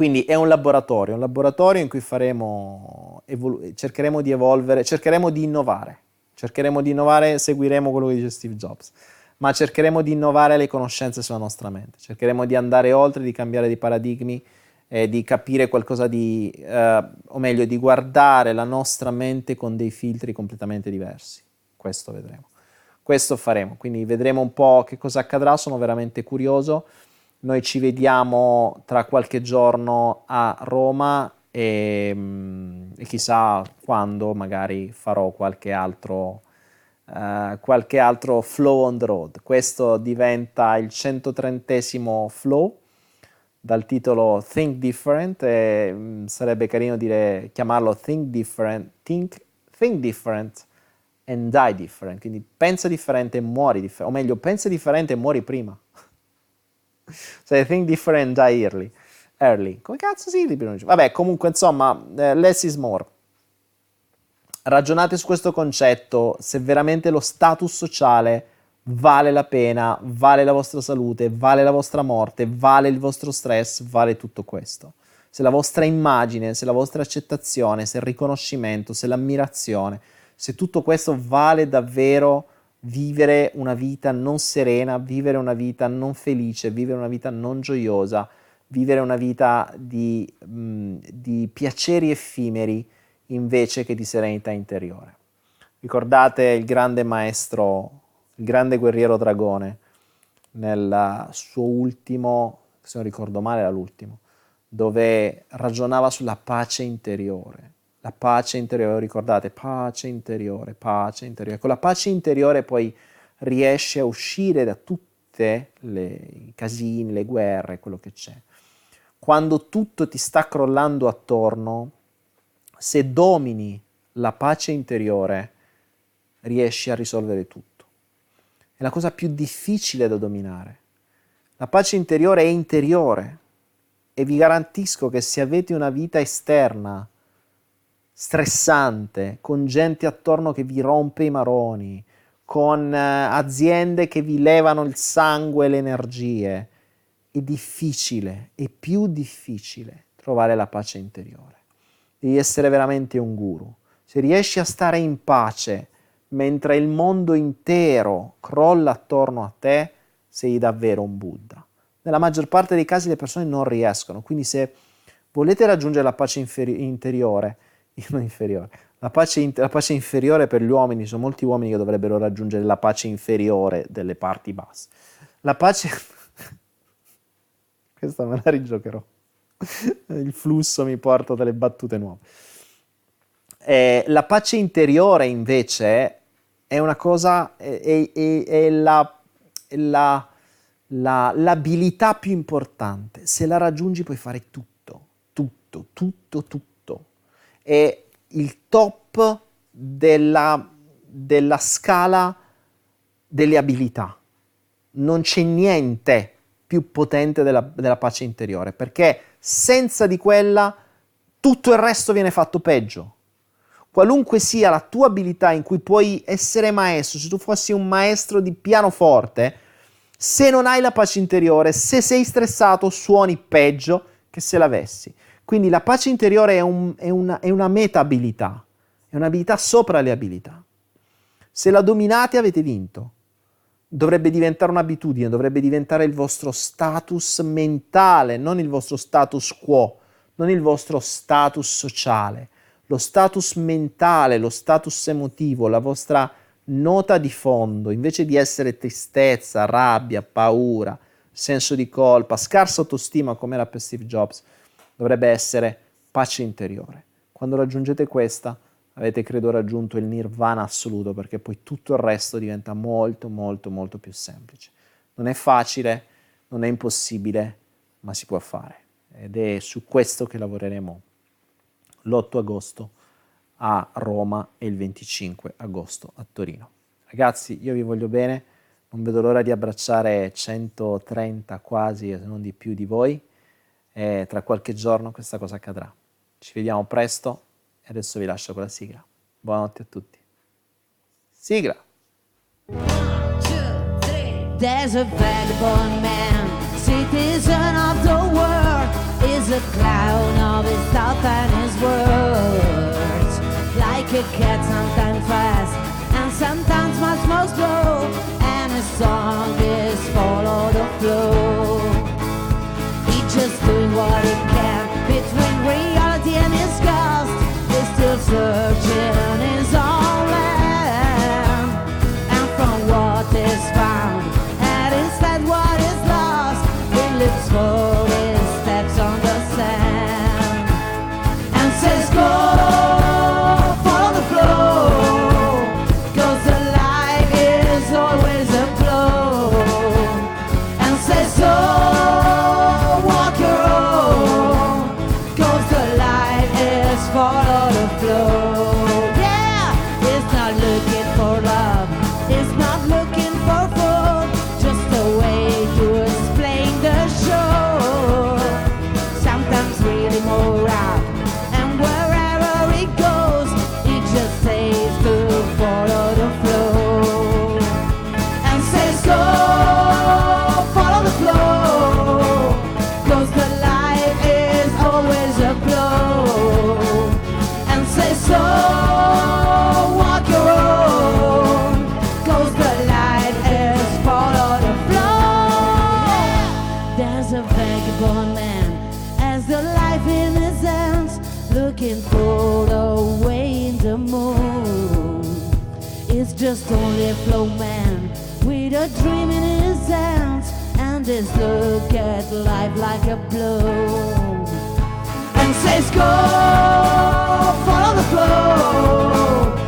quindi è un laboratorio, un laboratorio in cui faremo, evolu- cercheremo di evolvere, cercheremo di innovare, cercheremo di innovare, seguiremo quello che dice Steve Jobs, ma cercheremo di innovare le conoscenze sulla nostra mente, cercheremo di andare oltre, di cambiare dei paradigmi, eh, di capire qualcosa di, eh, o meglio, di guardare la nostra mente con dei filtri completamente diversi. Questo vedremo. Questo faremo, quindi vedremo un po' che cosa accadrà, sono veramente curioso. Noi ci vediamo tra qualche giorno a Roma e, mm, e chissà quando magari farò qualche altro, uh, qualche altro flow on the road. Questo diventa il 130 flow dal titolo Think Different e um, sarebbe carino dire, chiamarlo Think Different, think, think Different and Die Different, quindi pensa differente e muori differente, o meglio pensa differente e muori prima. Say think different, die early. Early. Come cazzo si pronuncia? Vabbè, comunque, insomma, eh, less is more. Ragionate su questo concetto, se veramente lo status sociale vale la pena, vale la vostra salute, vale la vostra morte, vale il vostro stress, vale tutto questo. Se la vostra immagine, se la vostra accettazione, se il riconoscimento, se l'ammirazione, se tutto questo vale davvero vivere una vita non serena, vivere una vita non felice, vivere una vita non gioiosa, vivere una vita di, mh, mm, di piaceri effimeri invece che di serenità interiore. Ricordate il grande maestro, il grande guerriero dragone, nel suo ultimo, se non ricordo male era l'ultimo, dove ragionava sulla pace interiore la pace interiore, ricordate, pace interiore, pace interiore. Con la pace interiore poi riesci a uscire da tutte le, i casini, le guerre, quello che c'è. Quando tutto ti sta crollando attorno, se domini la pace interiore, riesci a risolvere tutto. È la cosa più difficile da dominare. La pace interiore è interiore e vi garantisco che se avete una vita esterna, stressante, con gente attorno che vi rompe i maroni, con eh, aziende che vi levano il sangue e le energie. È difficile, è più difficile trovare la pace interiore. Devi essere veramente un guru. Se riesci a stare in pace mentre il mondo intero crolla attorno a te, sei davvero un Buddha. Nella maggior parte dei casi le persone non riescono, quindi se volete raggiungere la pace inferi- interiore, non [LAUGHS] inferiore. La pace, in, la pace, inferiore per gli uomini, sono molti uomini che dovrebbero raggiungere la pace inferiore delle parti basse. La pace... [LAUGHS] Questa me la rigiocherò. Il flusso mi porta delle battute nuove. Eh, la pace interiore invece è una cosa, è, è, è la, la, la, l'abilità più importante. Se la raggiungi puoi fare tutto, tutto, tutto, tutto è il top della, della scala delle abilità. Non c'è niente più potente della, della pace interiore, perché senza di quella tutto il resto viene fatto peggio. qualunque sia la tua abilità in cui puoi essere maestro, se tu fossi un maestro di pianoforte, se non hai la pace interiore, se sei stressato, suoni peggio che se l'avessi. Quindi la pace interiore è, un, è, una, è una meta-abilità, è un'abilità sopra le abilità. Se la dominate avete vinto. Dovrebbe diventare un'abitudine, dovrebbe diventare il vostro status mentale, non il vostro status quo, non il vostro status sociale lo status mentale, lo status emotivo, la vostra nota di fondo, invece di essere tristezza, rabbia, paura, senso di colpa, scarsa autostima come era per Steve Jobs, dovrebbe essere pace interiore. Quando raggiungete questa, avete credo raggiunto il nirvana assoluto, perché poi tutto il resto diventa molto, molto, molto più semplice. Non è facile, non è impossibile, ma si può fare. Ed è su questo che lavoreremo l'8 agosto a Roma e il 25 agosto a Torino. Ragazzi, io vi voglio bene, non vedo l'ora di abbracciare 130 quasi, se non di più di voi, e tra qualche giorno questa cosa accadrà. Ci vediamo presto e adesso vi lascio con la sigla. Buonanotte a tutti. Sigla! There's a vagabond man, citizen of the world. is a clown of his thoughts and his words. Like a cat, sometimes fast and sometimes much more slow. And his song is follow the flow. Just doing what he can between reality and his ghost. He's still searching his own land. And from what is found, and instead what is lost, he lives for. Just only a flow man. With a dream in his hands and his look at life like a blow. And says go follow the flow